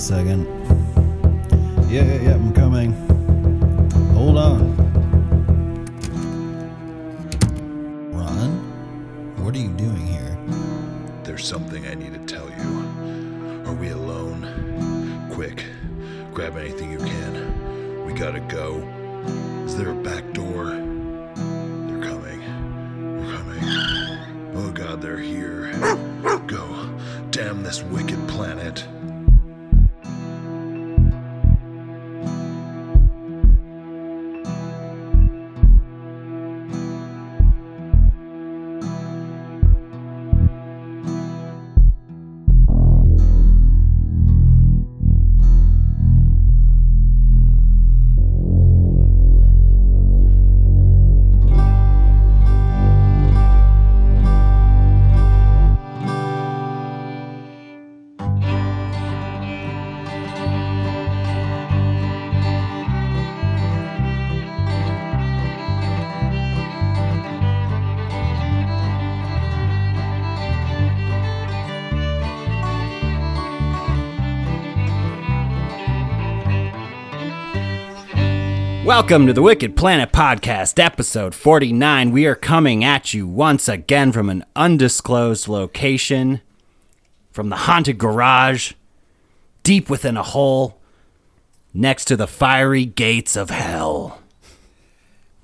second. Yeah, yeah, yeah, I'm coming. Hold on. Ron? What are you doing here? There's something I need to tell you. Are we alone? Quick, grab anything you can. We gotta go. Is there a back Welcome to the Wicked Planet Podcast, episode 49. We are coming at you once again from an undisclosed location, from the haunted garage, deep within a hole, next to the fiery gates of hell.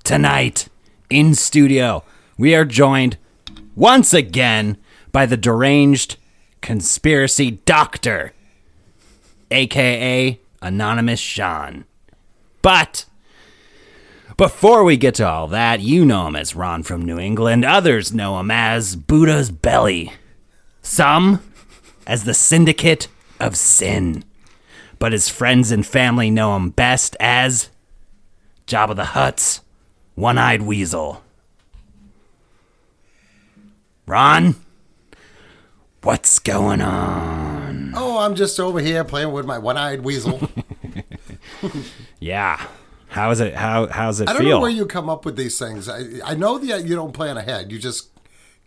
Tonight, in studio, we are joined once again by the deranged conspiracy doctor, aka Anonymous Sean. But before we get to all that, you know him as Ron from New England. Others know him as Buddha's Belly. Some as the Syndicate of Sin. But his friends and family know him best as Jabba the Hutt's One Eyed Weasel. Ron, what's going on? Oh, I'm just over here playing with my one-eyed weasel. Yeah. How is it? How how's it I don't feel? know where you come up with these things. I, I know that you don't plan ahead. You just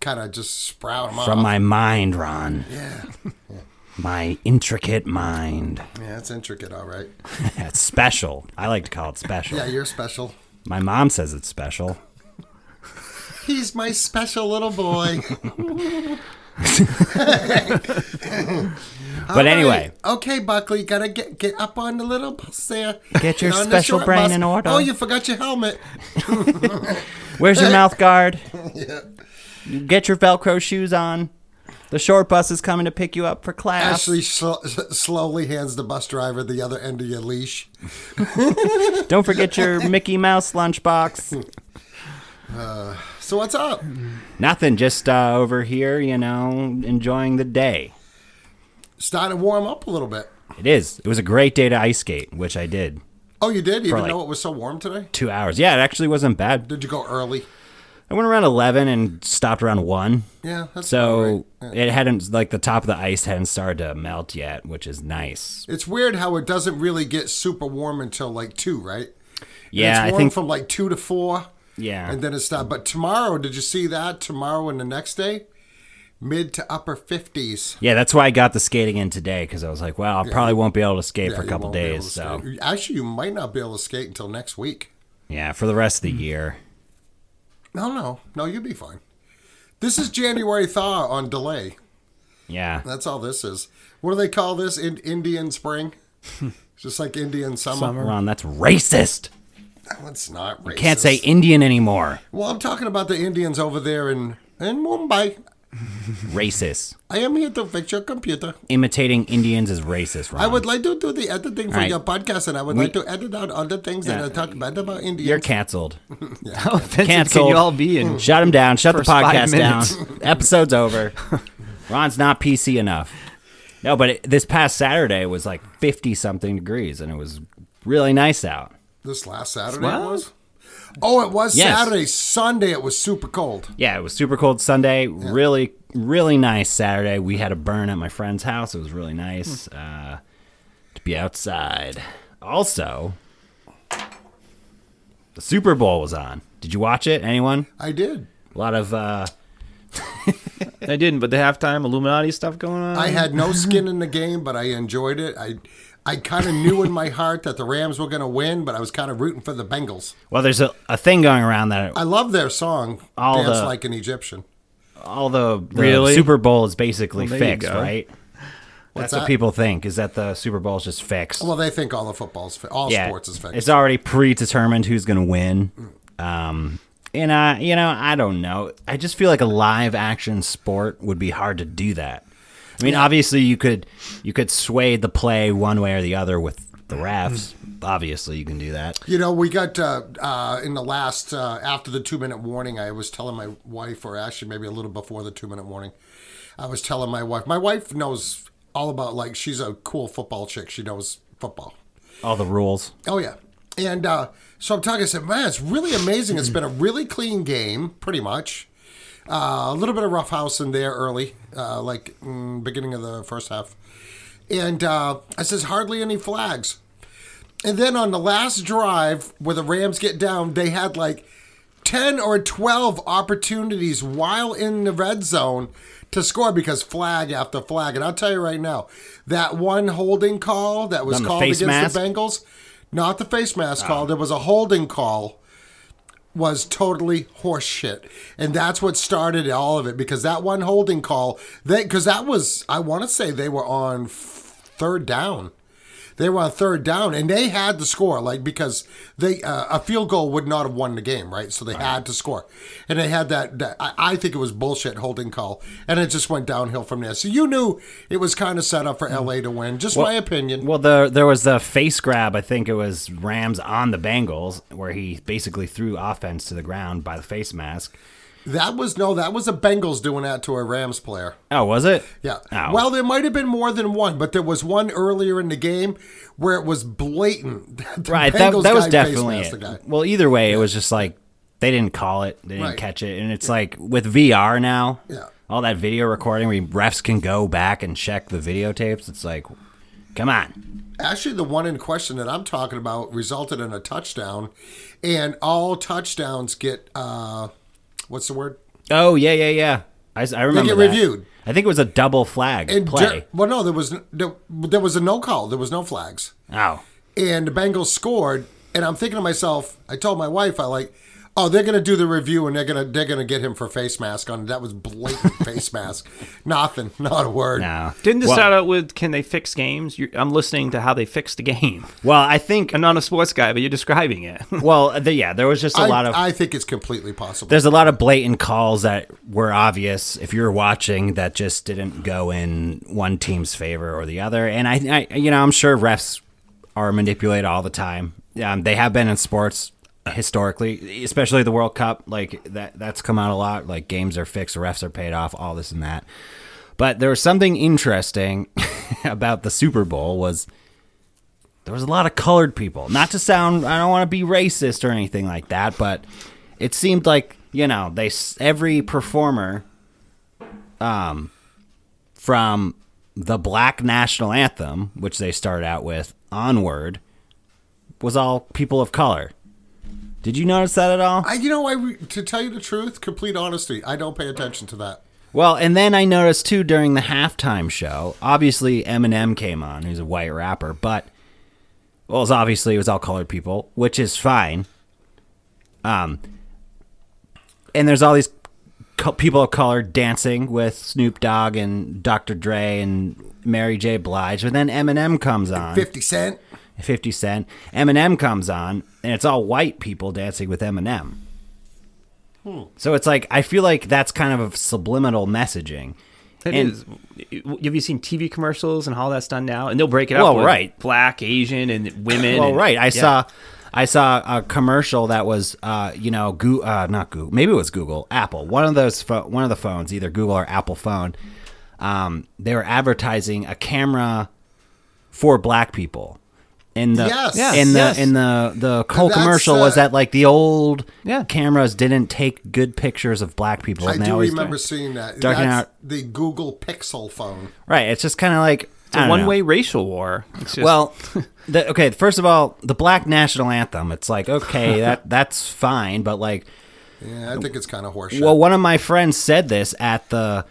kind of just sprout them From off. my mind, Ron. yeah, My intricate mind. yeah, it's intricate, all right. It's special. I like to call it special. Yeah, you're special. My mom says it's special. He's my special little boy. But anyway, okay, Buckley, gotta get get up on the little bus there. Get your the special brain bus. in order. Oh, you forgot your helmet. where's your mouth guard? yeah. Get your Velcro shoes on. The short bus is coming to pick you up for class. Ashley sl- slowly hands the bus driver the other end of your leash. Don't forget your Mickey Mouse lunchbox. So what's up? Nothing, just uh, over here, you know, enjoying the day. Starting to warm up a little bit. It is. It was a great day to ice skate, which I did. Oh, you did, even like- though it was so warm today. Two hours. Yeah, it actually wasn't bad. Did you go early? I went around 11 and stopped around 1. Yeah, that's So right. it hadn't like the top of the ice hadn't started to melt yet, which is nice. It's weird how it doesn't really get super warm until like two, right? Yeah, it's I think from like two to four, yeah. and then it stopped. But tomorrow, did you see that? Tomorrow and the next day, mid to upper fifties. yeah, that's why I got the skating in today because I was like, well, I probably won't be able to skate for a couple days. So actually, you might not be able to skate until next week. yeah, for the rest of the hmm. year. No, no, no, you'll be fine. This is January thaw on delay. Yeah, That's all this is. What do they call this? In Indian spring? Just like Indian summer. Summer Ron, that's racist. No, it's not racist. Can't say Indian anymore. Well, I'm talking about the Indians over there in in Mumbai. Racist. I am here to fix your computer. Imitating Indians is racist, Ron. I would like to do the editing for Right. your podcast, and I would like to edit out all the things that Yeah. I talk bad about Indians. You're canceled. How offensive can you all be? And Shut him down. Shut the podcast down. Episode's over. Ron's not PC enough. No, but it, this past Saturday was like 50 something degrees and it was really nice out. this last Saturday What? was. Oh, it was Yes. Saturday. Sunday it was super cold. Yeah, it was super cold Sunday. Really, really nice Saturday. We had a burn at my friend's house. It was really nice uh, to be outside. Also, the Super Bowl was on. Did you watch it? Anyone? I did. A lot of uh, I didn't, but the halftime Illuminati stuff going on. I had no skin in the game, but I enjoyed it. I I kind of knew in my heart that the Rams were going to win, but I was kind of rooting for the Bengals. Well, there's a, a thing going around that I love their song, All "Dance the- Like an Egyptian." all the, the Really? Super Bowl is basically Well, fixed, right? What's That's what people think is that the Super Bowl is just fixed. Well, they think all the football's fi- all yeah, sports is fixed. it's already predetermined who's going to win. Um, and I, you know, I don't know. I just feel like a live action sport would be hard to do that. I mean, obviously you could you could sway the play one way or the other with the refs. Obviously, you can do that. You know, we got uh, uh, in the last uh, after the two minute warning. I was telling my wife, or actually maybe a little before the two minute warning, I was telling my wife. My wife knows all about like she's a cool football chick. She knows football. All the rules. Oh yeah, and uh, so I'm talking. I said, man, it's really amazing. It's been a really clean game, pretty much. Uh, a little bit of rough house in there early, uh, like mm, beginning of the first half, and uh, I says hardly any flags. And then on the last drive where the Rams get down, they had like 10 or 12 opportunities while in the red zone to score because flag after flag. And I'll tell you right now, that one holding call that was called against mask? the Bengals, not the face mask call, there was a holding call was totally horseshit. And that's what started all of it because that one holding call, they because that was I want to say they were on third down. They were on third down and they had to score like because they uh, a field goal would not have won the game, right? So they had to score. And they had that, that I, I think it was bullshit holding call and it just went downhill from there. So you knew it was kind of set up for LA to win. Just my opinion. Well, the there was the face grab. I think it was Rams on the Bengals, where he basically threw offense to the ground by the face mask. That was no, that was the Bengals doing that to a Rams player. Oh, was it? Yeah. Oh. Well, there might have been more than one, but there was one earlier in the game where it was blatant. that right. That, Bengals that was guy definitely it. Well, either way, it was just like they didn't call it, they didn't Right. catch it, and it's like with VR now, Yeah. all that video recording where refs can go back and check the videotapes. It's like, come on. Actually, the one in question that I'm talking about resulted in a touchdown, and all touchdowns get uh, what's the word? Oh yeah, yeah, yeah. I remember They get that. reviewed. I think it was a double flag And play. Well, no, there was there, there was a no call. There was no flags. oh, and the Bengals scored, and I'm thinking to myself, I told my wife, I like, oh, they're gonna do the review and they're gonna they're gonna get him for face mask on. That was blatant face mask. Nothing, not a word. no. Didn't this well, start out with can they fix games? You're, I'm listening to how they fixed the game. Well, I think. I'm not a sports guy, but you're describing it. Well, the, yeah, there was just a I, lot of. I think it's completely possible. there's a lot of blatant calls that were obvious if you're watching that just didn't go in one team's favor or the other. And I, I you know, I'm sure refs are manipulated all the time. Um, they have been in sports historically, especially the World Cup. Like that, that's come out a lot. Like games are fixed, refs are paid off, all this and that. But there was something interesting about the Super Bowl was there was a lot of colored people. Not to sound, I don't want to be racist or anything like that, but it seemed like you know they every performer, um, from the Black National Anthem, which they start out with, onward, was all people of color. Did you notice that at all? I, you know, I re- to tell you the truth, complete honesty, I don't pay attention to that. Well, and then I noticed too during the halftime show. Obviously, Eminem came on, who's a white rapper, but well, it's obviously it was all colored people, which is fine. Um, and there's all these co- people of color dancing with Snoop Dogg and Dr. Dre and Mary J. Blige, but then Eminem comes on. Fifty Cent. 50 Cent. Eminem comes on, and it's all white people dancing with Eminem. So it's like, I feel like that's kind of a subliminal messaging. It And- is. Have you seen TV commercials and how that's done now? And they'll break it up. Well, with right. Black, Asian, and women. Well, and- right. I yeah. saw, I saw a commercial that was, uh, you know, Goo, uh, not Google, maybe it was Google, Apple, one of those, pho- one of the phones, either Google or Apple phone. Um, they were advertising a camera for black people. In the Yes. in the Yes. in the the whole That's, commercial was uh, that like the old Yeah. cameras didn't take good pictures of black people. I and they do always- remember seeing that. Darking That's out- the Google Pixel phone. Right. It's just kind of like It's a one way racial war. It's just, Well, the, okay. First of all, the Black National Anthem. It's like okay, that that's fine, but like Yeah, I think it's kind of horseshit. Well, one of my friends said this at the,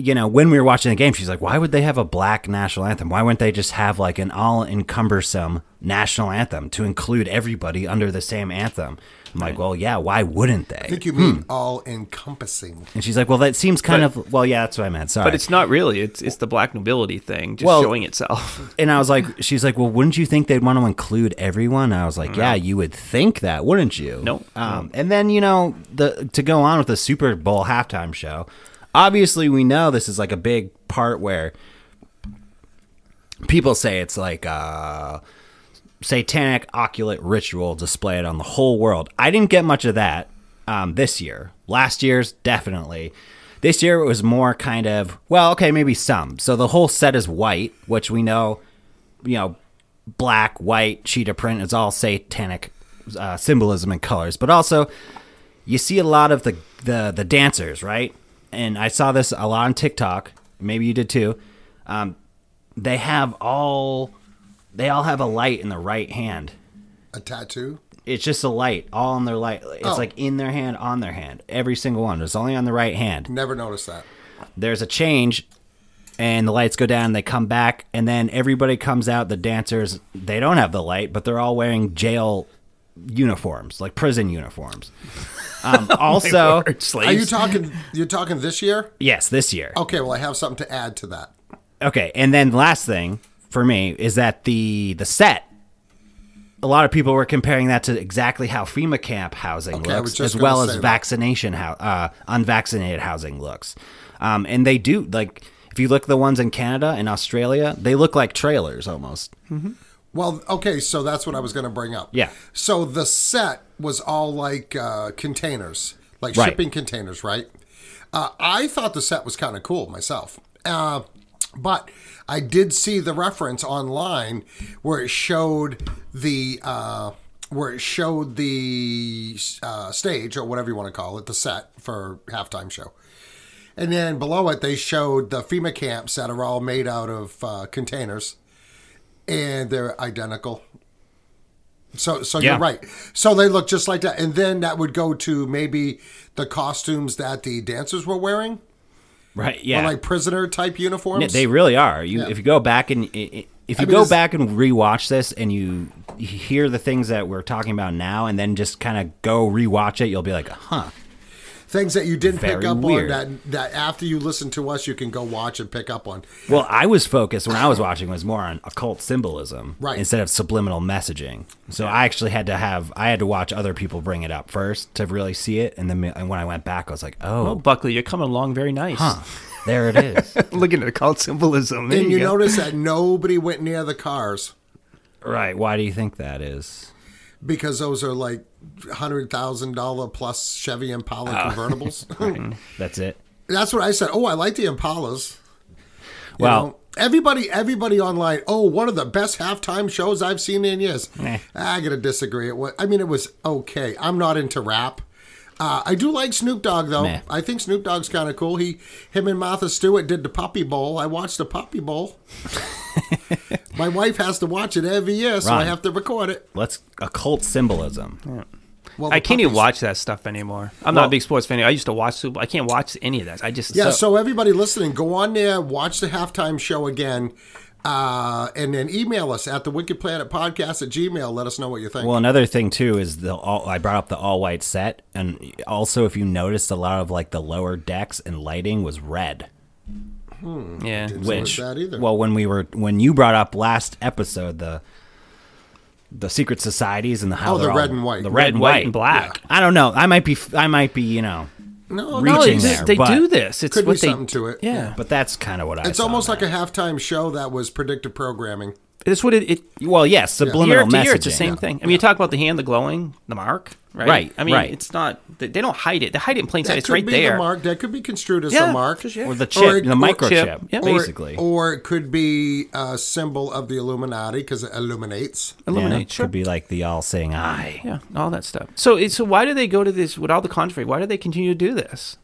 you know, when we were watching the game. She's like, "Why would they have a black national anthem? Why wouldn't they just have like an all-encumbersome national anthem to include everybody under the same anthem?" I'm like, "Well, yeah. Why wouldn't I they?" think you mean all encompassing. And she's like, "Well, that seems kind But- of well, yeah. That's what I meant. Sorry." But it's not really. It's it's the black nobility thing just Well- showing itself. And I was like, she's like, well, wouldn't you think they'd want to include everyone? I was like, yeah, you would think that, wouldn't you? Nope. Um, and then you know, the to go on with the Super Bowl halftime show. Obviously, we know this is like a big part where people say it's like a satanic occult ritual displayed on the whole world. I didn't get much of that um, this year. Last year's definitely. This year it was more kind of well, okay, maybe some. So the whole set is white, which we know, you know, black, white, cheetah print is all satanic uh, symbolism and colors. But also, you see a lot of the, the the dancers, right? And I saw this a lot on TikTok. Maybe you did too. Um, they have all they all have a light in the right hand. A tattoo? It's just a light, all on their light. It's Oh. like in their hand, on their hand. Every single one. It's only on the right hand. Never noticed that. There's a change, and the lights go down. They come back, and then everybody comes out. The dancers, they don't have the light, but they're all wearing jail uniforms, like prison uniforms. Um, also, Are you talking? You're talking this year? yes, this year. Okay. Well, I have something to add to that. Okay, and then last thing for me is that the the set. A lot of people were comparing that to exactly how FEMA camp housing Okay, I was looks, just as well gonna as say that. vaccination how uh, unvaccinated housing looks. Um, and they do like if you look at the ones in Canada and Australia, they look like trailers almost. Well, okay, so that's what I was going to bring up. Yeah. So the set was all like uh, containers, like Right. shipping containers, right? Uh, I thought the set was kind of cool myself. Uh, but I did see the reference online where it showed the uh, where it showed the uh, stage or whatever you want to call it, the set for halftime show. And then below it, they showed the FEMA camps that are all made out of uh, containers, and they're identical. So, so Yeah. you're right. So they look just like that, and then that would go to maybe the costumes that the dancers were wearing, Right? or Yeah. like prisoner type uniforms. Yeah, they really are. You, Yeah. if you go back and i- i- if you mean, go back and rewatch this and you hear the things that we're talking about now, and then just kind of go rewatch it, you'll be like, huh. Things that you didn't pick up weird. on that that after you listen to us, you can go watch and pick up on. Well, I was focused when I was watching was more on occult symbolism Right. instead of subliminal messaging. So I actually had to have I had to watch other people bring it up first to really see it, and then and when I went back, I was like, Oh, oh, Buckley, you're coming along very nice. huh, there it is. Looking at occult symbolism. There And you go. notice that nobody went near the cars right? Why do you think that is? because those are like hundred thousand dollar plus Chevy Impala convertibles. That's it. That's what I said. Oh, I like the Impalas. You Well- know, everybody, everybody online. Oh, one of the best halftime shows I've seen in years. Eh. I gotta disagree. It was, I mean, it was okay. I'm not into rap. Uh, I do like Snoop Dogg though. Meh. I think Snoop Dogg's kind of cool. He, him, and Martha Stewart did the Puppy Bowl. I watched the Puppy Bowl. My wife has to watch it every year, so I have to record it. Let's occult symbolism. Well, I can't even watch that stuff anymore. I'm not a big sports fan. I used to watch Super. I can't watch any of that. I just Yeah, so, everybody listening, go on there, watch the halftime show again, uh, and then email us at the Wicked Planet Podcast at Gmail. Let us know what you think. Well, another thing too is the all. I brought up the all white set, and also if you noticed, a lot of like the lower decks and lighting was red. Hmm, yeah. Didn't Which, that either. well, when we were when you brought up last episode the the secret societies and the how Oh, the red all- and white. the Red, red, and white, white and black. I don't know. I might be. I might be. You know. No, reaching No, no, there, they but- do this. It's Could be what they something to it. Yeah, But that's kind of what I. it's saw almost like there. a halftime show that was predictive programming. It's what it. it Well, yes, subliminal year after messaging. year, it's the same thing. I mean, you talk about the hand, the glowing, the mark, right? Right, I mean, right. it's not. They, they don't hide it. They hide it in plain sight. That It's could right be there. the mark. That could be construed as Yeah, the mark. yeah. Or the Or chip, it- the microchip, yeah. Or, basically. or it could be a symbol of the Illuminati because it illuminates. Illuminate. yeah, sure. could be like the all saying eye. Yeah, all that stuff. So, so why do they go to this with all the controversy? Why do they continue to do this?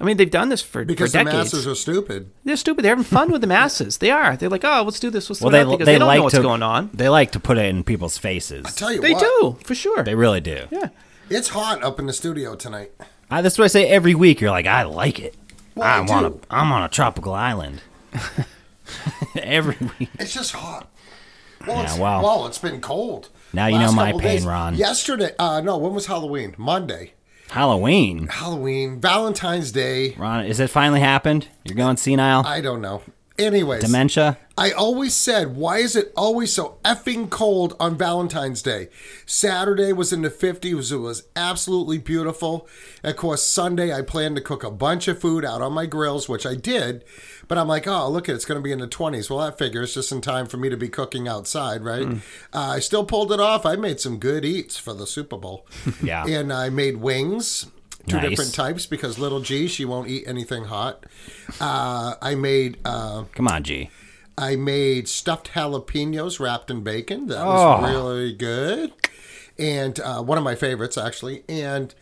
I mean, they've done this for, decades. Because for the decades. masses are stupid. They're stupid. They're having fun with the masses. They are. They're like, oh, let's do this. Let's Well, do they that because they, they, don't like know what's to going on. They like to put it in people's faces. I tell you They what, do for sure. They really do. yeah. It's hot up in the studio tonight. I, that's what I say every week. You're like, I like it. Well, I I'm on a do. I'm on a tropical island. every week. It's just hot. Well, Yeah, it's, well. well, it's been cold. Now you know my pain, days. Ron. Yesterday, uh, no, when was Halloween? Monday. Halloween. Halloween, Valentine's Day. Ron, is it finally happened? You're going senile? I don't know. Anyways, Dementia? I always said, why is it always so effing cold on Valentine's Day? Saturday was in the 50s. It was absolutely beautiful. Of course, Sunday, I planned to cook a bunch of food out on my grills, which I did. But I'm like, oh, look, at it's going to be in the 20s. Well, that figures just in time for me to be cooking outside, right? Hmm. Uh, I still pulled it off. I made some good eats for the Super Bowl. Yeah. And I made wings, two Nice. different types, because little G, she won't eat anything hot. Uh, I made. Uh, Come on, G. I made stuffed jalapenos wrapped in bacon. That Oh. was really good. And uh, one of my favorites, actually. And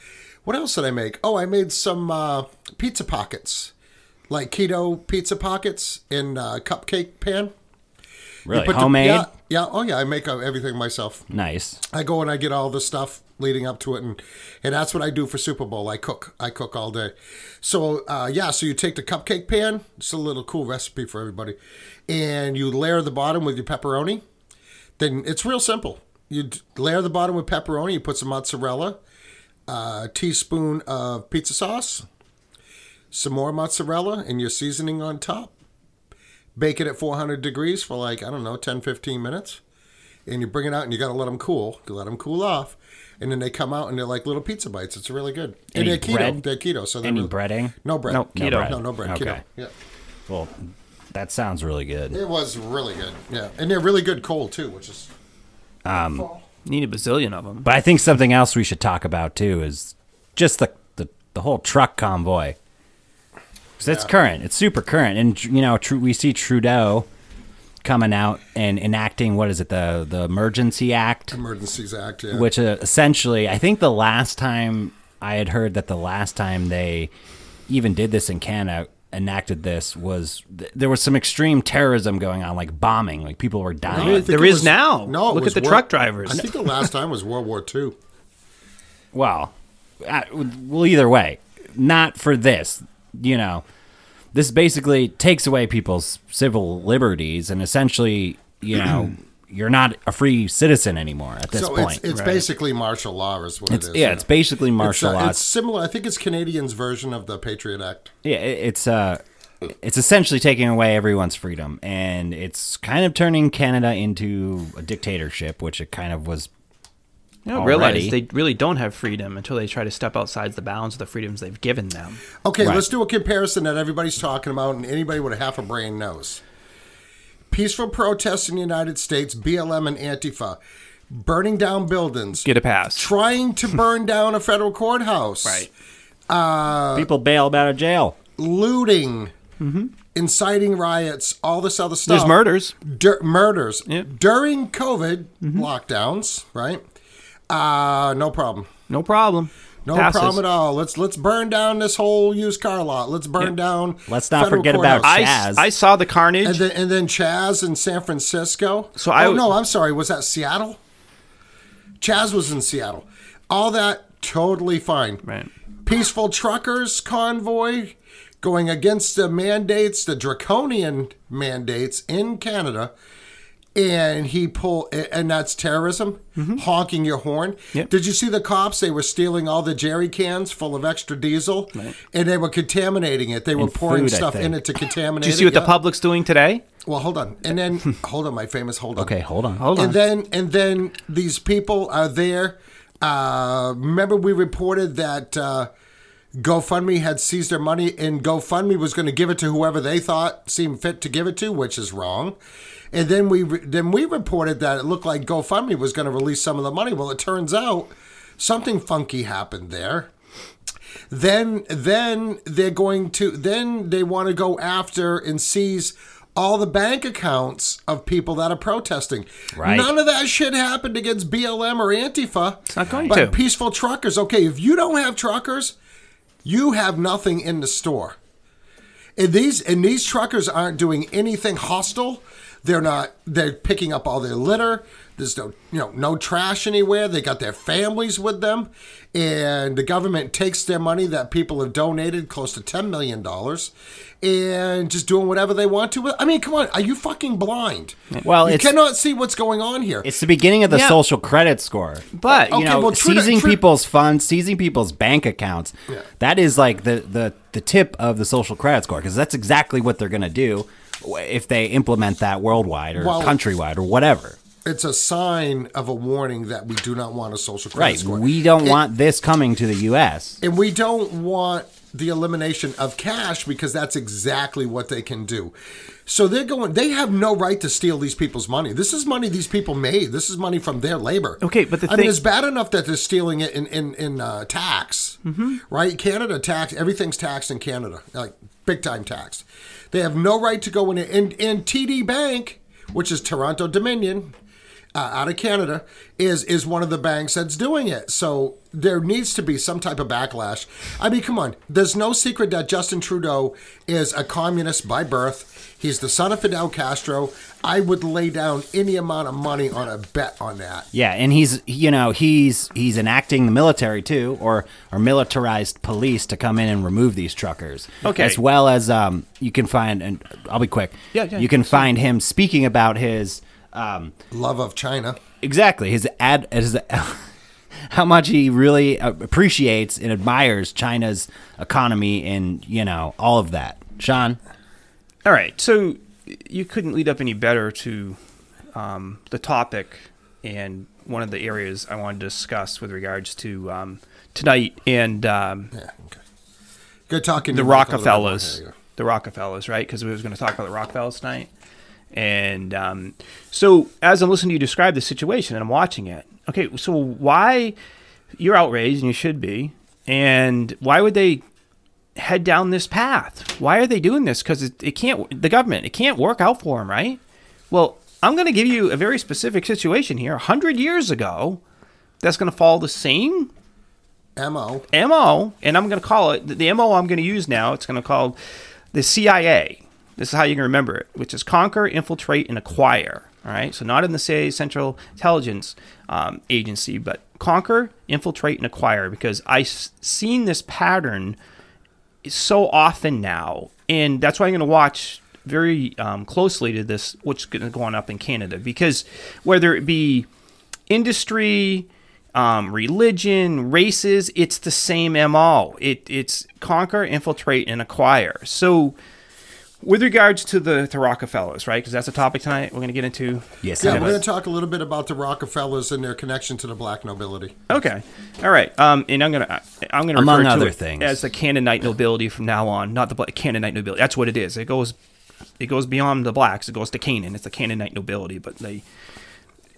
what else did I make? Oh, I made some uh, pizza pockets, like keto pizza pockets in a cupcake pan. Really? Put the- Homemade? yeah, yeah. Oh, yeah. I make uh, everything myself. Nice. I go and I get all the stuff leading up to it, and and that's what I do for Super Bowl. I cook. I cook all day. So uh, yeah, so you take the cupcake pan. It's a little cool recipe for everybody, and you layer the bottom with your pepperoni. Then it's real simple. You layer the bottom with pepperoni. You put some mozzarella, a teaspoon of pizza sauce, some more mozzarella, and your seasoning on top. Bake it at 400 degrees for like I don't know 10, 15 minutes and you bring it out and you got to let them cool. You let them cool off, and then they come out and they're like little pizza bites. It's really good. And Any they're keto. bread? They're keto. So they're Any really- breading? No bread. No, No bread. No, no bread. Okay. Keto. Yeah. Well, that sounds really good. It was really good. Yeah, and they're really good cold too, which is. Um, Need a bazillion of them. But I think something else we should talk about too is just the the, the whole truck convoy. 'Cause it's Yeah. current. It's super current, and you know, Tru- we see Trudeau coming out and enacting what is it the the Emergency Act, Emergencies Act. Yeah. which uh, essentially I think the last time I had heard that the last time they even did this in Canada enacted this was th- there was some extreme terrorism going on like bombing like people were dying think There it is was- now. No, Look at the World- truck drivers. I think the last time was World War II. Well, uh, well, either way, not for this. You know, this basically takes away people's civil liberties, and essentially, you know, you're not a free citizen anymore at this so point. it's, it's basically martial law, is what It's- it is. yeah, it's basically It's, martial uh, law. It's similar. I think it's Canadians' version of the Patriot Act. yeah, it- it's uh, it's essentially taking away everyone's freedom, and it's kind of turning Canada into a dictatorship, which it kind of was. You don't already. realize they really don't have freedom until they try to step outside the bounds of the freedoms they've given them. Okay, Right. let's do a comparison that everybody's talking about and anybody with a half a brain knows. Peaceful protests in the United States, BLM and Antifa, burning down buildings, Get a pass. trying to burn down a federal courthouse, Right. Uh, People bail out of jail. looting, mm-hmm. inciting riots, all this other stuff. There's murders. Dur- murders Yep. during COVID mm-hmm. lockdowns, right? Uh, no problem. No problem. No Passes. problem at all. Let's let's burn down this whole used car lot. Let's burn down. Let's not forget about courthouse. I, Chaz. I saw the carnage. And then, and then Chaz in San Francisco. So I oh w- no, I'm sorry. Was that Seattle? Chaz was in Seattle. All that totally fine. Right. Peaceful truckers convoy going against the mandates, the draconian mandates in Canada. And he pull, and that's terrorism, honking your horn. Mm-hmm. Yep. Did you see the cops? They were stealing all the jerry cans full of extra diesel, and they were contaminating it. They were And pouring food, stuff in it to contaminate. Do you see it, what the yeah. public's doing today? Well, hold on, and then hold on, my famous hold on. Okay, hold on. Hold on. And then and then these people are there. Uh, remember, we reported that uh, GoFundMe had seized their money, and GoFundMe was going to give it to whoever they thought seemed fit to give it to, which is wrong. And then we re- then we reported that it looked like GoFundMe was going to release some of the money. Well, it turns out something funky happened there then then they're going to then they want to go after and seize all the bank accounts of people that are protesting. Right. None of that shit happened against BLM or Antifa. It's not going but to. peaceful truckers. Okay, if you don't have truckers, you have nothing in the store. And these and these truckers aren't doing anything hostile. They're not. They're picking up all their litter. There's no, you know, no trash anywhere. They got their families with them, and the government takes their money that people have donated, close to ten million dollars, and just doing whatever they want to. with I mean, come on, are you fucking blind? Well, you it's- cannot see what's going on here. It's the beginning of the Yeah. social credit score. But- you Okay, know, well, true seizing true- people's funds, seizing people's bank accounts. That is like the the the tip of the social credit score because that's exactly what they're going to do if they implement that worldwide or Well- countrywide or whatever. it's a sign of a warning that we do not want a social credit Right. score. We don't It- want this coming to the U.S. And we don't want the elimination of cash because that's exactly what they can do. So they're going, they have no right to steal these people's money. This is money these people made. This is money from their labor. Okay, but the I thing- mean, it's bad enough that they're stealing it in, in, in uh, tax, Mm-hmm. right? Canada tax, everything's taxed in Canada, like big time taxed. They have no right to go in it. And, and TD Bank, which is Toronto Dominion, uh, out of Canada is is one of the banks that's doing it. So there needs to be some type of backlash. I mean, come on. There's no secret that Justin Trudeau is a communist by birth. He's the son of Fidel Castro. I would lay down any amount of money on a bet on that. Yeah, and he's you know he's he's enacting the military too, or or militarized police to come in and remove these truckers. Okay. as well as um, you can find, and I'll be quick. Yeah, yeah, You can find him speaking about his um, Love of China. exactly his ad his how much he really uh, appreciates and admires China's economy and you know all of that. Sean, All right, so you couldn't lead up any better to um, the topic and one of the areas I wanted to discuss with regards to um, tonight and um, Yeah. Okay. Good talking. the you, Mike, a little bit more. Rockefellers, There you go. the Rockefellers, right? Because we was going to talk about the Rockefellers tonight. And um, so, as I'm listening to you describe the situation and I'm watching it, okay, so why you're outraged and you should be, and why would they head down this path? Why are they doing this? Because it, it can't, the government, it can't work out for them, right? Well, I'm going to give you a very specific situation here. Hundred years ago, that's going to follow the same Mo. MO, and I'm going to call it the MO I'm going to use now. It's going to call the CIA. This is how you can remember it, which is conquer, infiltrate, and acquire. All right, so not in the CIA Central Intelligence um, Agency, but conquer, infiltrate, and acquire. Because I've seen this pattern so often now, and that's why I'm going to watch very um, closely to this. What's going to go on up in Canada? Because whether it be industry, um, religion, races, it's the same MO. It, it's conquer, infiltrate, and acquire. So, with regards to the, the Rockefellers, right? Because that's a topic tonight we're going to get into. yes, Yeah, we're going to talk a little bit about the Rockefellers and their connection to the black nobility. Okay, all right. Um, and I'm gonna I'm gonna Among refer to other it things. as the Canaanite nobility from now on, not the black Canaanite nobility. That's what it is. It goes it goes beyond the blacks. It goes to Canaan. It's the Canaanite nobility, but they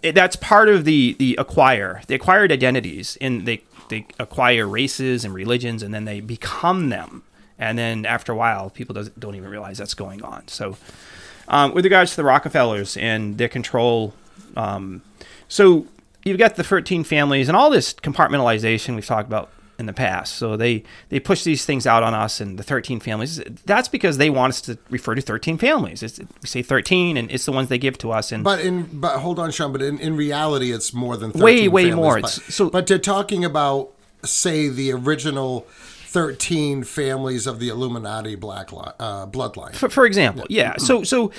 it, that's part of the the acquire the acquired identities, and they they acquire races and religions, and then they become them. And then after a while, people doesn't, don't even realize that's going on. So, um, with regards to the Rockefellers and their control, um, so you've got the 13 families and all this compartmentalization we've talked about in the past. So they they push these things out on us and the 13 families. That's because they want us to refer to 13 families. It's, we say 13, and it's the ones they give to us. And But in but hold on, Sean. But in, in reality, it's more than 13 Way, way families. more. But, It's- so- but they're talking about say the original thirteen families of the Illuminati black li- uh, bloodline. for, for example, yeah. So so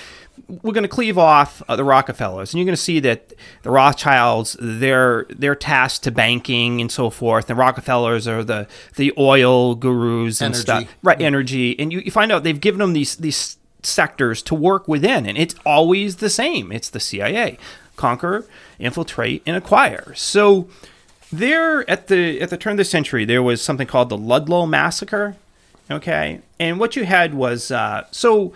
we're going to cleave off uh, the Rockefellers, and you're going to see that the Rothschilds they're they're tasked to banking and so forth. The Rockefellers are the the oil gurus and Energy. stuff, right? Energy, and you, you find out they've given them these these sectors to work within, and it's always the same. It's the CIA, conquer, infiltrate, and acquire. So there at the at the turn of the century, there was something called the Ludlow massacre. Okay, and what you had was uh, so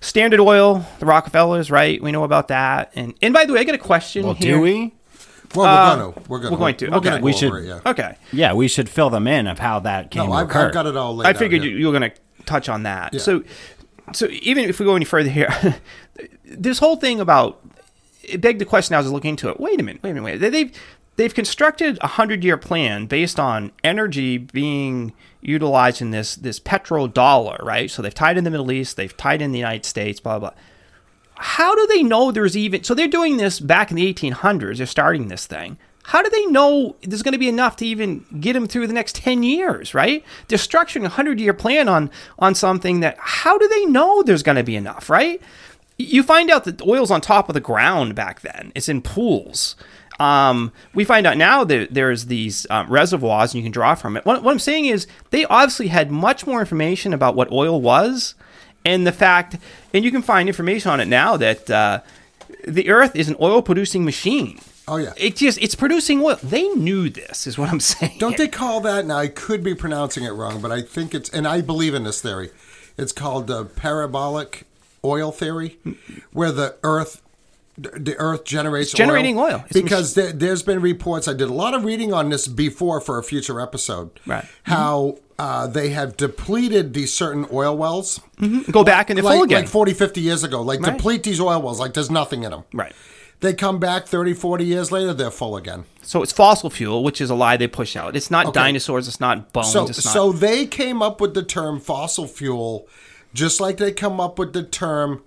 Standard Oil, the Rockefellers, right? We know about that. And and by the way, I got a question Well, here. do we? Well, Uh, we're gonna we're gonna we're going to. we're Okay. gonna go We should- it, yeah. Okay, Yeah, we should fill them in of how that came No, I've. I've got it all laid I out figured you, you were going to touch on that. Yeah. So, so even if we go any further here, this whole thing about it begged the question. I was looking into it. Wait a minute. Wait a minute. Wait. They've they've constructed a hundred year plan based on energy being utilized in this this petrodollar, right? So they've tied in the Middle East. They've tied in the United States. Blah blah. how do they know there's even so they're doing this back in the 1800s they're starting this thing how do they know there's going to be enough to even get them through the next 10 years right they're structuring a 100 year plan on on something that how do they know there's going to be enough right you find out that oil's on top of the ground back then it's in pools um, we find out now that there's these um, reservoirs and you can draw from it. What, what I'm saying is they obviously had much more information about what oil was and the fact, and you can find information on it now that uh, the Earth is an oil producing machine. Oh, yeah. It just it's producing oil. They knew this, is what I'm saying. Don't they call that? Now I could be pronouncing it wrong, but I think it's, and I believe in this theory. It's called the parabolic oil theory, where the Earth, the Earth generates It's generating oil. A because there, there's been reports. I did a lot of reading on this before for a future episode. Right. How uh, they have depleted these certain oil wells. Go back and they're like, full again. like 40, 50 years ago. Like Right. deplete these oil wells, like there's nothing in them. right. They come back 30, 40 years later, they're full again. So it's fossil fuel, which is a lie they push out. It's not Okay. dinosaurs. It's not bones. So, it's not. so they came up with the term fossil fuel, just like they come up with the term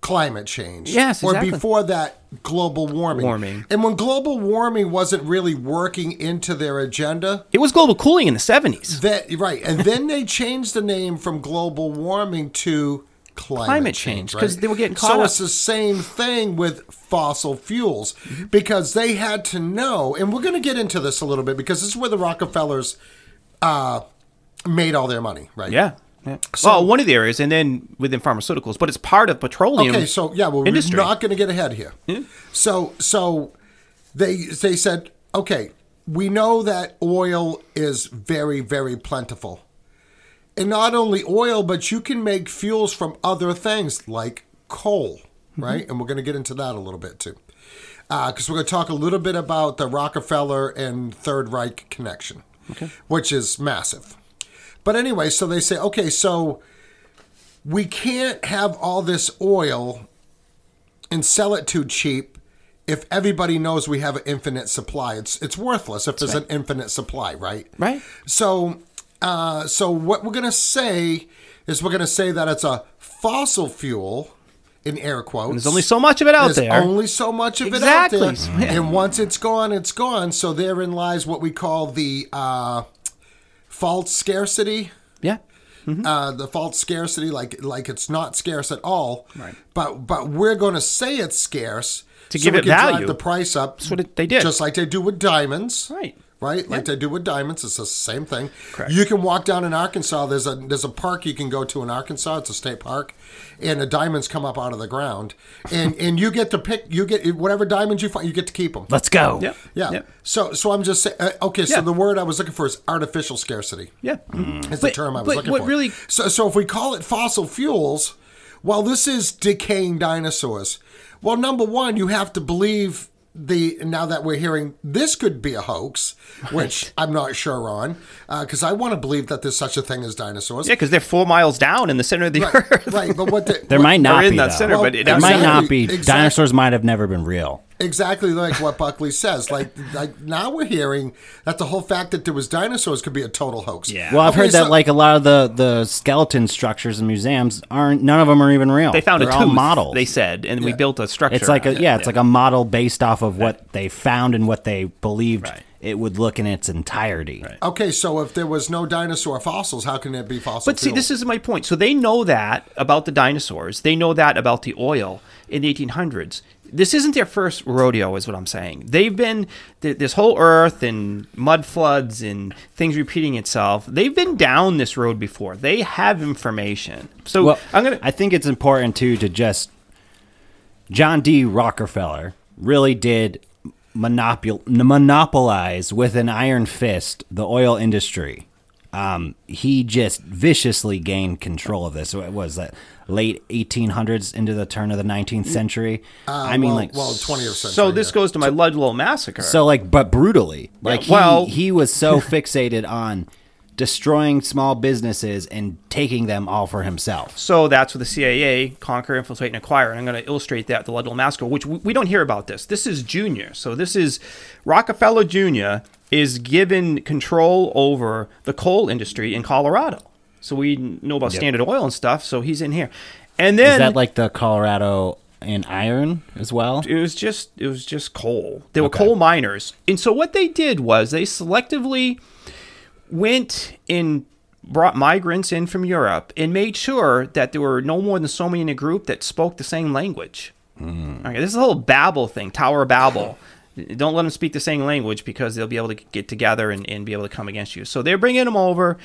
climate change. Yes, Or before that, global warming. Warming. And when global warming wasn't really working into their agenda, it was global cooling in the 70s. that right, and then they changed the name from global warming to climate, Climate change, 'cause right? they were getting caught So up. it's the same thing with fossil fuels because they had to know, and we're going to get into this a little bit because this is where the Rockefellers uh, made all their money, right? Yeah. Yeah. well, one of the areas, and then within pharmaceuticals, but it's part of petroleum. Okay, so yeah, well, industry. we're not going to get ahead here. So, so they they said, okay, we know that oil is very, very plentiful, and not only oil, but you can make fuels from other things like coal, mm-hmm. right? And we're going to get into that a little bit too, uh, because we're going to talk a little bit about the Rockefeller and Third Reich connection, okay. which is massive. But anyway, so they say, okay, so we can't have all this oil and sell it too cheap if everybody knows we have an infinite supply. It's it's worthless if there's an infinite supply, right? Right. So, uh, so what we're gonna say is we're gonna say that it's a fossil fuel. In air quotes, There's only so much of it out There's there. only so much of Exactly. it out there, and once it's gone, it's gone. So therein lies what we call the uh, false scarcity yeah. uh, the false scarcity, like like it's not scarce at all. Right. But but we're going to say it's scarce To so give it value. the price up. That's what it- they did. just like they do with diamonds. Right. Right, like they do with diamonds. It's the same thing. Correct. You can walk down in Arkansas. There's a there's a park you can go to in Arkansas. It's a state park, and the diamonds come up out of the ground, and and you get to pick. You get whatever diamonds you find. You get to keep them. Let's go. Yeah. Yeah. Yeah. So so I'm just saying. Uh, okay. So Yeah. the word I was looking for is artificial scarcity. Yeah. Is the But- term I was but looking what for. really- So, so if we call it fossil fuels, well, this is decaying dinosaurs. Well, number one, you have to believe the. Now that we're hearing this could be a hoax, which I'm not sure on, uh, because I want to believe that there's such a thing as dinosaurs. Yeah, because they're four miles down in the center of the Right, earth. right. But what the, There what- might not Or in be that though. center, Well, but it, There might not be. exactly. Dinosaurs might have never been real. Exactly like what Buckley says. Like, like now we're hearing that the whole fact that there was dinosaurs could be a total hoax. Yeah. Well, I've Okay, heard that like a lot of the the skeleton structures in museums aren't. None of them are even real. They found They're a all tooth. models. They said, and we built a structure. It's like a around it. yeah, it's like a model based off of what they found and what they believed Right. it would look in its entirety. Okay, so if there was no dinosaur fossils, how can there be fossil But see, fuels? this is my point. So they know that about the dinosaurs. They know that about the oil in the 1800s. This isn't their first rodeo, is what I'm saying. They've been th- this whole Earth and mud floods and things repeating itself. They've been down this road before. They have information. So Well, I'm gonna. I think it's important too to just John D. Rockefeller really did monopol- monopolize with an iron fist the oil industry. Um, he just viciously gained control of this. What was that? Late 1800s into the turn of the 19th century. Uh, I mean, well, like well, 20th century. so this yeah. goes to my Ludlow massacre. so like, but brutally. Like, he, well- he was so fixated on destroying small businesses and taking them all for himself. So that's what the CIA conquer, infiltrate, and acquire. And I'm going to illustrate that the Ludlow Massacre, which we we don't hear about this. This is Junior. So this is Rockefeller Jr. is given control over the coal industry in Colorado. So we know about Standard Oil and stuff. So he's in here, and then Is that like the Colorado and iron as well. It was just it was just coal. They were coal miners, and so what they did was they selectively went and brought migrants in from Europe and made sure that there were no more than so many in a group that spoke the same language. Hmm. Okay, this is a whole Babel thing, Tower of Babel. Don't let them speak the same language because they'll be able to get together and, and be able to come against you. So they're bringing them over.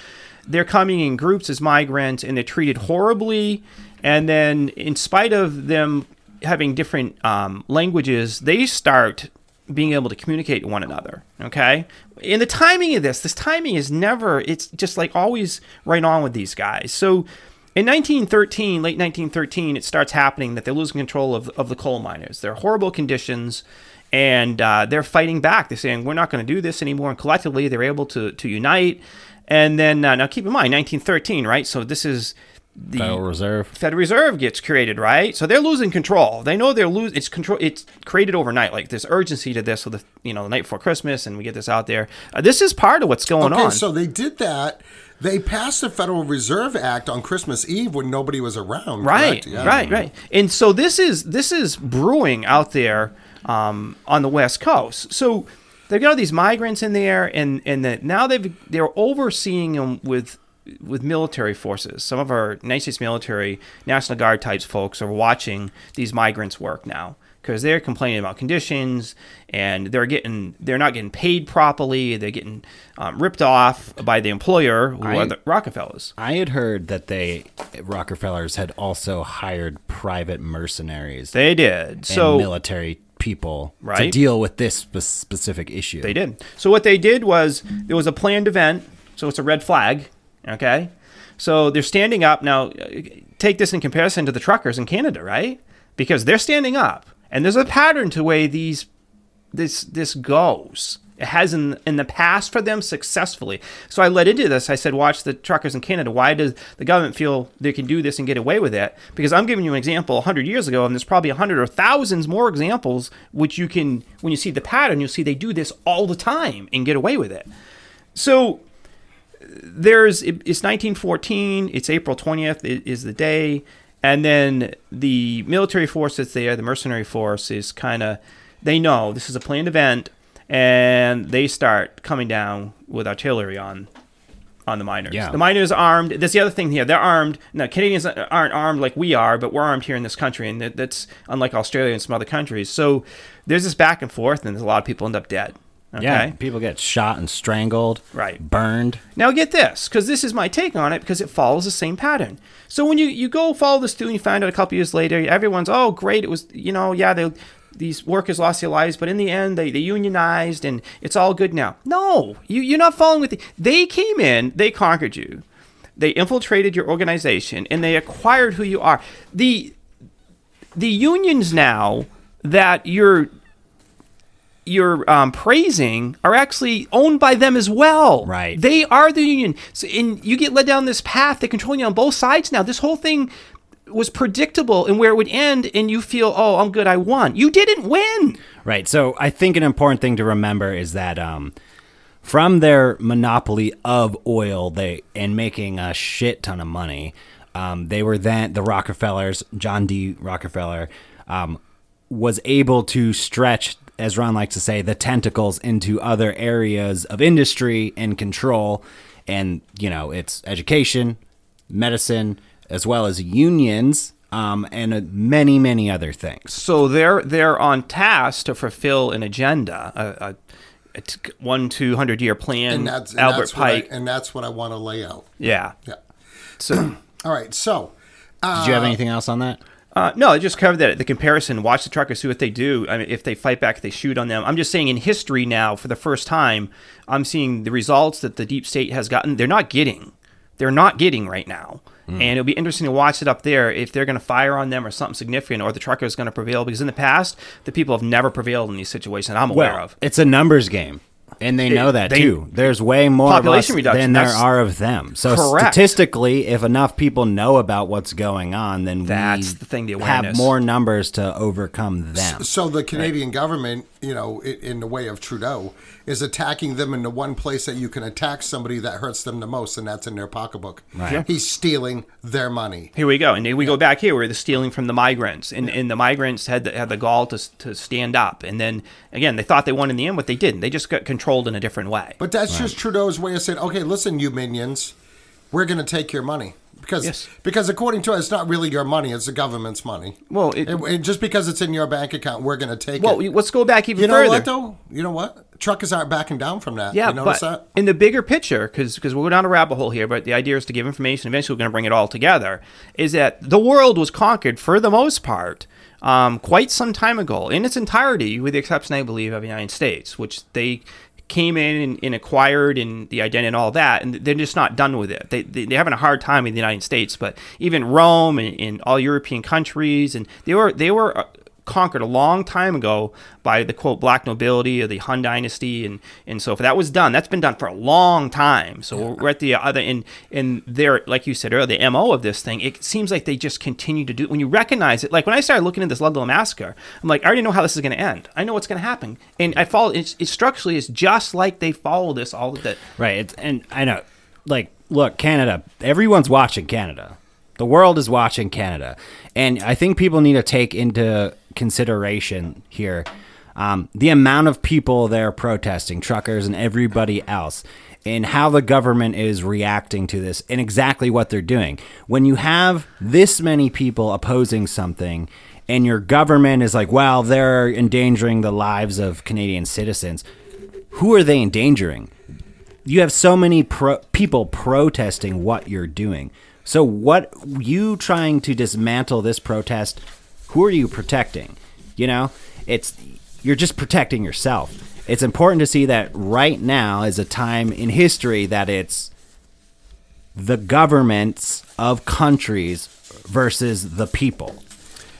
They're coming in groups as migrants and they're treated horribly. And then, in spite of them having different um, languages, they start being able to communicate one another. Okay. And the timing of this, this timing is never, it's just like always right on with these guys. So in 1913, late 1913, it starts happening that they're losing control of, of the coal miners. They're horrible conditions and uh, they're fighting back. They're saying, we're not going to do this anymore. And collectively, they're able to, to unite. And then, uh, now keep in mind, 1913, right? So this is the Federal Reserve. Federal Reserve gets created, right? So they're losing control. They know they're losing. It's control. It's created overnight. Like there's urgency to this. So the you know the night before Christmas, and we get this out there. Uh, this is part of what's going on. Okay, on. so they did that. They passed the Federal Reserve Act on Christmas Eve when nobody was around. right. Yeah. right, right. And so this is this is brewing out there um, on the West Coast. So they've got all these migrants in there, and and that now they've they're overseeing them with with military forces. Some of our United States military, National Guard types folks are watching these migrants work now because they're complaining about conditions and they're getting they're not getting paid properly. They're getting um, ripped off by the employer, who I- are the Rockefellers. I had heard that they Rockefellers had also hired private mercenaries They did and so. military people to deal with this spe- specific issue. They did. So what they did was there was a planned event. So it's a red flag. Okay. So they're standing up now. Take this in comparison to the truckers in Canada, right? Because they're standing up, and there's a pattern to way these this this goes. It has in in the past for them successfully. So I led into this. I said, watch the truckers in Canada. Why does the government feel they can do this and get away with it? Because I'm giving you an example 100 years ago, and there's probably 100 or thousands more examples which you can, when you see the pattern, you'll see they do this all the time and get away with it. So there's it's 1914 it's april 20th i- is the day and then the military force that's there the mercenary force is kind of they know this is a planned event and they start coming down with artillery on on the miners Yeah. the miners are armed that's the other thing here they're armed now canadians aren't armed like we are but we're armed here in this country and that, that's unlike australia and some other countries so there's this back and forth and there's a lot of people end up dead okay Yeah, people get shot and strangled, Right. Burned. Now get this, because this is my take on it, because it follows the same pattern. So when you, you go follow this through and you find out a couple years later, everyone's oh great, it was you know yeah they these workers lost their lives, but in the end they, they unionized and it's all good now. No, you you're not following with the, they came in, they conquered you, they infiltrated your organization and they acquired who you are. The the unions now that you're you're um, praising are actually owned by them as well. Right. They are the union. So, and you get led down this path. They're controlling you on both sides now. This whole thing was predictable and where it would end, and you feel, oh, I'm good, I won. You didn't win. Right. So I think an important thing to remember is that um, from their monopoly of oil, they and making a shit ton of money, um, they were then the Rockefellers, John D. Rockefeller, um, was able to stretch, as Ron likes to say, the tentacles into other areas of industry and control. And you know, it's education, medicine, as well as unions. Um, and uh, many, many other things. So they're they're on task to fulfill an agenda, a, a, a t- one two hundred year plan. And that's and Albert that's what I- Pike. and that's what I want to lay out. yeah. Yeah. So. All right. So Did you have anything else on that? Uh, no, I just covered that. The comparison. Watch the truckers, see what they do. I mean, if they fight back, if they shoot on them. I'm just saying, in history now, for the first time, I'm seeing the results that the deep state has gotten. They're not getting. They're not getting right now. Mm-hmm. And it'll be interesting to watch it up there if they're going to fire on them or something significant, or the trucker is going to prevail. Because in the past, the people have never prevailed in these situations I'm aware Well, of. it's a numbers game. And they know that they- too. There's way more of us Population reduction, than there are of them. So Correct. statistically, if enough people know about what's going on, then That's we the thing, the have more numbers to overcome them. so the Canadian government you know, in the way of Trudeau, is attacking them in the one place that you can attack somebody that hurts them the most, and that's in their pocketbook. Right. Yeah. He's stealing their money. Here we go, and then we go back here where the stealing from the migrants, and, and the migrants had the, had the gall to, to stand up, and then again they thought they won in the end, but they didn't. They just got controlled in a different way. But that's just Trudeau's way of saying, okay, listen, you minions, we're going to take your money. Because, Yes. because according to us, it's not really your money; it's the government's money. Well, it- just because it's in your bank account, we're going to take well, it. Well, let's go back even You know further. what, though? You know what? Truckers aren't backing down from that. Yeah, you notice but that? in the bigger picture, because because we're down a rabbit hole here, but the idea is to give information. Eventually, we're going to bring it all together. Is that the world was conquered for the most part um, quite some time ago in its entirety, with the exception, I believe, of the United States, which they came in and, and acquired and the identity and all that, and they're just not done with it. They, they, they're having a hard time in the United States, but even Rome and, and all European countries, and they were they were conquered a long time ago by the quote black nobility of the Hun dynasty and and so if that was done that's been done for a long time so we're at the other end and there like you said earlier the mo of this thing it seems like they just continue to do when you recognize it like when I started looking at this Ludlow massacre I'm like I already know how this is going to end I know what's going to happen and I follow it's, it structurally is just like they follow this all the Right. It's, and I know, like, look, Canada, everyone's watching Canada. The world is watching Canada. And I think people need to take into consideration here um, the amount of people they're protesting, truckers and everybody else, and how the government is reacting to this and exactly what they're doing. When you have this many people opposing something, and your government is like, well, they're endangering the lives of Canadian citizens, who are they endangering? you have so many pro- people protesting what you're doing. So what you trying to dismantle this protest? Who are you protecting? You know, it's you're just protecting yourself. It's important to see that right now is a time in history that it's the governments of countries versus the people.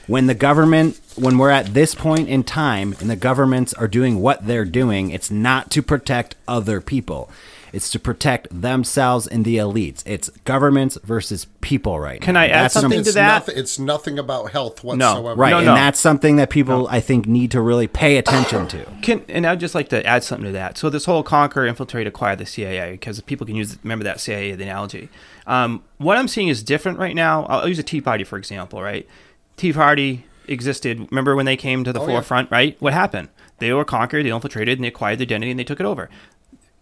When the government, when we're at this point in time and the governments are doing what they're doing, it's not to protect other people. It's to protect themselves and the elites. It's governments versus people right Can now. I add That's something some- to that? Nothing, it's nothing about health whatsoever. No, Right, No, and that's something that people I think need to really pay attention to. Can and I'd just like to add something to that. So this whole conquer, infiltrate, acquire the CIA, because people can use remember that CIA the analogy. Um, what I'm seeing is different right now. I'll, I'll use a Tea Party for example. Right, Tea Party existed. Remember when they came to the yeah. forefront? Right, what happened? They were conquered, they infiltrated, and they acquired the identity, and they took it over.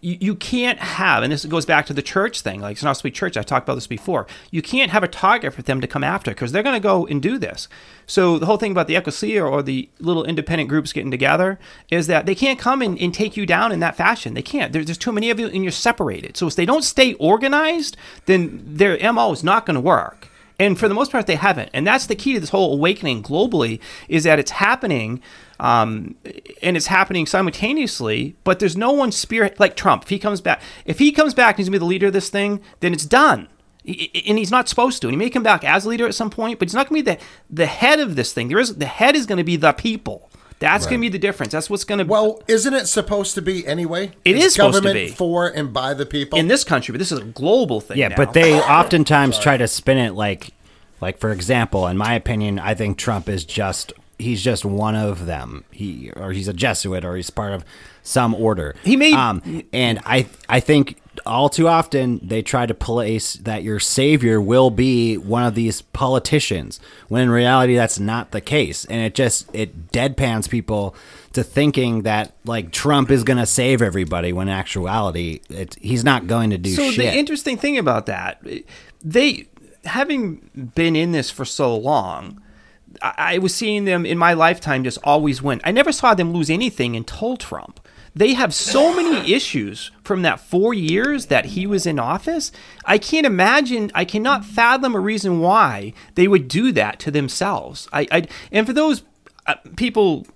You, you can't have, and this goes back to the church thing, like it's not sweet church. I talked about this before. You can't have a target for them to come after because they're going to go and do this. So the whole thing about the ecclesia or the little independent groups getting together is that they can't come and, and take you down in that fashion. They can't. There, there's too many of you, and you're separated. So if they don't stay organized, then their mo is not going to work. And for the most part, they haven't. And that's the key to this whole awakening globally is that it's happening, um, and it's happening simultaneously. But there's no one spirit like Trump. If he comes back, if he comes back and he's gonna be the leader of this thing, then it's done. And he's not supposed to. And he may come back as a leader at some point, but he's not gonna be the the head of this thing. There is the head is gonna be the people. That's gonna be the difference. That's what's gonna Well, isn't it supposed to be anyway? It It's is supposed to government be. for and by the people. in this country, but this is a global thing. Yeah, now. but they oftentimes try to spin it like, like for example, in my opinion, I think Trump is just he's just one of them. He or he's a Jesuit or he's part of some order. He may um, and I I think all too often they try to place that your savior will be one of these politicians when in reality that's not the case. And it just it deadpans people to thinking that like Trump is going to save everybody when in actuality it, he's not going to do so shit. the interesting thing about that they having been in this for so long I, I was seeing them in my lifetime just always win. I never saw them lose anything until trump they have so many issues from that four years that he was in office. I can't imagine, I cannot fathom a reason why they would do that to themselves. I, I and for those uh, people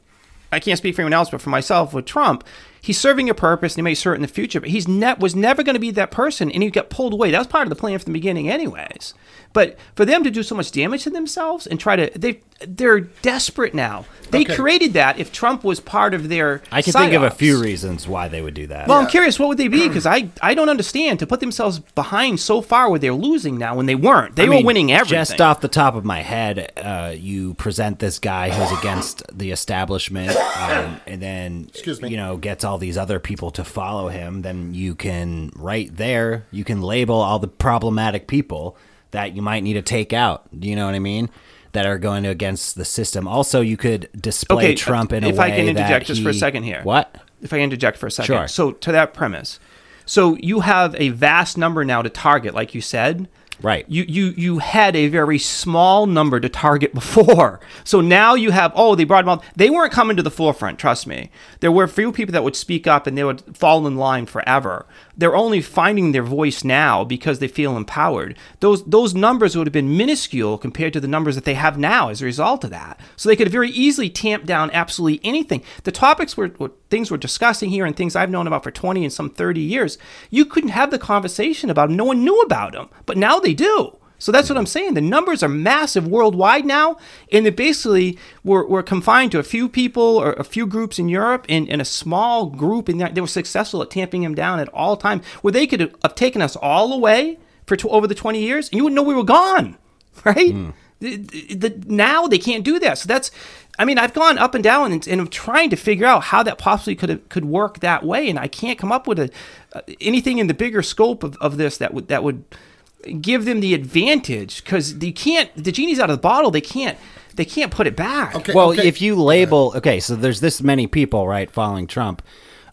I can't speak for anyone else, but for myself with Trump, he's serving a purpose and he may serve it in the future, but he's ne- was never going to be that person and he got pulled away. That was part of the plan from the beginning, anyways. But for them to do so much damage to themselves and try to they they're desperate now. They Okay. created that if Trump was part of their I can think of a few reasons why they would do that. Well, I'm curious, what would they be? Because I, I don't understand to put themselves behind so far where they're losing now when they weren't. They I were mean, winning everything. Just off the top of my head, uh, you present this guy who's against the establishment, um, and then Excuse me. you know gets all these other people to follow him. Then you can right there you can label all the problematic people that you might need to take out. Do you know what I mean? That are going against the system. Also, you could display Okay, uh, Trump in a if way If I can interject just for a second here. What? if I can interject for a second. Sure. So to that premise, so you have a vast number now to target, like you said. Right. You you you had a very small number to target before. So now you have oh they them up. They weren't coming to the forefront. Trust me. There were few people that would speak up and they would fall in line forever. They're only finding their voice now because they feel empowered. Those those numbers would have been minuscule compared to the numbers that they have now as a result of that. So they could very easily tamp down absolutely anything. The topics were, were things we're discussing here and things I've known about for 20 and some 30 years. You couldn't have the conversation about them. No one knew about them, but now they do. So that's what I'm saying. The numbers are massive worldwide now, and they basically were, were confined to a few people or a few groups in Europe and, and a small group, and they were successful at tamping them down at all times, where they could have taken us all away for tw- over the 20 years, and you wouldn't know we were gone, right? The, the, the- now they can't do that. So that's, I mean, I've gone up and down and, and I'm trying to figure out how that possibly could have, could work that way, and I can't come up with a, uh, anything in the bigger scope of, of this that would that would give them the advantage because you can't. The genie's out of the bottle. They can't. They can't put it back. Okay. Well, if you label, okay, so there's this many people, right, following Trump.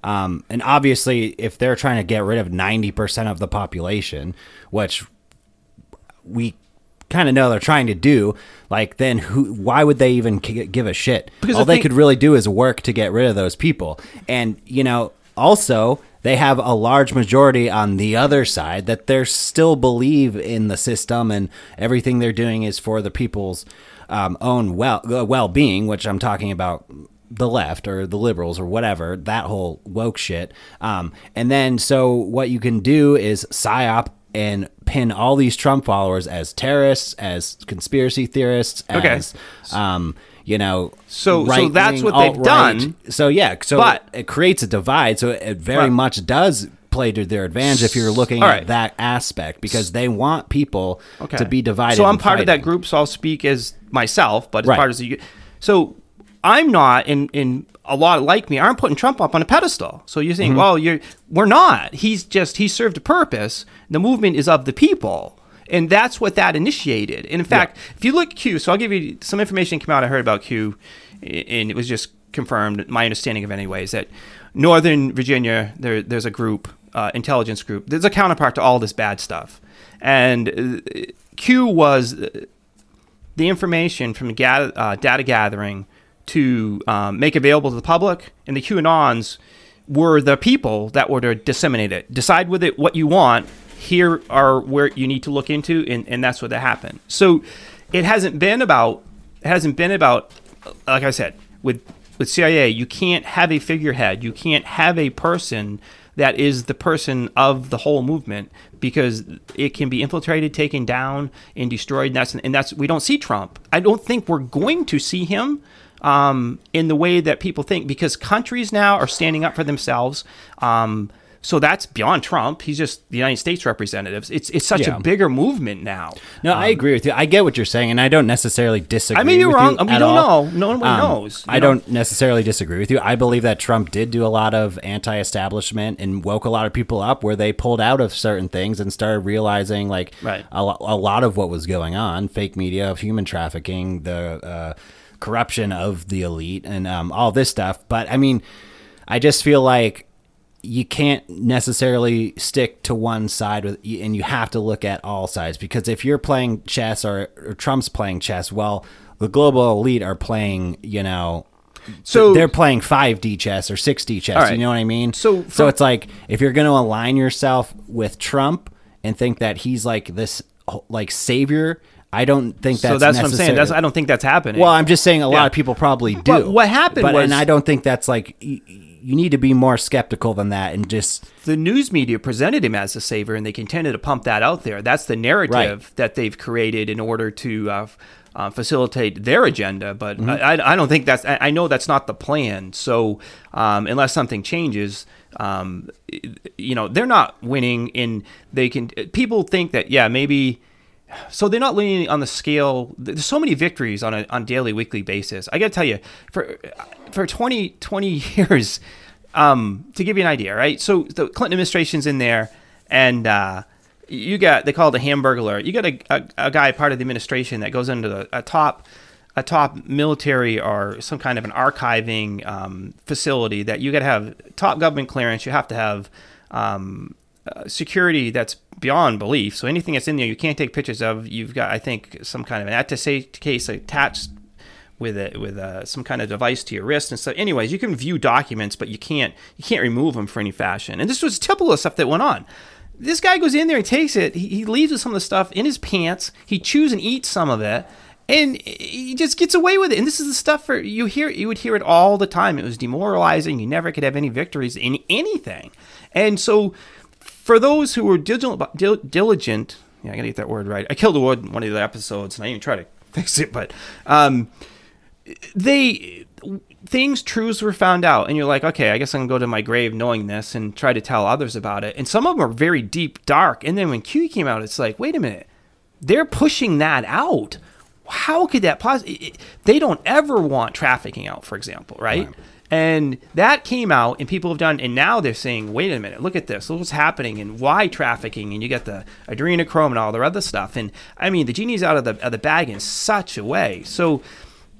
Um, and obviously, if they're trying to get rid of 90% of the population, which we kind of know they're trying to do, like, then who, why would they even give a shit? Because All the they thing- could really do is work to get rid of those people. And, you know, also, they have a large majority on the other side that they still believe in the system and everything they're doing is for the people's um, own well uh, well being, which I'm talking about the left or the liberals or whatever that whole woke shit. Um, and then so what you can do is psyop and pin all these Trump followers as terrorists, as conspiracy theorists, Okay. um, you know, So- so that's what they've done. So yeah, so But- it creates a divide. So it very Right. much does play to their advantage if you're looking All at that aspect because they want people Okay. to be divided. So I'm part of that group, so I'll speak as myself, but as Right. part of the so I'm not, in and a lot like me aren't putting Trump up on a pedestal. So you're Mm-hmm. saying, well, you're we're not. He's just he served a purpose. The movement is of the people. And that's what that initiated. And in fact, if you look at Q, so I'll give you some information came out I heard about Q, and it was just confirmed. My understanding of anyway is that Northern Virginia, there, there's a group, uh, intelligence group. There's a counterpart to all this bad stuff, and uh, Q was uh, the information from gather, uh, data gathering to um, make available to the public, and the QAnons were the people that were to disseminate it. Decide with it what you want. Here are where you need to look into, and, and that's what that happened. So it hasn't been about it hasn't been about like I said with with CIA. You can't have a figurehead. You can't have a person that is the person of the whole movement because it can be infiltrated, taken down, and destroyed. And that's and that's we don't see Trump. I don't think we're going to see him um, in the way that people think because countries now are standing up for themselves. Um, so that's beyond Trump. He's just the United States representatives. It's it's such Yeah. a bigger movement now. No, I agree with you. I get what you're saying, and I don't necessarily disagree. I mean, you're wrong. You I mean, we don't all. know. No one Um, knows. I know? don't necessarily disagree with you. I believe that Trump did do a lot of anti-establishment and woke a lot of people up where they pulled out of certain things and started realizing like Right. a, a lot of what was going on, fake media, human trafficking, the uh, corruption of the elite, and um, all this stuff. But I mean, I just feel like you can't necessarily stick to one side with and you have to look at all sides because if you're playing chess or, or Trump's playing chess well the global elite are playing you know So- they're playing 5D chess or 6D chess right. you know what I mean So so it's like if you're going to align yourself with Trump and think that he's like this like savior I don't think that's so that's what I'm saying. That's I don't think that's happening. Well, I'm just saying a lot of people probably do. But what happened But- was- and I don't think that's like you need to be more skeptical than that and just the news media presented him as a savior, and they continue to pump that out there. That's the narrative Right. that they've created in order to uh, uh, facilitate their agenda. But Mm-hmm. I, I, don't think that's. I, I know that's not the plan. So um, unless something changes. Um, you know they're not winning in they can people think that yeah maybe so they're not leaning on the scale. There's so many victories on a on daily weekly basis. I gotta tell you for for 20 20 years um to give you an idea right? So the clinton administration's in there and uh you got they call it a hamburglar you got a, a, a guy part of the administration that goes into the, a top a top military or some kind of an archiving um, facility that you got to have top government clearance. You have to have um, uh, security that's beyond belief. So anything that's in there, you can't take pictures of. You've got, I think, some kind of an attaché case attached with it with uh, some kind of device to your wrist and so. Anyways, you can view documents, but you can't you can't remove them for any fashion. And this was typical of stuff that went on. This guy goes in there, he takes it, he, he leaves with some of the stuff in his pants. He chews and eats some of it. And he just gets away with it. And this is the stuff for you hear. You would hear it all the time. It was demoralizing. You never could have any victories in anything. And so, for those who were diligent, diligent yeah, I gotta get that word right. I killed the word in one of the episodes, and I even tried to fix it, but um, they things truths were found out, and you're like, okay, I guess I'm gonna go to my grave knowing this and try to tell others about it. And some of them are very deep, dark. And then when Q came out, it's like, wait a minute, they're pushing that out. How could that possibly? They don't ever want trafficking out, for example, right? And that came out, and people have done, and now they're saying, wait a minute, look at this, look what's happening, and why trafficking, and you get the adrenochrome and all the other stuff. And I mean, the genie's out of the, of the bag in such a way. So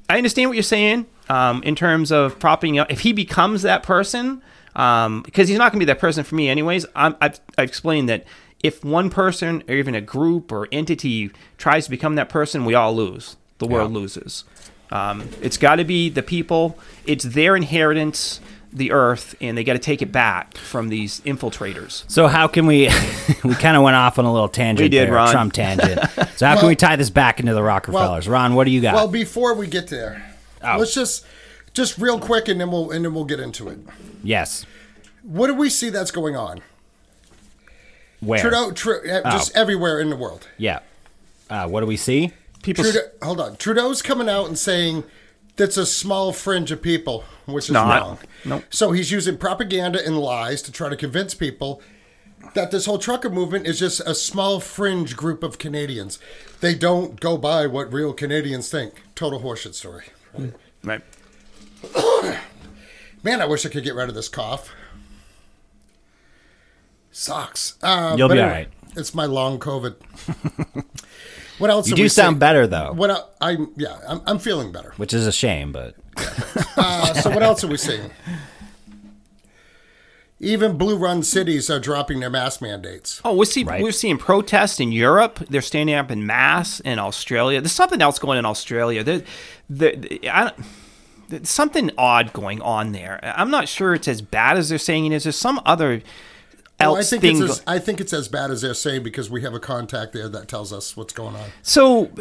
I understand what you're saying um, in terms of propping up. If he becomes that person, um, because he's not going to be that person for me, anyways. I'm, I've, I've explained that if one person or even a group or entity tries to become that person, we all lose. The world loses. Um, it's got to be the people. It's their inheritance, the earth, and they got to take it back from these infiltrators. So how can we? we kind of went off on a little tangent. We did, there, Ron. Trump tangent. So how can we tie this back into the Rockefellers? Ron, what do you got? Well, before we get there, Oh. let's just just real quick, and then we'll and then we'll get into it. yes. What do we see that's going on? Where? Trudeau, Tru- uh, just everywhere in the world. Yeah. Uh, what do we see? People, Trudeau, hold on. Trudeau's coming out and saying that's a small fringe of people, which is not. wrong. Nope. So he's using propaganda and lies to try to convince people that this whole trucker movement is just a small fringe group of Canadians. They don't go by what real Canadians think. Total horseshit story. right? Man, I wish I could get rid of this cough. Sucks. Uh, You'll be anyway, all right. It's my long COVID. what else? You do we sound seeing? better though, What el- I'm yeah, I'm, I'm feeling better. which is a shame, but Uh, so what else are we seeing? Even blue run cities are dropping their mask mandates. Oh, we're seeing Right. we're seeing protests in Europe. They're standing up in mass in Australia. There's something else going on in Australia. There, there, I there's something odd going on there. I'm not sure it's as bad as they're saying it is. There's some other Else I think thing. it's as, I think it's as bad as they're saying because we have a contact there that tells us what's going on. so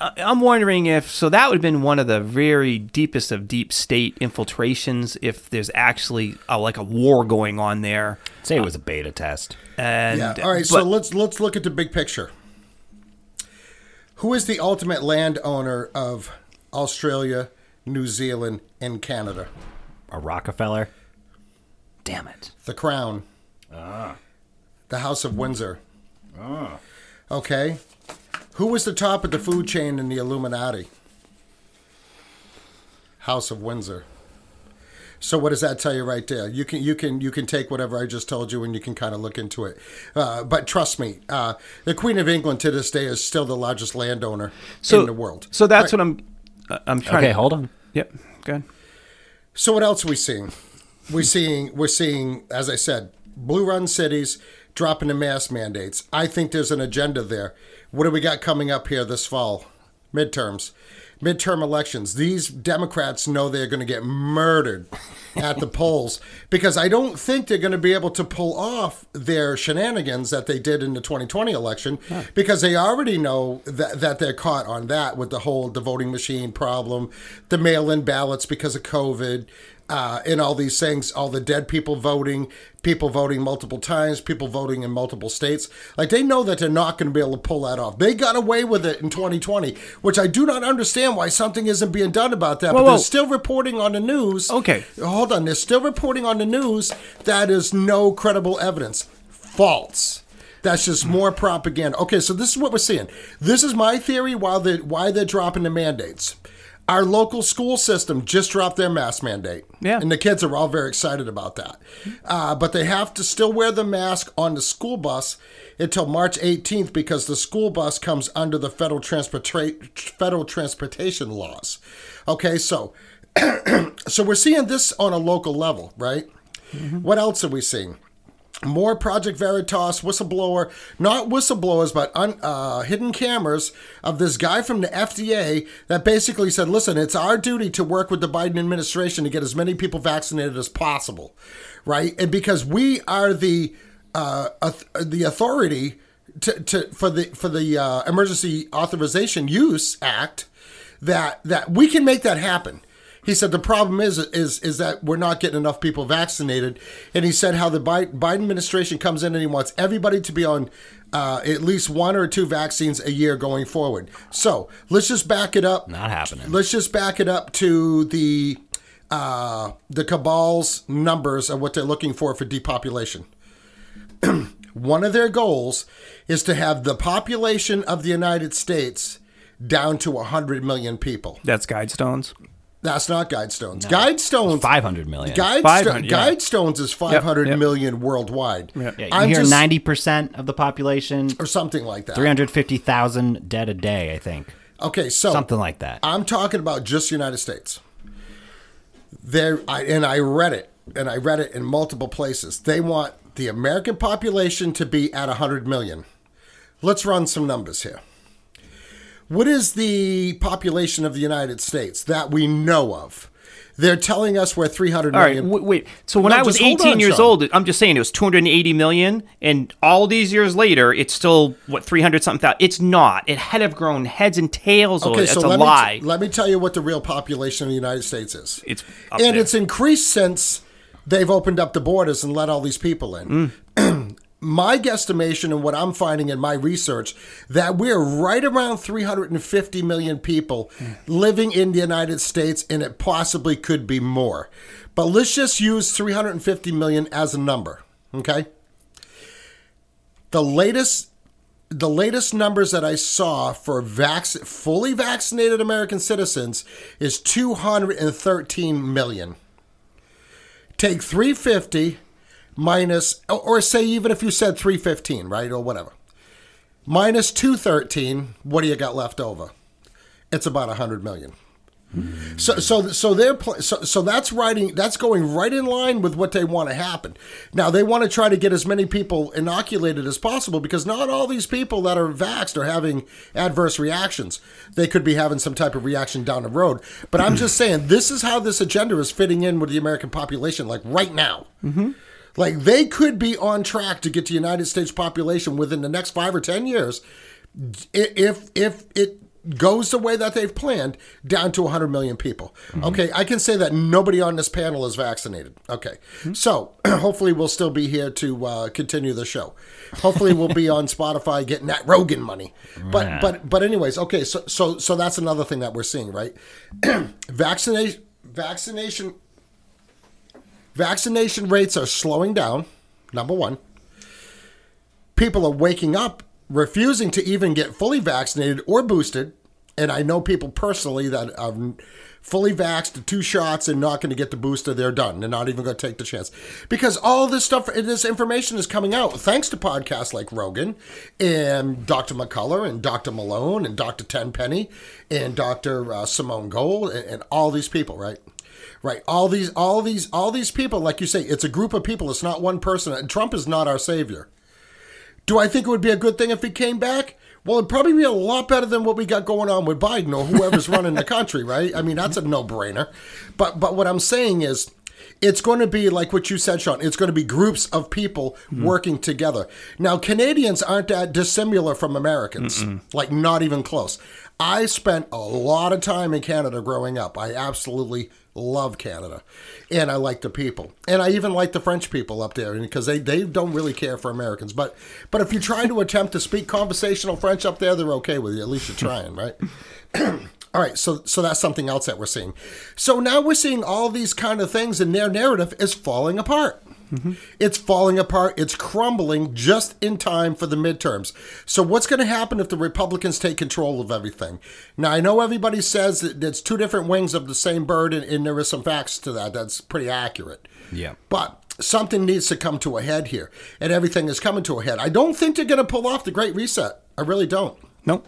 I- I'm wondering if so that would have been one of the very deepest of deep state infiltrations. If there's actually a, like a war going on there, say it was a beta test. and Yeah. All right. so let's let's look at the big picture. Who is the ultimate landowner of Australia, New Zealand, and Canada? A Rockefeller. Damn it. The Crown. The House of Windsor. Ah. Okay. Who was the top of the food chain in the Illuminati? House of Windsor. So what does that tell you right there? You can you can you can take whatever I just told you and you can kind of look into it. Uh, but trust me, uh, the Queen of England to this day is still the largest landowner so in the world. So that's Right. what I'm. uh, I'm trying. Okay, to, hold on. Yep. Good. So what else are we seeing? We're seeing we're seeing, as I said, blue run cities dropping the mask mandates. I think there's an agenda there. What do we got coming up here this fall? Midterms. midterm elections, these Democrats know they're going to get murdered at the polls because I don't think they're going to be able to pull off their shenanigans that they did in the 2020 election because they already know that, that they're caught on that with the whole the voting machine problem, the mail-in ballots because of COVID, uh, and all these things, all the dead people voting, people voting multiple times, people voting in multiple states. Like they know that they're not going to be able to pull that off. They got away with it in 2020, which I do not understand why something isn't being done about that. Whoa, but whoa. they're still reporting on the news. Okay. Hold on. They're still reporting on the news that is no credible evidence. False. That's just more propaganda. Okay, so this is what we're seeing. This is my theory why they why they're dropping the mandates. Our local school system just dropped their mask mandate. Yeah. And the kids are all very excited about that. Uh, but they have to still wear the mask on the school bus until March 18th because the school bus comes under the federal, transporta- federal transportation laws. Okay, so so we're seeing this on a local level, right? What else are we seeing? More Project Veritas whistleblower, not whistleblowers, but un, uh, hidden cameras of this guy from the FDA that basically said, listen, it's our duty to work with the Biden administration to get as many people vaccinated as possible, right? And because we are the uh, the authority to, to for the for the uh, Emergency Authorization Use Act, that that we can make that happen. He said the problem is is is that we're not getting enough people vaccinated, and he said how the Biden administration comes in and he wants everybody to be on uh, at least one or two vaccines a year going forward. So let's just back it up. Not happening. Let's just back it up to the uh, the cabal's numbers of what they're looking for for depopulation. One of their goals is to have the population of the United States down to 100 million people. That's Guidestones. That's not Guidestones. Guidestones. 500 million. Guidestone, 500, yeah. Guidestones is five hundred yep. million worldwide. Yeah. Yeah, you I'm hear just- 90% of the population, or something like that. 350,000 dead a day, I think. Okay, so Something like that. I'm talking about just the United States. There, I, and I read it, and I read it in multiple places. They want the American population to be at 100 million. Let's run some numbers here. What is the population of the United States that we know of? They're telling us we're 300 All right, million. w- wait. So when No, I was 18 on, years Sean. old, I'm just saying it was 280 million, and all these years later, it's still what 300 something thousand. It's not. It had have grown heads and tails. Okay. So let lie. me let me tell you what the real population of the United States is. It's and there. it's increased since they've opened up the borders and let all these people in. Mm. My guesstimation and what I'm finding in my research that we're right around 350 million people Mm. living in the United States and it possibly could be more. But let's just use 350 million as a number, okay? The latest the latest numbers that I saw for vac- fully vaccinated American citizens is 213 million. Take 350 minus, or- say even if you said 315, right, or whatever, minus 213, what do you got left over? It's about 100 million. So so so they're so so that's writing that's going right in line with what they want to happen. Now they want to try to get as many people inoculated as possible because not all these people that are vaxxed are having adverse reactions. They could be having some type of reaction down the road. But I'm just saying this is how this agenda is fitting in with the American population, like right now. Mm-hmm. Like they could be on track to get the United States population within the next five or ten years, if if it goes the way that they've planned, down to 100 million people. Okay, I can say that nobody on this panel is vaccinated. Okay, so hopefully we'll still be here to uh, continue the show. Hopefully we'll be on Spotify getting that Rogan money. But but but anyways, okay, so so so that's another thing that we're seeing, right? vaccination vaccination vaccination rates are slowing down. Number one, people are waking up, refusing to even get fully vaccinated or boosted. And I know people personally that are fully vaxxed, two shots, and not going to get the booster. They're done. They're not even going to take the chance because all this stuff, this information is coming out thanks to podcasts like Rogan and Dr. McCullough and Dr. Malone and Dr. Tenpenny and Dr. Uh, Simone Gold and, and all these people, right? Right. All these, all these, all these people, like you say, it's a group of people. It's not one person. And Trump is not our savior. Do I think it would be a good thing if he came back? Well, it'd probably be a lot better than what we got going on with Biden or whoever's running the country, right? I mean, that's a no-brainer. But but what I'm saying is it's going to be like what you said, Sean. It's going to be groups of people mm-hmm. working together. Now, Canadians aren't that dissimilar from Americans, like not even close. I spent a lot of time in Canada growing up. I absolutely love Canada, and I like the people, and I even like the French people up there because they, they don't really care for Americans. But but if you try to attempt to speak conversational French up there, they're okay with you. At least you're trying, right? All right, so so that's something else that we're seeing. So now we're seeing all these kind of things, and their narrative is falling apart. Mm-hmm. It's falling apart. It's crumbling just in time for the midterms. So what's going to happen if the Republicans take control of everything? Now I know everybody says that it's two different wings of the same bird, and, and there is some facts to that. That's pretty accurate. Yeah. But something needs to come to a head here, and everything is coming to a head. I don't think they're going to pull off the Great Reset. I really don't. Nope.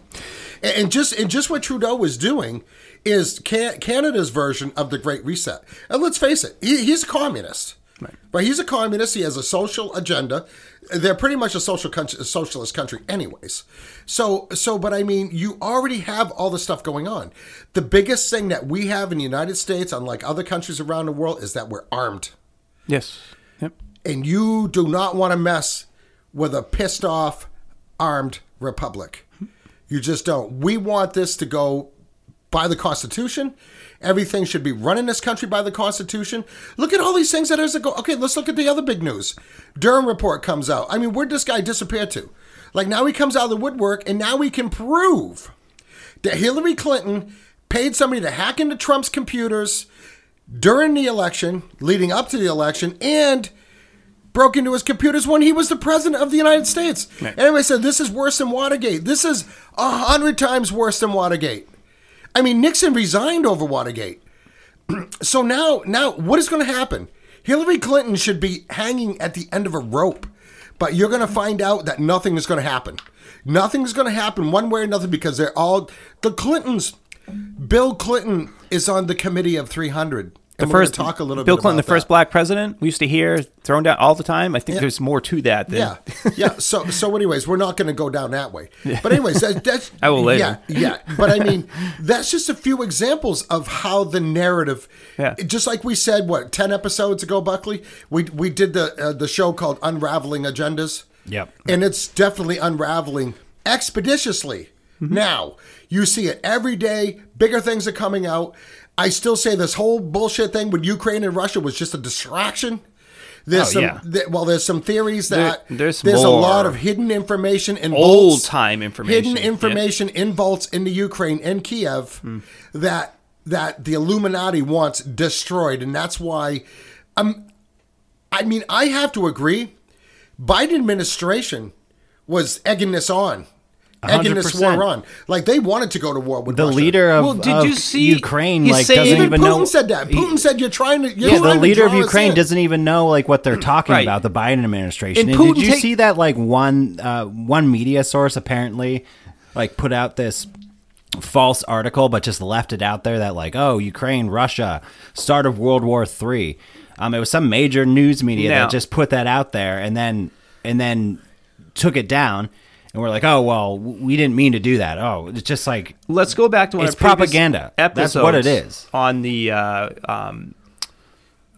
And just and just what Trudeau was doing is Canada's version of the Great Reset. And let's face it, he, he's a communist. Right. He's a communist. He has a social agenda. They're pretty much a social country, a socialist country, anyways. So, so, but I mean, you already have all the stuff going on. The biggest thing that we have in the United States, unlike other countries around the world, is that we're armed Yes. Yep. and you do not want to mess with a pissed off armed republic. You just don't. We want this to go by the Constitution. Everything should be run in this country by the Constitution. Look at all these things that is go. Okay, let's look at the other big news. Durham report comes out. I mean, where'd this guy disappear to? Like now he comes out of the woodwork, and now we can prove that Hillary Clinton paid somebody to hack into Trump's computers during the election, leading up to the election, and broke into his computers when he was the president of the United States. Anyway, said this is worse than Watergate. This is a hundred times worse than Watergate. I mean, Nixon resigned over Watergate. so now, now what is going to happen? Hillary Clinton should be hanging at the end of a rope, but you're going to find out that nothing is going to happen. Nothing's going to happen one way or another because they're all the Clintons. Bill Clinton is on the committee of 300. The first talk a little Bill Clinton, the about first black president, we used to hear thrown down all the time. I think there's more to that. Than, Yeah, yeah. So, so, anyways, we're not going to go down that way. But, anyways, that, that's I will later. Yeah, yeah. But I mean, that's just a few examples of how the narrative. Yeah. Just like we said, what ten episodes ago, Buckley, we we did the uh, the show called Unraveling Agendas. Yep. And it's definitely unraveling expeditiously. Mm-hmm. Now you see it every day. Bigger things are coming out. I still say this whole bullshit thing with Ukraine and Russia was just a distraction. There's Oh, some, yeah. th- well, there's some theories that there's a lot of hidden information in Old time information, hidden yeah. Information in vaults in the Ukraine and Kiev that that the Illuminati wants destroyed, and that's why. Um, I mean, I have to agree. Biden administration was egging this on, egging this war on. Like they wanted to go to war with The Russia. leader of, Well, did of you see- Ukraine like saying- doesn't Even even Putin know. said that. Putin said you're trying to. You're yeah, the trying to leader of draw us Ukraine doesn't even know like what they're talking Right. about. The Biden administration. And And, did you take- see that? Like one uh, one media source apparently like put out this false article, but just left it out there that like, oh, Ukraine, Russia, start of World War Three. Um, it was some major news media Now- that just put that out there, and then and then took it down. And we're like, oh well, we didn't mean to do that. Oh, it's just like Let's go back to one It's propaganda. That's what it is. on the uh, um,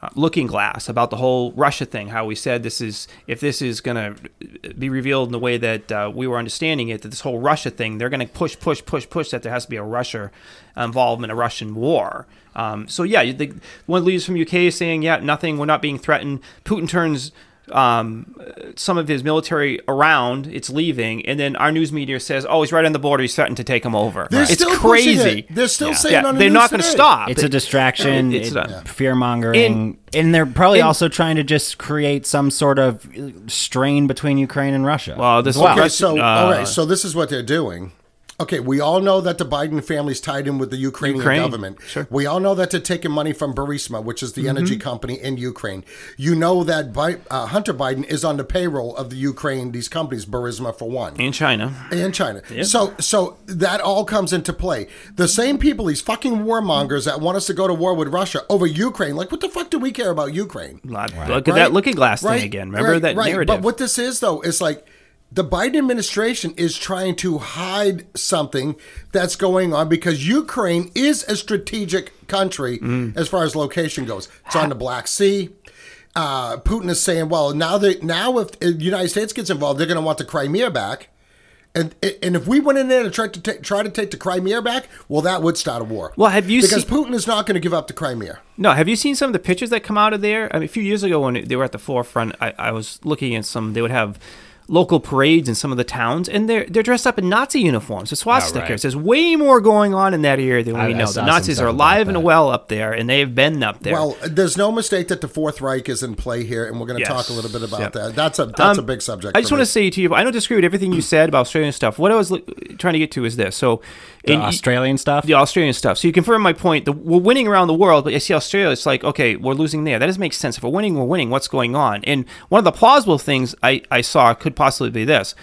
uh, Looking Glass about the whole Russia thing. How we said this is if this is going to be revealed in the way that uh, we were understanding it, that this whole Russia thing, they're going to push, push, push, push that there has to be a Russia involvement, a Russian war. Um, so yeah, think one the leaders from UK is saying, yeah, nothing, we're not being threatened. Putin turns um, some of his military around, it's leaving, and then our news media says, "Oh, he's right on the border. He's threatening to take him over." They're It's still pushing crazy. it. They're still Yeah. saying Yeah, on the they're not going to stop. It's a distraction. It's It's a- fear mongering, In- and they're probably in- also trying to just create some sort of strain between Ukraine and Russia. Well, this as well. Okay, so Uh, all right, so this is what they're doing. Okay, we all know that the Biden family's tied in with the Ukrainian Ukraine, government. sure. We all know that they're taking money from Burisma, which is the energy company in Ukraine. You know that Bi- uh, Hunter Biden is on the payroll of the Ukraine, these companies, Burisma for one in China. and China. So so that all comes into play. The same people, these fucking warmongers that want us to go to war with Russia over Ukraine. Like, what the fuck do we care about Ukraine? Look at Right? that Looking Glass Right? thing again. Remember Right, that right. narrative? But what this is though is like the Biden administration is trying to hide something that's going on because Ukraine is a strategic country Mm. as far as location goes. It's on the Black Sea. Uh, Putin is saying, well, now that now if the United States gets involved, they're going to want the Crimea back. And and if we went in there to try to take, try to take the Crimea back, well, that would start a war. Well, have you because seen- Putin is not going to give up the Crimea. No, have you seen some of the pictures that come out of there? I mean, a few years ago when they were at the forefront, I, I was looking at some. They would have local parades in some of the towns, and they're they're dressed up in Nazi uniforms, with swastikas. right. There's way more going on in that area than we I know. saw The Nazis are alive and well up there, and they've been up there. Well, there's no mistake that the Fourth Reich is in play here, and we're going to Yes. talk a little bit about Yep. that. That's a that's a Um, big subject. I just for want to say to you, I don't disagree with everything you said about Australian stuff. What I was li- trying to get to is this. So, The Australian stuff. the Australian stuff. So you confirm my point. The, we're winning around the world, but you see Australia, it's like, okay, we're losing there. That doesn't make sense. If we're winning, we're winning. What's going on? And one of the plausible things I, I saw could possibly be this.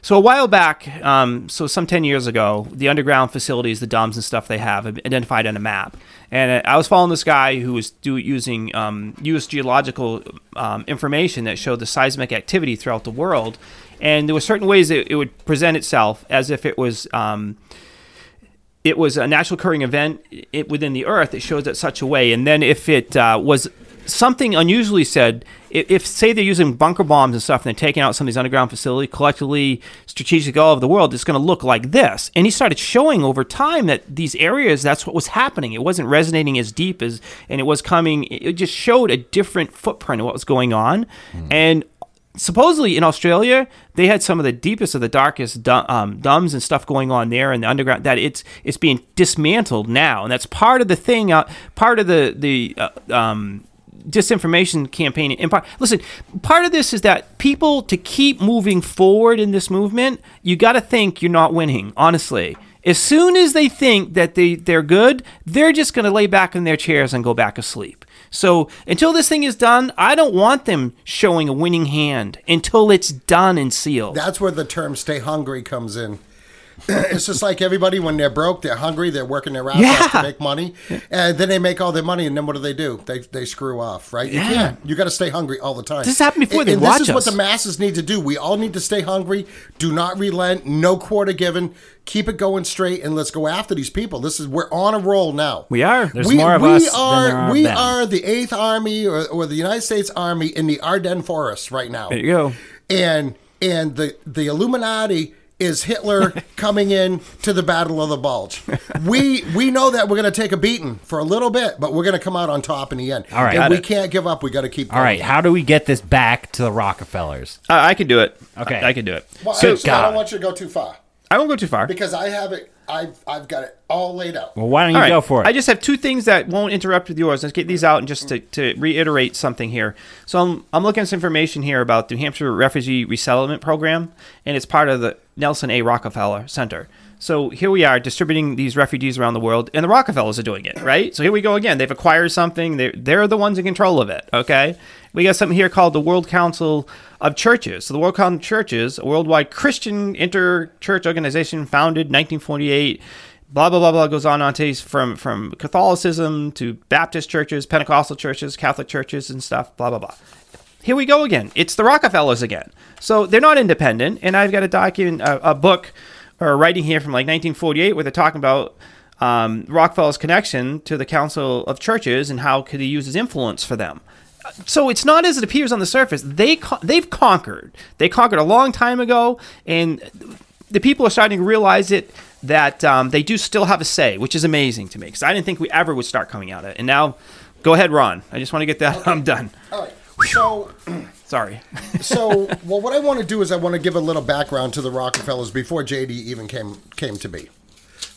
So a while back, um, so some 10 years ago, the underground facilities, the DUMBs and stuff they have identified on a map. And I was following this guy who was do, using um, US geological um, information that showed the seismic activity throughout the world. And there were certain ways that it would present itself as if it was um, it was a natural occurring event it, within the earth it shows it such a way. And then if it uh, was something unusually said if, if say they're using bunker bombs and stuff and they're taking out some of these underground facilities collectively strategic all over the world it's going to look like this. And he started showing over time that these areas that's what was happening. It wasn't resonating as deep as and it was coming it just showed a different footprint of what was going on. And supposedly in Australia, they had some of the deepest of the darkest du- um, DUMBs and stuff going on there in the underground. That it's it's being dismantled now, and that's part of the thing. Uh, part of the the uh, um, disinformation campaign. In part, listen, part of this is that people to keep moving forward in this movement, you got to think you're not winning. Honestly. As soon as they think that they, they're good, they're just going to lay back in their chairs and go back asleep. So until this thing is done, I don't want them showing a winning hand until it's done and sealed. That's where the term "stay hungry" comes in. It's just like everybody when they're broke, they're hungry, they're working their ass off to make money, and then they make all their money, and then what do they do? They they screw off, right? You Yeah. can't. You got to stay hungry all the time. This happened before And, they and watch this is what the masses need to do. We all need to stay hungry. Do not relent. No quarter given. Keep it going straight, and let's go after these people. This is we're on a roll now. we are. There's more of us than are are we them. are the Eighth Army or, or the United States Army in the Ardennes Forest right now There you go. and and the the Illuminati is Hitler coming in to the Battle of the Bulge. We we know that we're going to take a beating for a little bit, but we're going to come out on top in the end. All right. and we it. can't give up. We got to keep. All right, how do we get this back to the Rockefellers? I, I can do it. Okay. I, I can do it. Well, So, actually, I don't want you to go too far I won't go too far. because I have it. I've I've got it all laid out. Well, why don't you All right. go for it? I just have two things that won't interrupt with yours. Let's get these out and just to, to reiterate something here. So I'm, I'm looking at some information here about the New Hampshire Refugee Resettlement Program, and it's part of the Nelson A. Rockefeller Center. So here we are distributing these refugees around the world, and the Rockefellers are doing it, right? So here we go again. They've acquired something. They're, they're the ones in control of it, okay? We got something here called the World Council of Churches. So the World Council of Churches, a worldwide Christian inter-church organization founded 1948 blah blah blah blah goes on on to from from Catholicism to Baptist churches, Pentecostal churches, Catholic churches, and stuff. Blah blah blah. Here we go again. It's the Rockefellers again. So they're not independent, and I've got a document, a, a book, or writing here from like 1948 where they're talking about um, Rockefeller's connection to the Council of Churches and how could he use his influence for them so it's not as it appears on the surface. They they've conquered. They conquered a long time ago, and the people are starting to realize it that um, they do still have a say, which is amazing to me because I didn't think we ever would start coming out of it. And now, go ahead, Ron. I just want to get that. I'm done. All right. So Sorry. so well, what I want to do is I want to give a little background to the Rockefellers before JD even came came to be.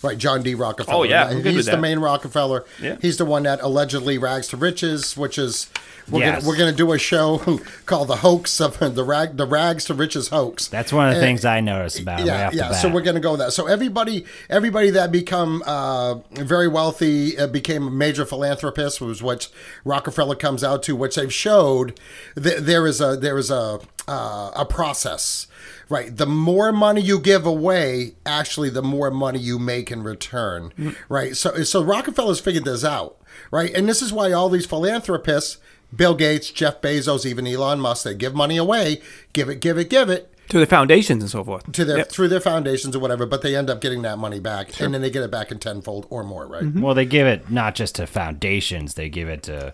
Right, John D. Rockefeller. Oh, yeah, I'm he's the main Rockefeller. Yeah. He's the one that allegedly rags to riches, which is we're Yes. gonna we're gonna do a show called the hoax of the rag the rags to riches hoax. That's one of the And- things I noticed about it right yeah, yeah. So we're gonna go with that. So everybody, everybody that become uh, very wealthy uh, became a major philanthropist, was what Rockefeller comes out to. Which they've showed th- there is a there is a uh, a process. Right. The more money you give away, actually, the more money you make in return. Right. So, so Rockefellers figured this out. Right. And this is why all these philanthropists, Bill Gates, Jeff Bezos, even Elon Musk, they give money away, give it, give it, give it. to the foundations and so forth. to their Yep. through their foundations or whatever, but they end up getting that money back, and then they get it back in tenfold or more, right? Well, they give it not just to foundations; they give it to,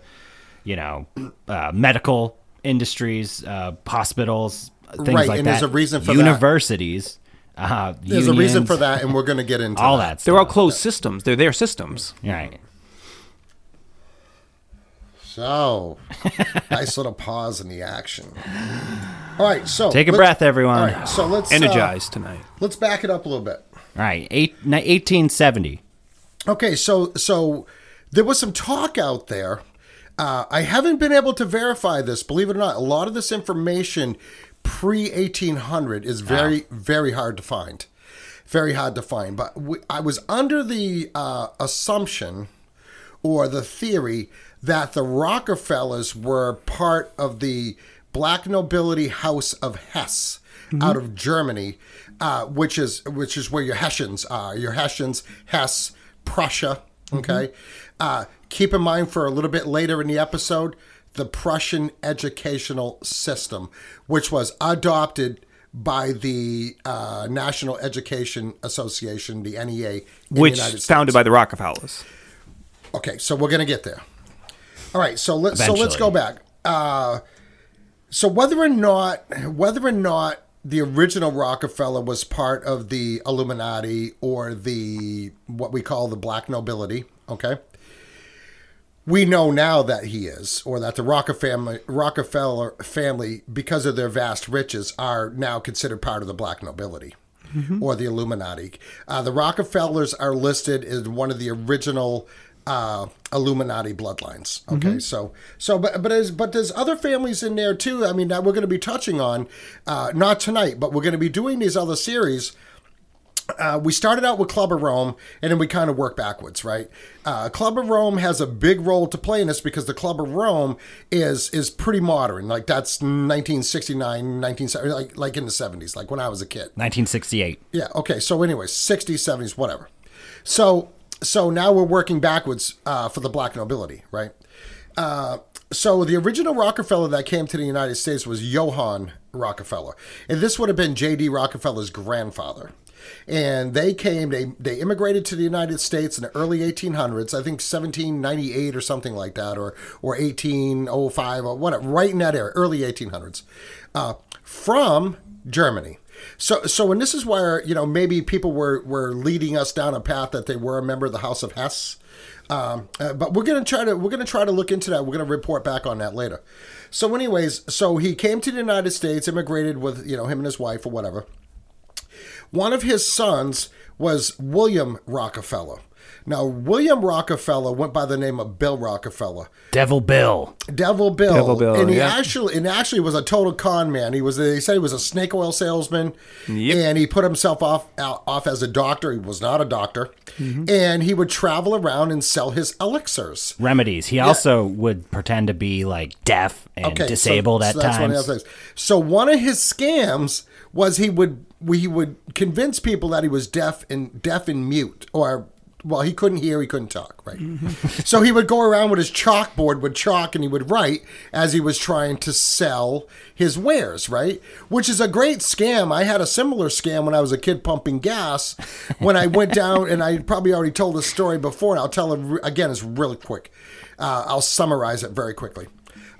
you know, uh, medical industries, uh, hospitals, things Right, like and that. there's a reason for that. universities. Uh, There's a reason for that, and we're going to get into All that. that. They're all closed systems. They're their systems. Right. So, nice little pause in the action. All right, so Take a breath, everyone. All right, so let's uh, tonight. let's back it up a little bit. All right. Eight, 1870. Okay, so so there was some talk out there. Uh, I haven't been able to verify this. Believe it or not, a lot of this information pre eighteen hundred is very very hard to find. Very hard to find. But we, I was under the uh, assumption or the theory that the Rockefellers were part of the black nobility house of Hesse out of Germany, uh, which is which is where your Hessians are. Your Hessians, Hesse, Prussia. Okay. Uh, keep in mind for a little bit later in the episode, the Prussian educational system, which was adopted by the uh, National Education Association, the NEA, in Which the United States. founded by the Rockefellers. Okay, so we're gonna get there. All right, so let's so let's go back. Uh, so whether or not whether or not the original Rockefeller was part of the Illuminati or the what we call the black nobility, okay? We know now that he is, or that the Rockefeller Rockefeller family, because of their vast riches, are now considered part of the black nobility or the Illuminati. Uh, the Rockefellers are listed as one of the original uh, Illuminati bloodlines. Okay, so so but but as, but there's other families in there too. I mean, that we're going to be touching on, uh, not tonight, but we're going to be doing these other series. Uh, we started out with Club of Rome, and then we kind of work backwards, right? Uh, Club of Rome has a big role to play in this because the Club of Rome is is pretty modern. Like that's 1969, 1970, like like in the 70s, like when I was a kid. 1968. Yeah. Okay. So, anyway, 60s, 70s, whatever. So, so now we're working backwards uh, for the black nobility, right? Uh, so the original Rockefeller that came to the United States was Johann Rockefeller, and this would have been J.D. Rockefeller's grandfather. And they came, they they immigrated to the United States in the early 1800s, I think 1798 or something like that, or or 1805 or whatever, right in that area, early 1800s, uh, from Germany. So, so, and this is where you know maybe people were were leading us down a path that they were a member of the House of Hesse, um, uh, but we're gonna try to we're gonna try to look into that. We're gonna report back on that later. So, anyways, so he came to the United States, immigrated with you know him and his wife or whatever. One of his sons was William Rockefeller. Now, William Rockefeller went by the name of Bill Rockefeller. Devil Bill. Devil Bill. Devil Bill, and he yeah. actually and actually was a total con man. He was they said he was a snake oil salesman, Yep. and he put himself off out, off as a doctor. He was not a doctor, Mm-hmm. and he would travel around and sell his elixirs. Remedies. He also would pretend to be like deaf and Okay, disabled so at that's one of times. the. So one of his scams was he would he would convince people that he was deaf and deaf and mute or well he couldn't hear he couldn't talk right? So he would go around with his chalkboard with chalk and he would write as he was trying to sell his wares right? Which is a great scam. I had a similar scam when i was a kid pumping gas. When i went down and i probably already told this story before and i'll tell it again it's really quick. Uh, i'll summarize it very quickly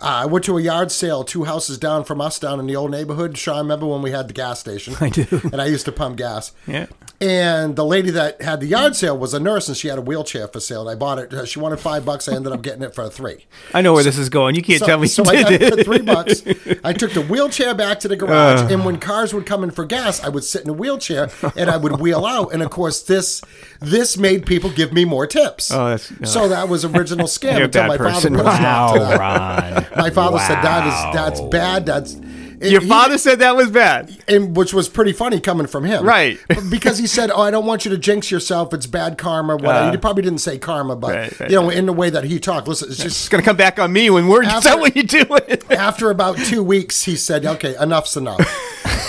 I went to a yard sale two houses down from us down in the old neighborhood. Sean, remember when we had the gas station? I do. And I used to pump gas. Yeah. And the lady that had the yard sale was a nurse, and she had a wheelchair for sale. And I bought it. uh, She wanted five bucks. I ended up getting it for three. I know where this is going. You can't So, tell me so I got it for three bucks. I took the wheelchair back to the garage, and when cars would come in for gas, I would sit in a wheelchair and I would wheel out. And of course, this this made people give me more tips. Oh, that's- so that was original scam until my father put stop to Wow, that. Ron. My father said that is that's bad. That's Your he- father said that was bad. and which was pretty funny coming from him, Right. because he said, "Oh, I don't want you to jinx yourself. It's bad karma." Whatever. Uh, he probably didn't say karma, but Right, right, you know, in the way that he talked. Listen, it's just gonna come back on me when we're. Is After- that what you're doing? after about two weeks, he said, "Okay, enough's enough.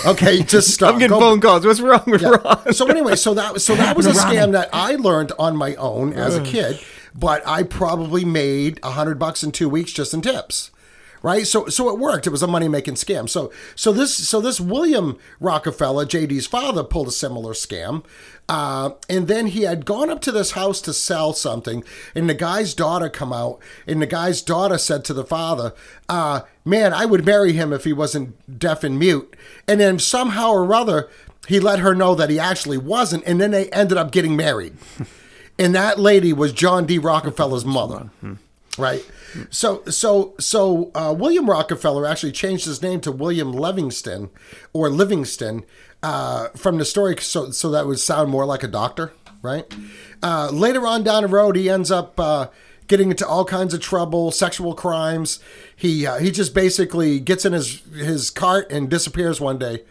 Okay, just stop." I'm getting Go- phone calls. What's wrong with Yeah. Ron? So anyway, so that so that was a scam that I learned on my own as a kid, but I probably made a hundred bucks in two weeks just in tips. Right? So so it worked. It was a money making scam. So so this so this William Rockefeller, JD's father, pulled a similar scam. Uh, and then he had gone up to this house to sell something, and the guy's daughter come out, and the guy's daughter said to the father, uh, "Man, I would marry him if he wasn't deaf and mute." And then somehow or other, he let her know that he actually wasn't, and then they ended up getting married. and that lady was John D. Rockefeller's mother, right? So, so, so uh, William Rockefeller actually changed his name to William Livingston or Livingston uh, from the story, so so that would sound more like a doctor, right? Uh, later on down the road, he ends up. Uh, Getting into all kinds of trouble, sexual crimes. He uh, he just basically gets in his his cart and disappears one day,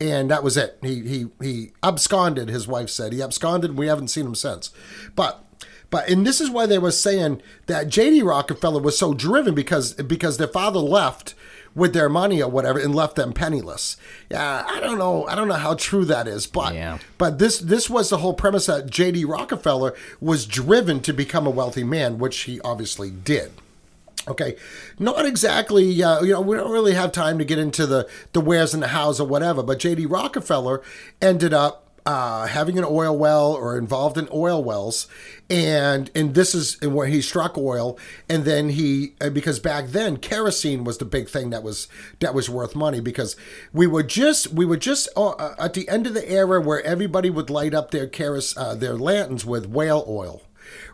and that was it. He he he absconded. His wife said he absconded. and We haven't seen him since. But but and this is why they were saying that J.D. Rockefeller was so driven because because their father left with their money or whatever and left them penniless. Yeah, I don't know. I don't know how true that is, but Yeah. but this this was the whole premise that J.D. Rockefeller was driven to become a wealthy man, which he obviously did. Okay, not exactly. Uh, you know, we don't really have time to get into the the where's and the hows or whatever. But J.D. Rockefeller ended up uh, having an oil well or involved in oil wells, and and this is where he struck oil, and then he uh, because back then kerosene was the big thing that was that was worth money because we were just we were just uh, uh, at the end of the era where everybody would light up their keros uh, their lanterns with whale oil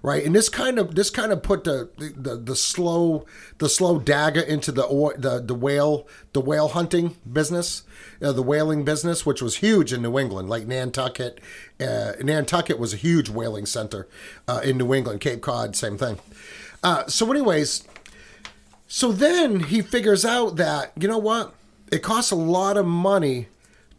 right? And this kind of this kind of put the the, the slow the slow dagger into the the the whale the whale hunting business, uh, the whaling business, which was huge in New England, like Nantucket. Uh, Nantucket was a huge whaling center uh, in New England. Cape Cod, same thing. Uh, so, anyways, so then he figures out that you know what, it costs a lot of money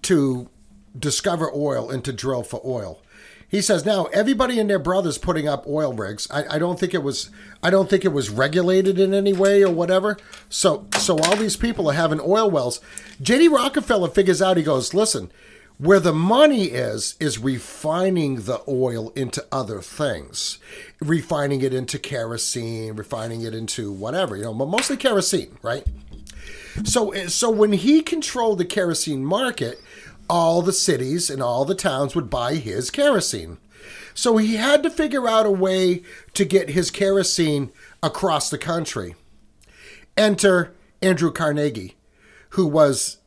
to discover oil and to drill for oil. He says now everybody and their brothers putting up oil rigs. I, I don't think it was I don't think it was regulated in any way or whatever. So so all these people are having oil wells. JD Rockefeller figures out he goes, listen, where the money is is refining the oil into other things. Refining it into kerosene, refining it into whatever, you know, but mostly kerosene, right? So eh, so when he controlled the kerosene market, all the cities and all the towns would buy his kerosene. So he had to figure out a way to get his kerosene across the country. Enter Andrew Carnegie, who was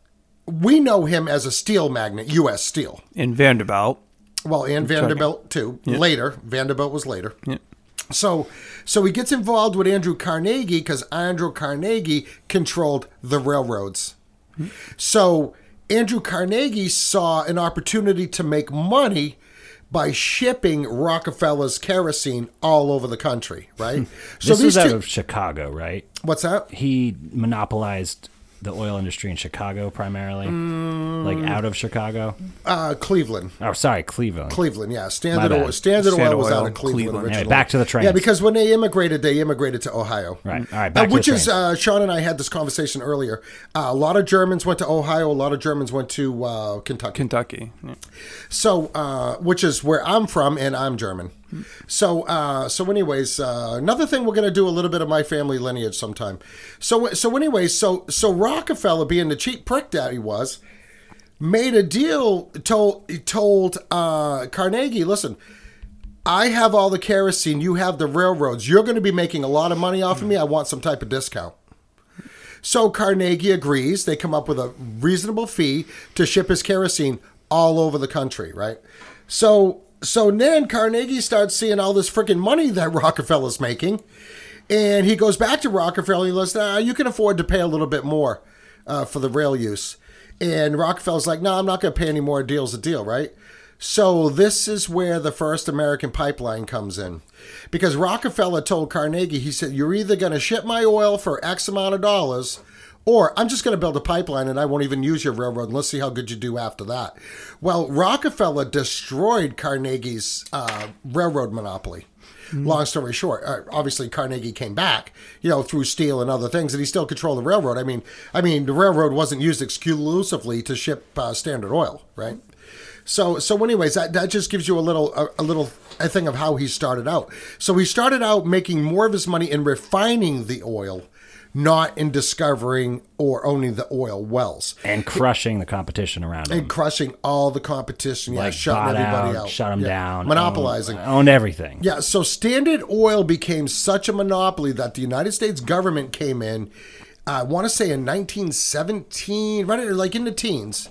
we know him as a steel magnate, U.S. Steel. In Vanderbilt. Well, and Vanderbilt too. Later, Vanderbilt was later. Yeah. So, so he gets involved with Andrew Carnegie because Andrew Carnegie controlled the railroads. Hmm. So Andrew Carnegie saw an opportunity to make money by shipping Rockefeller's kerosene all over the country. Right. so this was out of Chicago, right? what's that? He monopolized the oil industry in Chicago primarily, Mm. like out of Chicago. Uh, Cleveland. Oh, sorry, Cleveland. Cleveland, yeah. Standard oil, Standard, Standard oil was out of Cleveland, Cleveland. Anyway, originally. back to the train. Yeah, because when they immigrated, they immigrated to Ohio. Right. All right. Uh, Back to which the is uh, Sean and I had this conversation earlier. Uh, a lot of Germans went to Ohio. A lot of Germans went to uh, Kentucky. Kentucky. Yeah. So, uh, which is where I'm from, and I'm German. So, uh, so anyways, uh, another thing we're gonna do a little bit of my family lineage sometime. So, so anyways, so so Rockefeller, being the cheap prick that he was, made a deal. Told told uh, Carnegie, listen. I have all the kerosene. You have the railroads. You're going to be making a lot of money off of me. I want some type of discount. So Carnegie agrees. They come up with a reasonable fee to ship his kerosene all over the country, right? So so then Carnegie starts seeing all this freaking money that Rockefeller's making, and he goes back to Rockefeller. He goes, nah, "You can afford to pay a little bit more uh, for the rail use." And Rockefeller's like, "No, I'm not going to pay any more. Deal's a deal, right?" So this is where the first American pipeline comes in. Because Rockefeller told Carnegie, he said, You're either going to ship my oil for X amount of dollars, or I'm just going to build a pipeline and I won't even use your railroad and let's see how good you do after that. Well, Rockefeller destroyed Carnegie's uh, railroad monopoly. Long story short, uh, obviously Carnegie came back, you know, through steel and other things, and he still controlled the railroad. I mean, I mean, the railroad wasn't used exclusively to ship uh, Standard Oil, right? So, so anyways, that, that just gives you a little a, a little a thing of how he started out. So he started out making more of his money in refining the oil not in discovering or owning the oil wells and crushing the competition around him. and crushing all the competition. Yeah, like shutting everybody out, out, shut them Yeah. down, monopolizing. owned, owned everything. Yeah, so Standard Oil became such a monopoly that the United States government came in, I want to say in 1917, right like in the teens,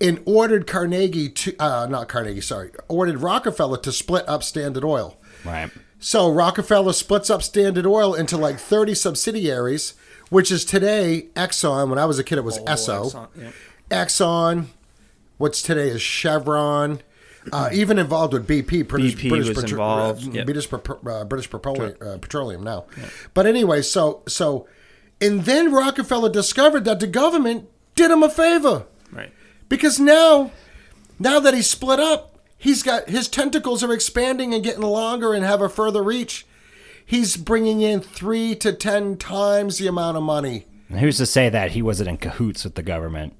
and ordered Carnegie to, uh, not Carnegie, sorry, ordered Rockefeller to split up Standard Oil. Right. So Rockefeller splits up Standard Oil into like 30 subsidiaries, which is today Exxon. When I was a kid, it was Esso. Exxon, yeah. Exxon, what's today is Chevron. Uh, even involved with BP, British, BP British, was involved, uh, yep. British, uh, British Petroleum, uh, Petroleum now. But anyway, so so, and then Rockefeller discovered that the government did him a favor Right. because now, now that he's split up, he's got his tentacles are expanding and getting longer and have a further reach. He's bringing in three to ten times the amount of money. And who's to say that he wasn't in cahoots with the government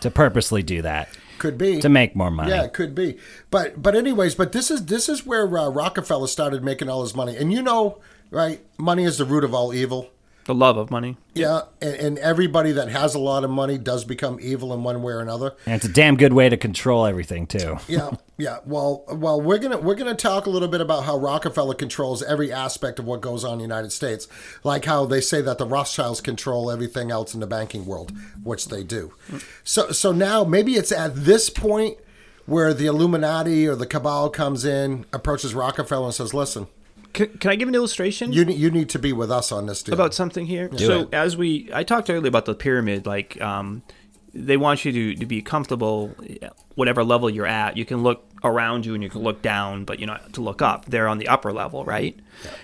to purposely do that Could be to make more money? Yeah, it could be. But but anyways, but this is this is where uh, Rockefeller started making all his money. And you know, right? Money is the root of all evil. The love of money. Yeah, and, and everybody that has a lot of money does become evil in one way or another. And it's a damn good way to control everything too. Yeah, yeah. Well, well, we're gonna we're gonna talk a little bit about how Rockefeller controls every aspect of what goes on in the United States, like how they say that the Rothschilds control everything else in the banking world, which they do. So, so now maybe it's at this point where the Illuminati or the cabal comes in, approaches Rockefeller and says, "Listen, Can, can I give an illustration? you you need to be with us on this deal." about something here. so it. as we, I talked earlier about the pyramid. Like, um, they want you to, to be comfortable, whatever level you're at. You can look around you and you can look down, but you know to look up. They're on the upper level, right?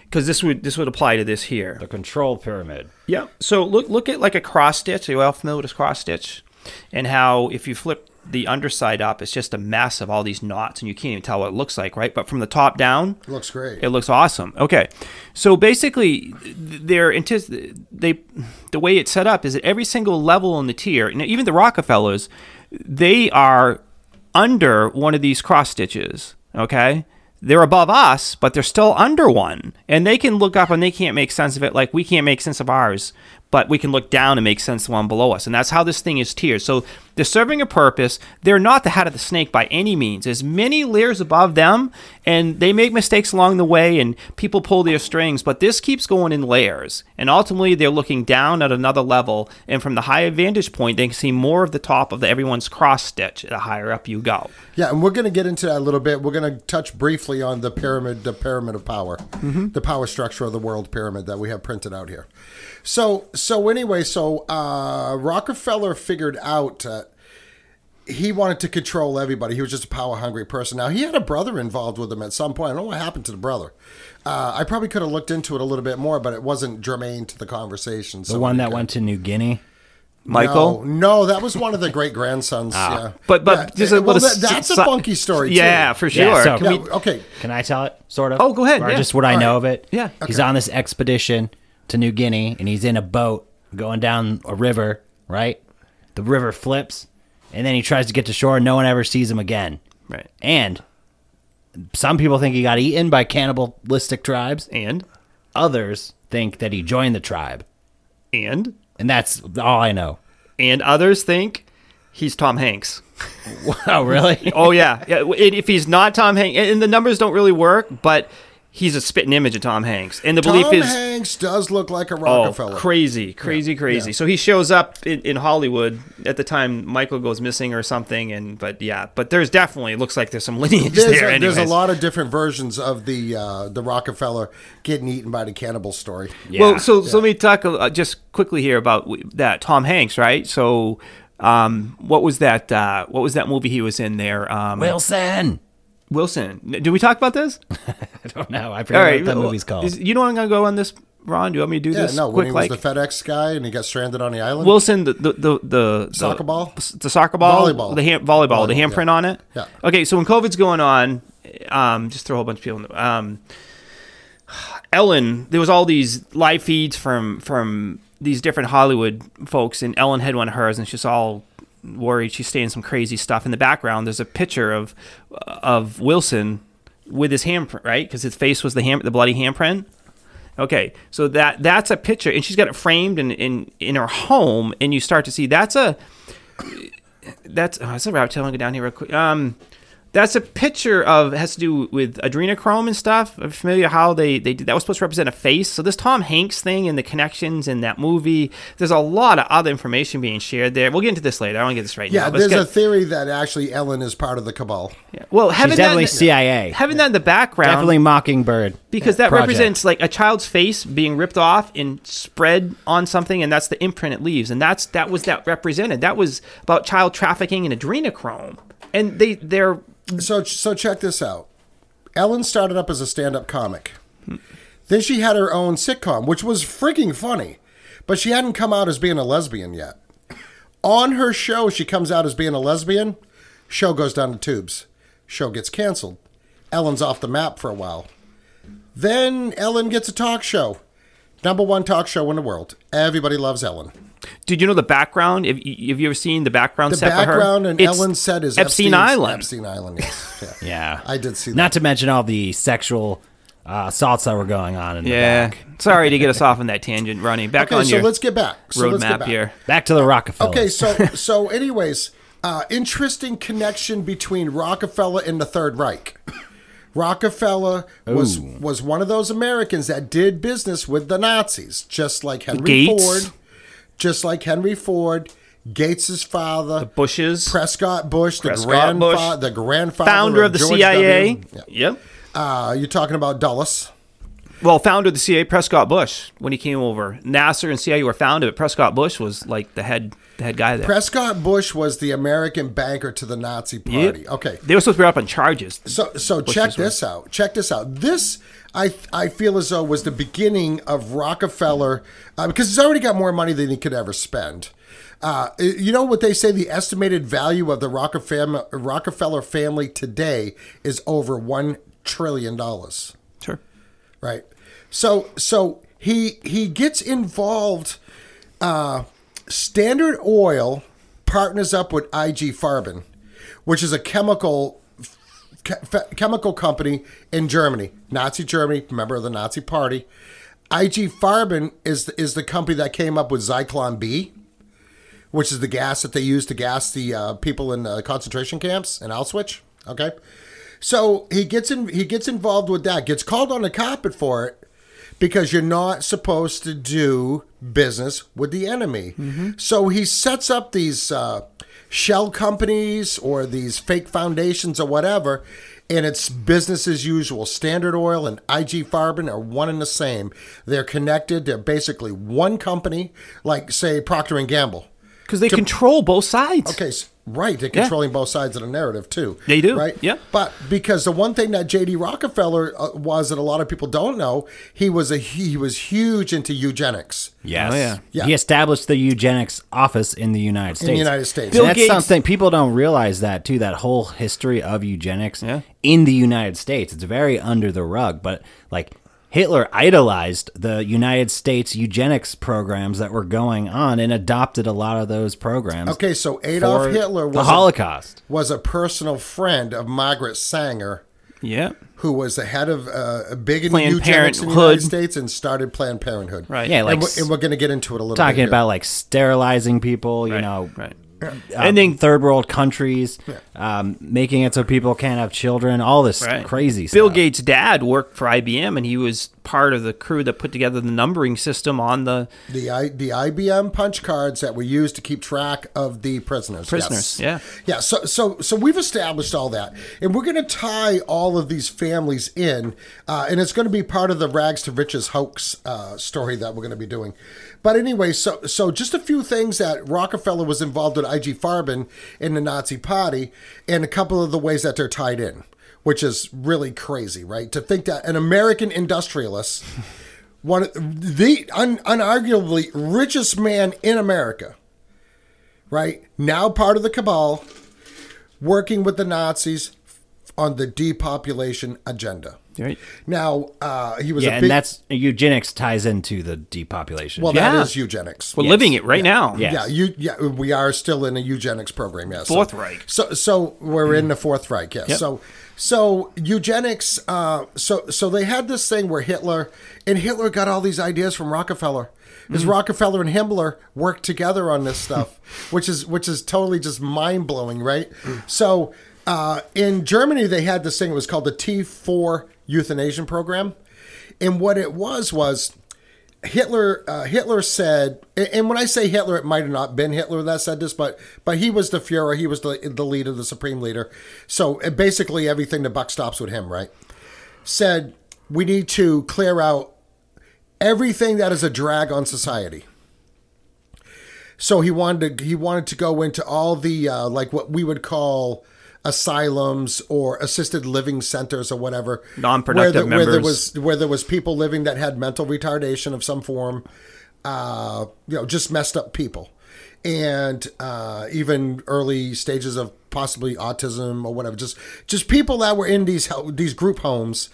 Because this would this would apply to this here. The control pyramid. Yeah. So look look at like a cross stitch. Are you all familiar with a cross stitch? And how if you flip the underside up, it's just a mess of all these knots, and you can't even tell what it looks like, right? But from the top down, it looks great. it looks awesome. Okay, so basically, they're they the way it's set up is that every single level in the tier, and even the Rockefellers, they are under one of these cross stitches. Okay, they're above us, but they're still under one, and they can look up and they can't make sense of it like we can't make sense of ours. But we can look down and make sense of the one below us, and that's how this thing is tiered. So they're serving a purpose. They're not the head of the snake by any means. There's many layers above them, and they make mistakes along the way, and people pull their strings. But this keeps going in layers, and ultimately they're looking down at another level. And from the higher vantage point, they can see more of the top of the, everyone's cross stitch. The higher up you go. Yeah, and we're going to get into that a little bit. We're going to touch briefly on the pyramid, the pyramid of power, the power structure of the world pyramid that we have printed out here. So, so anyway, so uh, Rockefeller figured out uh, he wanted to control everybody. He was just a power hungry person. Now he had a brother involved with him at some point. I don't know what happened to the brother. Uh, I probably could have looked into it a little bit more, but it wasn't germane to the conversation. The one that went to New Guinea. Michael. No, no, that was one of the great grandsons. yeah, But- but Yeah, just a well, little that- that's a funky story. too. Yeah, for sure. Yeah, so- Can Yeah, we- okay. Can I tell it? Sort of. Oh, go ahead, Or yeah. just what I All know right. of it. Yeah. He's on this expedition to New Guinea, and he's in a boat going down a river. Right. The river flips, and then he tries to get to shore, and no one ever sees him again. right. And some people think he got eaten by cannibalistic tribes. And Others think that he joined the tribe, and and that's all I know. and others think he's Tom Hanks. wow, oh, really? Oh yeah, yeah. If he's not Tom Hanks, and the numbers don't really work, but he's a spitting image of Tom Hanks. And the Tom belief is, Hanks does look like a oh, Rockefeller. crazy, crazy, crazy. So he shows up in, in Hollywood at the time Michael goes missing or something. And but yeah, but there's definitely it looks like there's some lineage There's, there. a, there's a lot of different versions of the uh, the Rockefeller getting eaten by the cannibal story. Well, so, so let me talk uh, just quickly here about that Tom Hanks, right? So, um, what was that? Uh, what was that movie he was in there? Um, Wilson. Wilson. Did we talk about this? I don't know. I forget right, what that well, movie's called. is- you know what I'm gonna go on this, Ron? Do you want me to do Yeah, this no, when he was Like the FedEx guy and he got stranded on the island. Wilson, the the the, the Soccer the, ball? the soccer ball, Volleyball. the hand, volleyball, the handprint yeah. on it. Yeah. Okay, so when COVID's going on, um, just throw a whole bunch of people in. The, um, Ellen, there was all these live feeds from from these different Hollywood folks, and Ellen had one of hers, and she's all worried. She's saying some crazy stuff in the background. There's a picture of of Wilson with his handprint, right? Because his face was the hand, the bloody handprint. Okay, so that that's a picture, and she's got it framed in in in her home, and you start to see that's a that's oh, that's a rabbit tail. I'll down here real quick. Um, that's a picture of has to do with adrenochrome and stuff. I'm familiar how they they did that was supposed to represent a face. So this Tom Hanks thing and the connections in that movie. There's a lot of other information being shared there. We'll get into this later. I don't want to get this right Yeah, now. but let's there's a theory that actually Ellen is part of the cabal. yeah. well having She's that definitely in- CIA. having that in the background Definitely Mockingbird. because that project. represents like a child's face being ripped off and spread on something and that's the imprint it leaves and that's that was that represented that was about child trafficking and adrenochrome and they they're So so check this out. Ellen started up as a stand-up comic. Then she had her own sitcom, which was freaking funny, but she hadn't come out as being a lesbian yet. On her show, she comes out as being a lesbian. Show goes down the tubes. Show gets canceled. Ellen's off the map for a while. Then Ellen gets a talk show. Number one talk show in the world. Everybody loves Ellen. did you know the background have you, have you ever seen the background The set for her background and It's Ellen's set is epstein Epstein's- island Epstein Island, yes. Yeah. Yeah. I did see that. Not to mention all the sexual uh, assaults that were going on in yeah the back. sorry to get us off on that tangent ronnie back Okay, on so your let's get back. So let's get roadmap back. here Back to the Rockefeller. Okay, so so anyways, uh, interesting connection between Rockefeller and the Third Reich. Rockefeller was Ooh. was one of those Americans that did business with the Nazis, just like Henry Gates. Ford, just like Henry Ford, Gates's father, the bushes Prescott Bush, the Prescott grandfather, Bush. the grandfather founder of the George cia W. Yeah. yep Uh, you're talking about Dulles. Well, founder of the CIA, Prescott Bush, when he came over, NASA and CIA were founded, but Prescott Bush was like the head, the head guy there. Prescott Bush was the American banker to the Nazi Yep. Party. Okay, They were supposed to be up on charges. So so check Bushes were- this out. Check this out. This I I feel as though was the beginning of Rockefeller uh, because he's already got more money than he could ever spend. Uh, you know what they say? The estimated value of the Rockefeller Rockefeller family today is over one trillion dollars Sure. right? So so he he gets involved. Uh, Standard Oil partners up with IG Farben, which is a chemical che- fe- chemical company in Germany, Nazi Germany, member of the Nazi Party. IG Farben is is the company that came up with Zyklon B, which is the gas that they use to gas the uh, people in uh, concentration camps in Auschwitz. Okay, so he gets in he gets involved with that, gets called on the carpet for it because you're not supposed to do business with the enemy. So he sets up these uh, shell companies or these fake foundations or whatever, and it's business as usual. Standard Oil and IG Farben are one and the same. They're connected. They're basically one company, like say Procter and Gamble. Because they control both sides. Okay, s- right. They're controlling both sides of the narrative too. They do, right? yeah. But because the one thing that J.D. Rockefeller uh, was that a lot of people don't know, he was a he was huge into eugenics. Yes. Oh, yeah. Yeah. He established the eugenics office in the United States. In the United States. And Bill that's Gates- something people don't realize that too. That whole history of eugenics Yeah. in the United States. It's very under the rug. But like Hitler idolized the United States eugenics programs that were going on and adopted a lot of those programs. Okay, so Adolf for Hitler the was a, Holocaust. was a personal friend of Margaret Sanger, Yeah. who was the head of uh, a big in Planned eugenics in the Parenthood. United States and started Planned Parenthood. Right. Yeah, like and, we're, we're going to get into it a little bit. talking about like sterilizing people. You Right. know, Right. Um, and then third world countries, um, making it so people can't have children. All this Right. crazy Bill stuff. Gates' dad worked for IBM, and he was part of the crew that put together the numbering system on the The I, the IBM punch cards that were used to keep track of the prisoners. Prisoners, yes. yeah. yeah. So so so we've established all that, and we're going to tie all of these families in, uh, and it's going to be part of the rags to riches hoax uh, story that we're going to be doing. But anyway, so so just a few things that Rockefeller was involved with IG Farben in the Nazi Party, and a couple of the ways that they're tied in. Which is really crazy, right? To think that an American industrialist one of the un, unarguably richest man in America, right now part of the cabal, working with the Nazis, on the depopulation agenda. Right. Now, uh, he was Yeah, a and that's eugenics ties into the depopulation. well, Yeah. that is eugenics. We're living it right now. Yeah. Yeah, you. Yeah, we are still in a eugenics program. Yes, Fourth so, Reich. So, so we're in the Fourth Reich. Yes. Yep. So, so eugenics. Uh, so, so they had this thing where Hitler and Hitler got all these ideas from Rockefeller. Because Rockefeller and Himmler worked together on this stuff, which is which is totally just mind blowing, right? So, uh, in Germany, they had this thing. It was called the T four euthanasia program, and what it was was Hitler uh, Hitler said, and when I say Hitler, it might have not been Hitler that said this, but but he was the Führer, he was the the leader, the supreme leader. So uh, basically, everything the buck stops with him, right? Said we need to clear out everything that is a drag on society. So he wanted to he wanted to go into all the uh, like what we would call asylums or assisted living centers or whatever. Non-productive where, the- where there was where there was people living that had mental retardation of some form uh, you know just messed up people. And uh, even early stages of possibly autism or whatever. Just just people that were in these these group homes.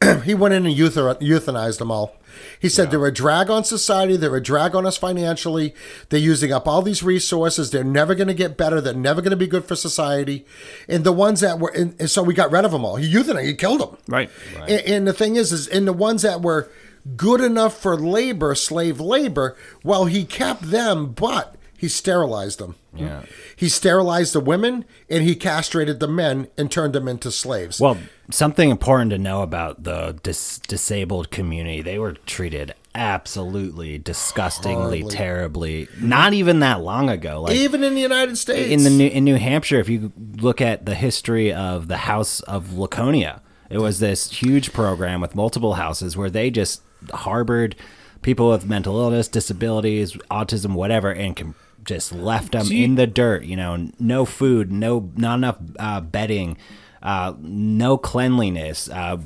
He went in and euthanized them all he said they're a drag on society. They're a drag on us financially. They're using up all these resources. They're never going to get better. They're never going to be good for society. And the ones that were, and, so we got rid of them all. He euthanized. He killed them. Right. And, and the thing is, is in the ones that were good enough for labor, slave labor, well, he kept them, but he sterilized them. Yeah. He sterilized the women and he castrated the men and turned them into slaves. Well, something important to know about the dis- disabled community, they were treated absolutely disgustingly, Horribly. terribly. Not even that long ago. Like even in the United States. in the New, in New Hampshire, if you look at the history of the House of Laconia, it was this huge program with multiple houses where they just harbored people with mental illness, disabilities, autism, whatever, and com- just left them See- in the dirt. You know, no food, no not enough uh, bedding. Uh, no cleanliness, uh,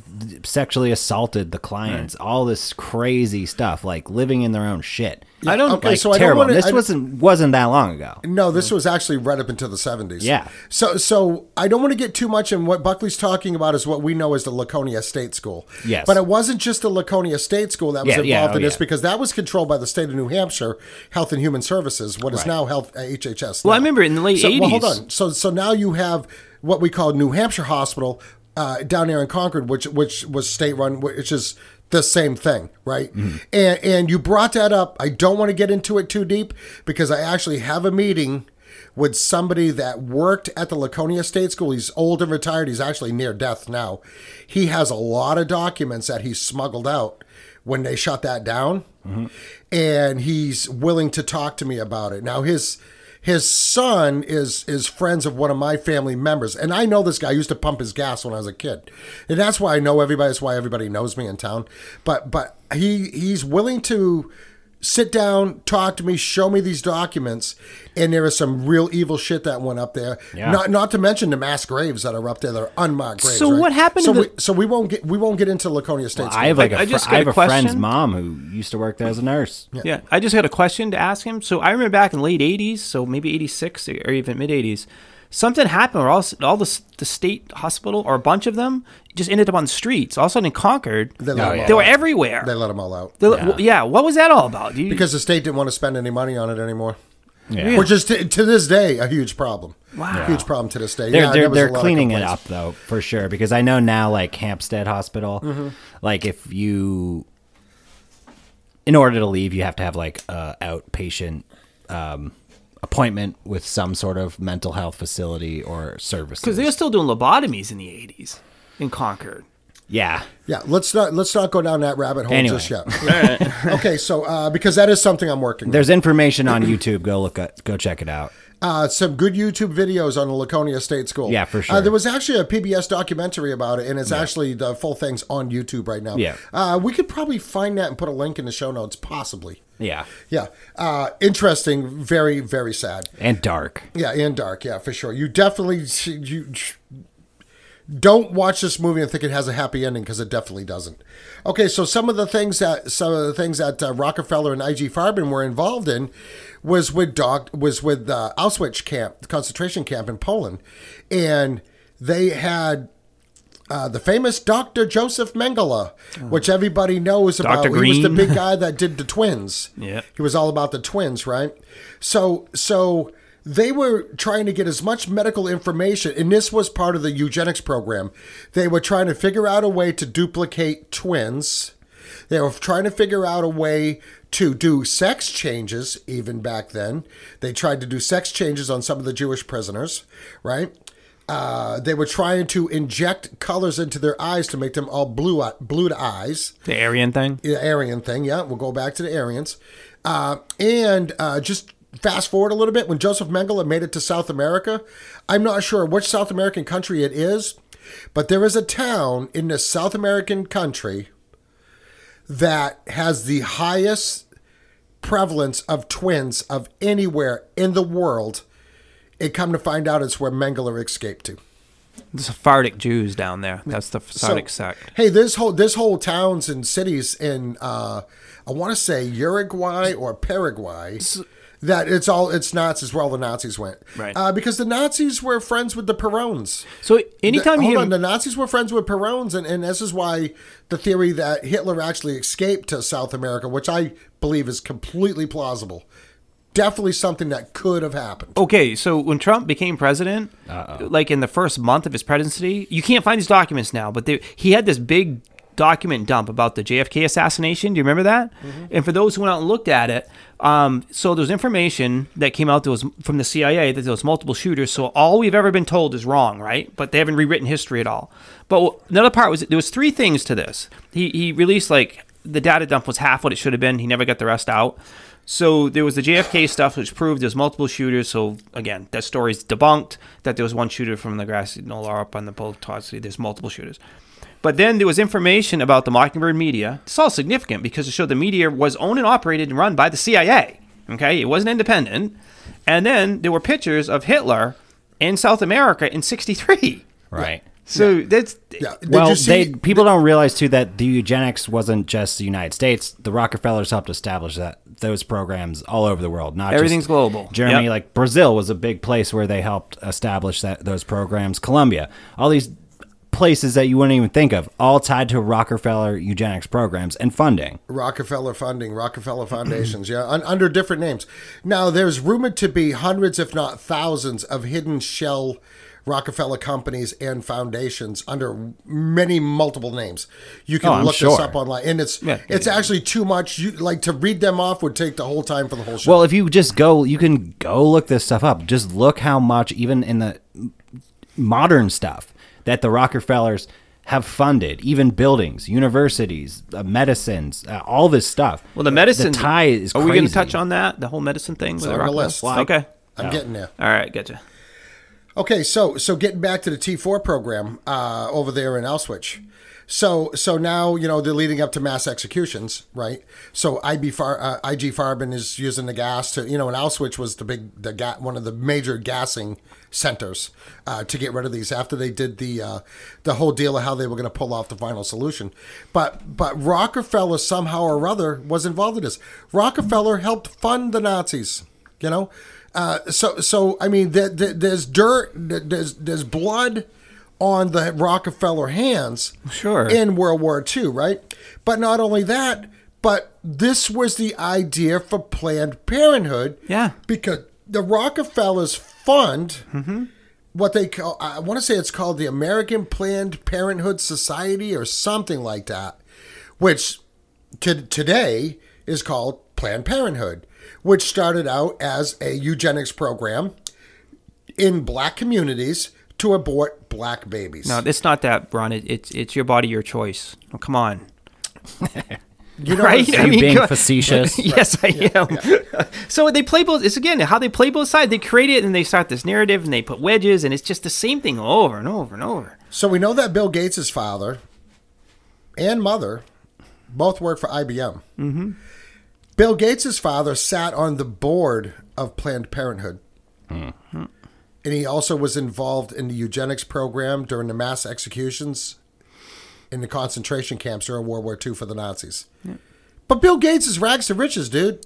sexually assaulted the clients, all this crazy stuff, like living in their own shit. I don't. Okay, Like so I don't wanna- this I- wasn't wasn't that long ago. No, this was actually right up until the 70s. Yeah. So so I don't want to get too much in what Buckley's talking about is what we know as the Laconia State School. Yes. But it wasn't just the Laconia State School that was Yeah, involved yeah, oh, in this yeah. because that was controlled by the state of New Hampshire Health and Human Services, what is Right. now Health uh, HHS. Well, I remember in the late so, Well, hold on. So so now you have what we call New Hampshire Hospital uh, down there in Concord, which which was state run, which is the same thing, right? Mm-hmm. And and you brought that up. I don't want to get into it too deep because I actually have a meeting with somebody that worked at the Laconia State School. He's old and retired. He's actually near death now. He has a lot of documents that he smuggled out when they shut that down, and he's willing to talk to me about it. Now his his son is is friends of one of my family members, and I know this guy I used to pump his gas when I was a kid, and that's why I know everybody. That's why everybody knows me in town. But but he he's willing to sit down, talk to me, show me these documents, and there is some real evil shit that went up there. Yeah. Not not to mention the mass graves that are up there. They're unmarked graves. So right? what happened So to we, the- so we won't get we won't get into Laconia State. School. I have like a I fr- just I have a a friend's question. mom who used to work there as a nurse. Yeah, I just had a question to ask him. So I remember back in the late '80s, so maybe '86 or even mid '80s, something happened where all all the the state hospital or a bunch of them just ended up on the streets. All of a sudden in Concord, They let 'em they all were out. everywhere. They let them all out They- well, yeah. what was that all about? You- because the state didn't want to spend any money on it anymore. Yeah. Which is to, to this day a huge problem. Wow. Huge problem to this day. They're Yeah, they're, was a they're lot of cleaning it complaints. up though for sure because I know now like Hampstead Hospital, Mm-hmm. like if you, in order to leave, you have to have like a outpatient um, appointment with some sort of mental health facility or services. because they were still doing lobotomies in the '80s in Concord. yeah, Yeah, let's not let's not go down that rabbit hole Anyway. just yet. okay, so uh, because that is something I'm working. on. there's information on YouTube. Go look at go check it out. Uh, some good YouTube videos on the Laconia State School. Yeah, for Uh, sure. there was actually a PBS documentary about it, and it's actually the full thing's on YouTube right now. Yeah. uh, we could probably find that and put a link in the show notes, possibly. Yeah, Yeah, uh, interesting. Very very sad. and dark. Yeah, and dark. Yeah, for sure. You definitely you don't watch this movie and think it has a happy ending because it definitely doesn't. Okay, so some of the things that some of the things that uh, Rockefeller and IG Farben were involved in was with dog was with uh, Auschwitz camp, the concentration camp in Poland, and they had uh, the famous Dr. Joseph Mengele, which everybody knows about. Dr. He was the big guy that did the twins. Yeah. He was all about the twins, right? So, so they were trying to get as much medical information, and this was part of the eugenics program. They were trying to figure out a way to duplicate twins. They were trying to figure out a way to do sex changes, even back then. They tried to do sex changes on some of the Jewish prisoners, right? Uh, they were trying to inject colors into their eyes to make them all blue, blued eyes The Aryan thing. the Aryan thing. Yeah, we'll go back to the Aryans. Uh, and uh, just fast forward a little bit, when Joseph Mengele made it to South America, I'm not sure which South American country it is, but there is a town in the South American country that has the highest prevalence of twins of anywhere in the world. And come to find out, it's where Mengele escaped to. The Sephardic Jews down there. That's the Sephardic So, sect. Hey, this whole this whole towns and cities in uh, I want to say Uruguay or Paraguay. That it's all it's Nazis where all the Nazis went, Right. Uh, because the Nazis were friends with the Perones. So anytime The- you hold on, the Nazis were friends with Perones, and, and this is why the theory that Hitler actually escaped to South America, which I believe is completely plausible, definitely something that could have happened. Okay, so when Trump became president, like in the first month of his presidency, you can't find these documents now, but they, he had this big document dump about the JFK assassination. Do you remember that? And for those who went out and looked at it, um, so there's information that came out that was from the CIA that there was multiple shooters. So all we've ever been told is wrong, right? But they haven't rewritten history at all. But another part was there was three things to this. He he released like the data dump was half what it should have been. He never got the rest out. So there was the JFK stuff, which proved there's multiple shooters. So again, that story's debunked. That there was one shooter from the grassy knoll up on the Potawatomi. There's multiple shooters. But then there was information about the Mockingbird media. It's all significant because it showed the media was owned and operated and run by the CIA. Okay, it wasn't independent. And then there were pictures of Hitler in South America in '63. Right. So that's Yeah. Well, see, they people don't realize too that the eugenics wasn't just the United States. The Rockefellers helped establish that those programs all over the world. Not Everything's just global. Germany, Yep. like Brazil, was a big place where they helped establish that those programs. Colombia, all these places that you wouldn't even think of, all tied to Rockefeller eugenics programs and funding. Rockefeller funding, Rockefeller foundations, yeah, un- under different names. Now, there's rumored to be hundreds, if not thousands, of hidden shell Rockefeller companies and foundations under many multiple names. You can Oh, I'm look this up online, and it's Yeah. it's actually too much. You like to read them off would take the whole time for the whole show. Well, if you just go, you can go look this stuff up. Just look how much, even in the modern stuff, that the Rockefellers have funded, even buildings, universities, uh, medicines, uh, all this stuff. well, the medicine the tie is Are crazy. we going to touch on that? The whole medicine thing with on the the Rockefellers? list. Okay. I'm getting there. All right, getcha. Okay, so so getting back to the T4 program uh, over there in Auschwitz. So so now you know they're leading up to mass executions, right? So IB Far, uh, IG Farben is using the gas to you know, and Auschwitz was the big the ga- one of the major gassing centers uh, to get rid of these after they did the uh, the whole deal of how they were going to pull off the final solution. But but Rockefeller somehow or other was involved in this. Rockefeller helped fund the Nazis. You know, uh, so so I mean, there, there, there's dirt, there's there's blood on the Rockefeller hands, Sure. in World War II, right? But not only that, but this was the idea for Planned Parenthood, Yeah. because the Rockefellers fund what they call I want to say it's called the American Planned Parenthood Society or something like that, which to, today is called Planned Parenthood, which started out as a eugenics program in black communities to abort black babies. No, it's not that, Ron. It, it's it's your body, your choice. Oh, come on. you know, right? it's- Are you being facetious? yes, I am. so they play both. It's again how they play both sides. They create it and they start this narrative and they put wedges and it's just the same thing over and over and over. So we know that Bill Gates' father and mother both worked for IBM. Mm-hmm. Bill Gates' father sat on the board of Planned Parenthood. And he also was involved in the eugenics program during the mass executions in the concentration camps during World War II for the Nazis. But Bill Gates is rags to riches, dude.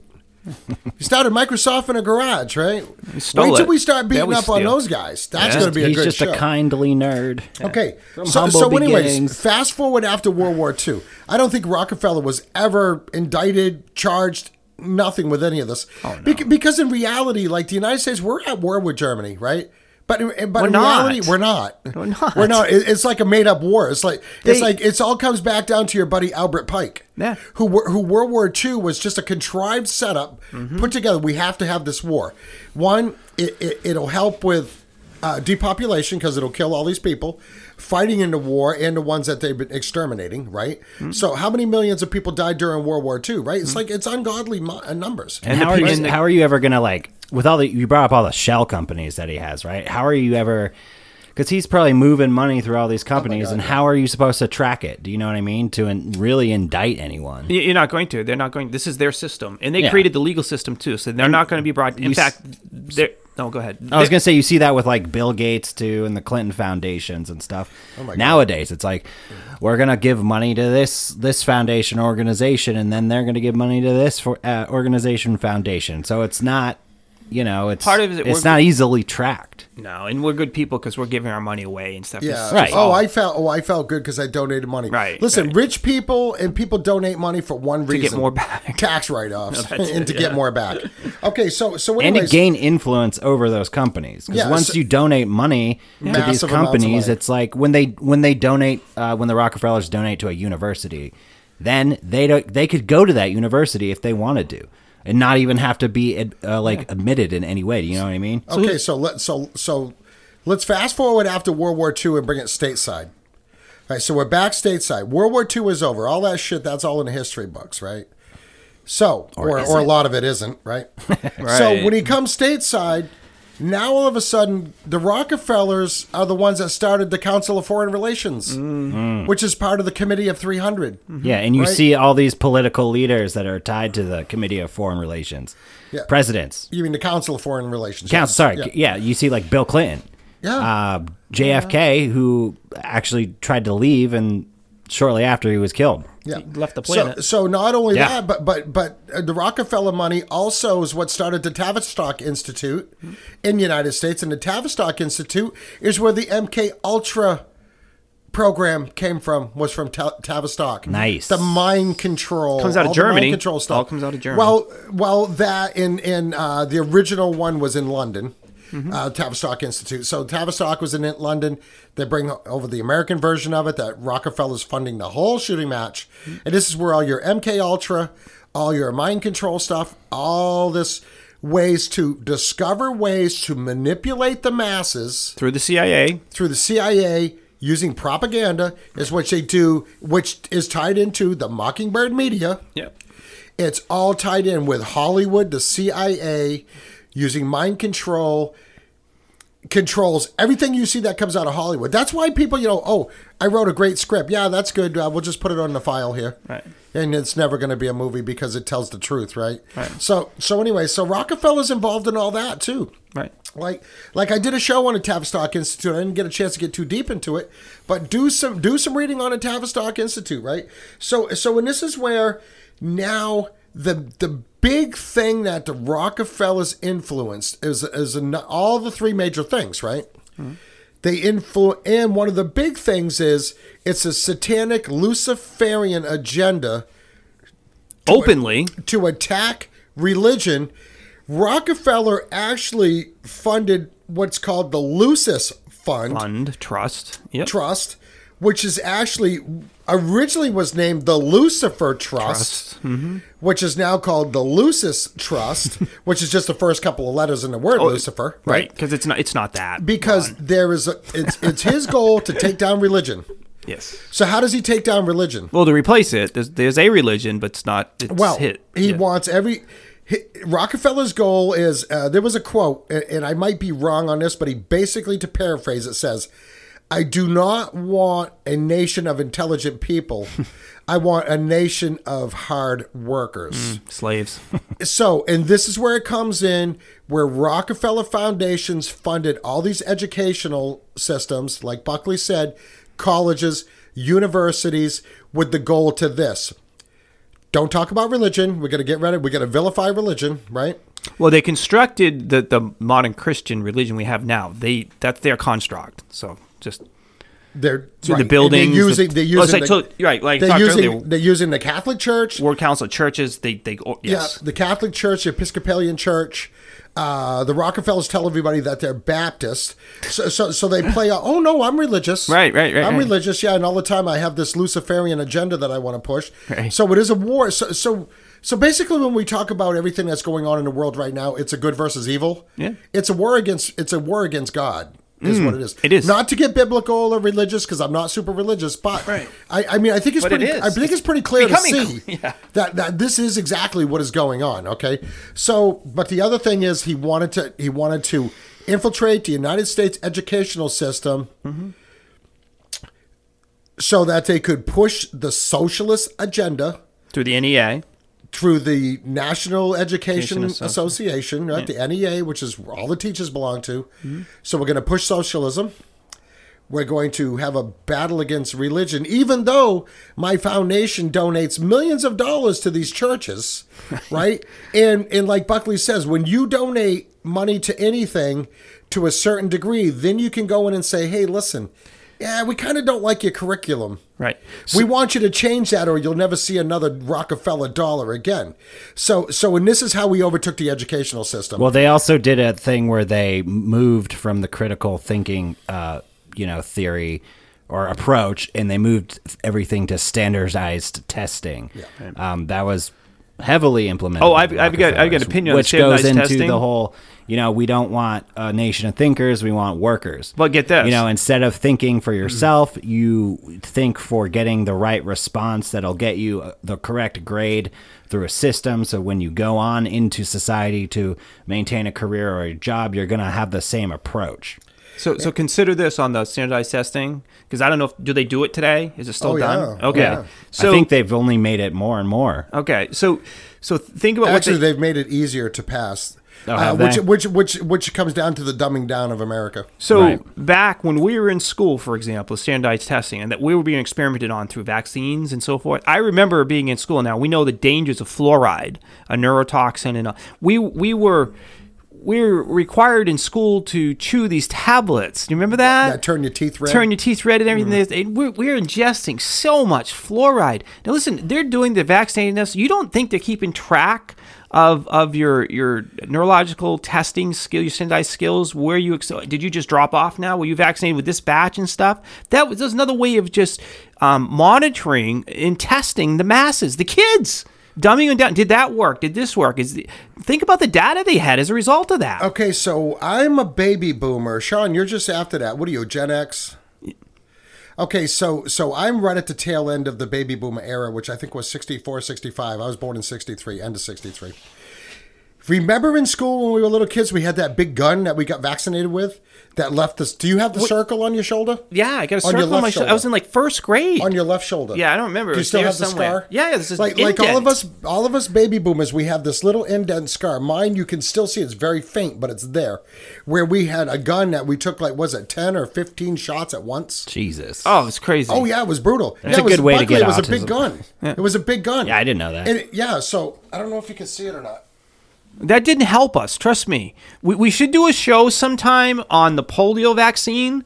He started Microsoft in a garage, right? stole Wait till it. we start They beating always up on those guys. That's Yeah. going to be a He's good just show. a kindly nerd. Okay, From so, so anyways, beginnings. fast forward after World War II. I don't think Rockefeller was ever indicted, charged, nothing with any of this. Oh, Bec- because in reality, like the United States, we're at war with Germany, right? But in, but We're in not. reality, we're not. We're not. We're not. It's like a made up war. It's like it's like it's all comes back down to your buddy Albert Pike. Yeah. Who who World War II was just a contrived setup Mm-hmm. put together. We have to have this war. One, it, it it'll help with uh, depopulation because it'll kill all these people fighting in the war and the ones that they've been exterminating. Right. Mm-hmm. So how many millions of people died during World War II? Right. It's like it's ungodly mo- uh, numbers. And, And how, are people- you, how are you ever gonna like with all the you brought up all the shell companies that he has, right? How are you ever? Because he's probably moving money through all these companies, God, and how are you supposed to track it? Do you know what I mean? To in, really indict anyone? You're not going to. They're not going. This is their system, and they Yeah. created the legal system too. So they're not going to be brought. In you s- fact, they're. No, go ahead. I was gonna say you see that with like Bill Gates too, and the Clinton foundations and stuff. Oh. Nowadays, it's like we're gonna give money to this this foundation organization, and then they're gonna give money to this for uh, organization foundation. So it's not, you know, it's Part of it, It's we're- not easily tracked. No, and we're good people because we're giving our money away and stuff. Yeah. Right. Oh, I felt. Oh, I felt good because I donated money. Right, Listen, right. rich people and people donate money for one reason: to get more back. tax write-offs, that's and it, to get more back. Okay, so so and to gain influence over those companies. Because Yeah, once so- you donate money to these Massive amounts of companies, it's like when they when they donate uh, when the Rockefellers donate to a university, then they don't, they could go to that university if they wanted to, and not even have to be uh, like admitted in any way. Do you know what I mean? Okay, so let so so let's fast forward after World War II and bring it stateside. All right, so we're back stateside. World War II is over. All that shit, that's all in the history books, right? So, or, is or, a lot of it isn't, right? So when he comes stateside, now all of a sudden the Rockefellers are the ones that started the Council of Foreign Relations, which is part of the Committee of 300. Yeah, and you Right. see all these political leaders that are tied to the Committee of Foreign Relations, Yeah. presidents. You mean the Council of Foreign Relations? Council, sorry, Yeah. yeah. you see like Bill Clinton, Yeah. uh, JFK, who actually tried to leave, and shortly after he was killed. yeah. left the So, planet. so not only Yeah. that, but but but uh, the Rockefeller money also is what started the Tavistock Institute in the United States, and the Tavistock Institute is where the MK Ultra program came from. Was from Ta- Tavistock. Nice. The mind control Comes out of all mind Germany. control stuff All comes out of Germany. Well, well, that in in uh, the original one was in London. Mm-hmm. Uh, Tavistock Institute. So Tavistock was in London. They bring over the American version of it that Rockefeller's funding the whole shooting match, and this is where all your MK Ultra, all your mind control stuff, all this ways to discover ways to manipulate the masses through the CIA. through the CIA using propaganda is what they do, which is tied into the Mockingbird media. Yep. It's all tied in with Hollywood, the CIA, using mind control, controls everything you see that comes out of Hollywood. That's why people, you know, oh, I wrote a great script. Yeah, that's good. Uh, we'll just put it on the file here. Right. And it's never going to be a movie because it tells the truth, right? Right. So, so anyway, so Rockefeller's involved in all that too Right. like like I did a show on the Tavistock Institute. I didn't get a chance to get too deep into it, but do some do some reading on the Tavistock Institute, right? So so and this is where now the the big thing that the Rockefellers influenced is is an- all the three major things, right? Hmm. They influence, and one of the big things is it's a satanic Luciferian agenda Openly. to attack religion, Rockefeller actually funded what's called the Lucis Fund, Fund. Trust. Yep. Trust, which is actually originally was named the Lucifer Trust, which is now called the Lucis Trust, which is just the first couple of letters in the word Lucifer, Right. Because it's not. It's not that. Because there is a, it's it's his goal to take down religion. yes. So how does he take down religion? Well, to replace it, there's, there's a religion, but it's not. It's well, hit. he Yeah. wants every. Rockefeller's goal is uh, there was a quote, and, and I might be wrong on this, but he basically, to paraphrase, it says, "I do not want a nation of intelligent people. I want a nation of hard workers." Mm, slaves. So, and this is where it comes in, where Rockefeller Foundations funded all these educational systems, like Buckley said, colleges, universities, with the goal to this don't talk about religion. We're going to get rid of. We're going to vilify religion, right? Well, they constructed the the modern Christian religion we have now. They that's their construct. So just They're right. the buildings. They're using. the, They're it's using. like, the, so, right, like they're using. earlier, They're using the Catholic Church. Word Council churches. They they oh, yes. Yeah, the Catholic Church, the Episcopalian Church, uh, the Rockefellers tell everybody that they're Baptist. So, so, so they play. out, Oh no, I'm religious. Right, right, right, I'm right. religious. Yeah, and all the time I have this Luciferian agenda that I want to push. Right. So it is a war. So, so, so basically, when we talk about everything that's going on in the world right now, it's a good versus evil. Yeah. it's a war against. It's a war against God. Is what it is. Mm, it is. not to get biblical or religious because I'm not super religious, but Right. I, I mean, I think it's But pretty. is. I think it's pretty clear becoming- to see yeah. that that this is exactly what is going on okay so but the other thing is he wanted to he wanted to infiltrate the united states educational system so that they could push the socialist agenda through the NEA. Through the National Education Education Association. Association, right? The NEA, which is where all the teachers belong to. Mm-hmm. So we're going to push socialism. We're going to have a battle against religion, even though my foundation donates millions of dollars to these churches, right? And and like Buckley says, when you donate money to anything to a certain degree, then you can go in and say, "Hey, listen, yeah, we kind of don't like your curriculum." Right. we want you to change that or you'll never see another Rockefeller dollar again. So so and this is how we overtook the educational system. Well, they also did a thing where they moved from the critical thinking, uh, you know, theory or approach, and they moved everything to standardized testing. Um, that was heavily implemented. Oh, I've- I've got- I've got Rockefellers, opinion on which goes into testing. the whole. You know, we don't want a nation of thinkers. We want workers. But get this. You know, instead of thinking for yourself, you think for getting the right response that'll get you uh, the correct grade through a system. So when you go on into society to maintain a career or a job, you're going to have the same approach. So, so consider this on the standardized testing because I don't know if do they do it today? Is it still Oh, done? yeah. Okay. Yeah. So I think they've only made it more and more. okay. So so think about Actually, what they, they've made it easier to pass. Oh, uh, which, which which which comes down to the dumbing down of America. So Right. back when we were in school, for example, standardized testing, and that we were being experimented on through vaccines and so forth. I remember being in school. Now we know the dangers of fluoride, a neurotoxin, and uh, we we were we were required in school to chew these tablets. Do you remember that? That turn your teeth red. Turn your teeth red and everything. And We're, we're ingesting so much fluoride. Now, listen, they're doing the vaccinating us. You don't think they're keeping track of of your your neurological testing skill, your standardized skills? Where you did you just drop off now? Were you vaccinated with this batch and stuff? That was there's another way of just um, monitoring and testing the masses, the kids. Dumbing them down. Did that work? Did this work? Is the, think about the data they had as a result of that. Okay, so I'm a baby boomer. Sean, you're just after that. What are you, Gen X? Okay, so so I'm right at the tail end of the baby boomer era, which I think was 64, 65. I was born in 63, end of 63. Remember in school when we were little kids, we had that big gun that we got vaccinated with that left us. Do you have the circle on your shoulder? Yeah, I got a On circle on my shoulder. I was in like first grade. On your left shoulder. Yeah, I don't remember. Do you still there have the somewhere. scar? Yeah, yeah, this is like like all of us, all of us baby boomers, we have this little indent scar. Mine, you can still see it's very faint, but it's there. Where we had a gun that we took like was it ten or fifteen shots at once? Jesus. Oh, it's crazy. Oh yeah, it was brutal. That's yeah, a it was, good way to luckily get It It was a big autism. gun. It was a big gun. Yeah, I didn't know that. And it- yeah, so I don't know if you can see it or not. That didn't help us. Trust me. We, we should do a show sometime on the polio vaccine,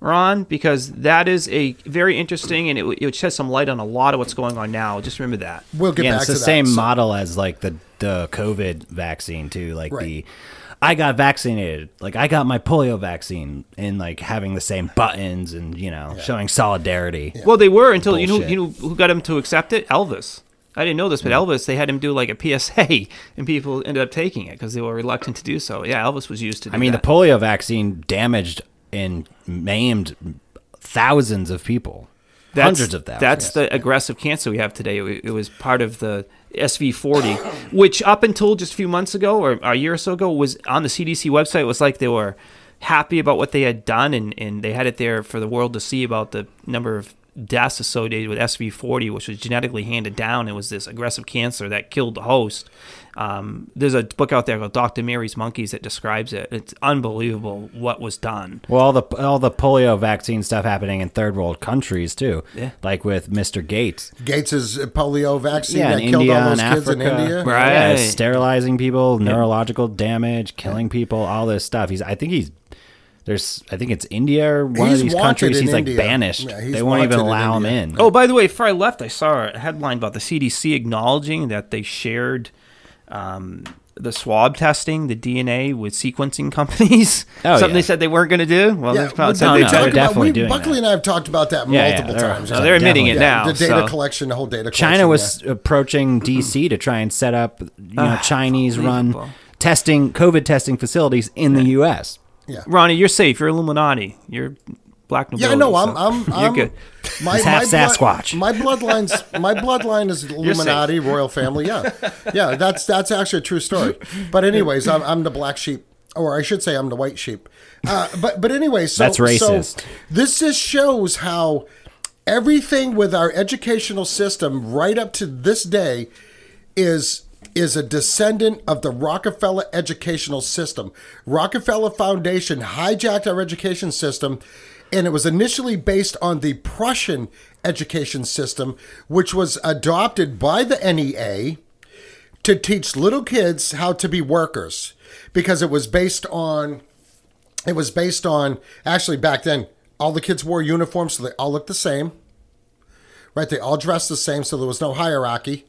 Ron, because that is a very interesting and it, would- it would shed some light on a lot of what's going on now. Just remember that. We'll get yeah, back it's to the that. same So- model as like the the COVID vaccine too. Like Right. the I got vaccinated. Like I got my polio vaccine and like having the same buttons and you know showing solidarity. Well, they were until you know, you know who got him to accept it? Elvis. I didn't know this, but Elvis, they had him do like a PSA, and people ended up taking it because they were reluctant to do so. Yeah, Elvis was used to. I mean, that. the polio vaccine damaged and maimed thousands of people, That's, hundreds of thousands. That's the aggressive cancer we have today. It, it was part of the SV40, which up until just a few months ago or a year or so ago was on the CDC website. It was like they were happy about what they had done and, and they had it there for the world to see about the number of deaths associated with SV40, which was genetically handed down. It was this aggressive cancer that killed the host. Um, there's a book out there called Dr. Mary's Monkeys that describes it. It's unbelievable what was done. Well, all the all the polio vaccine stuff happening in third world countries too. Yeah. Like with Mr. Gates. Gates's polio vaccine Yeah, that in killed India all those and kids in Africa. India. Right. Yeah, sterilizing people, neurological damage, killing people, all this stuff. He's I think he's there's I think it's India or one He's of these countries in he's like India. banished. Yeah, he's they won't even wanted in allow him in. Oh, by the way, before I left, I saw a headline about the CDC acknowledging that they shared um, the swab testing, the DNA with sequencing companies. Oh, Something yeah. they said they weren't going to do. Well, Yeah, they've found but something no, they to they're talk about- definitely we- doing Buckley that. and I have talked about that Yeah, yeah, multiple they're- times. no, they're admitting it Definitely. now. the data so- collection, the whole data collection. China was yeah. approaching DC to try and set up, you know, Chinese run testing COVID testing facilities in the U.S. yeah. Ronnie, you're safe. You're Illuminati. You're black nobility. Yeah, no, so I'm, I'm, you're good. My, He's half blood- Sasquatch. my bloodline's my bloodline is Illuminati royal family. Yeah, yeah, that's that's actually a true story. But anyways, I'm, I'm the black sheep, or I should say, I'm the white sheep. Uh, but but anyway, so That's racist. So this just shows how everything with our educational system, right up to this day, is is a descendant of the Rockefeller educational system. Rockefeller Foundation hijacked our education system and it was initially based on the Prussian education system which was adopted by the NEA to teach little kids how to be workers because it was based on it was based on actually back then all the kids wore uniforms so they all looked the same right they all dressed the same so there was no hierarchy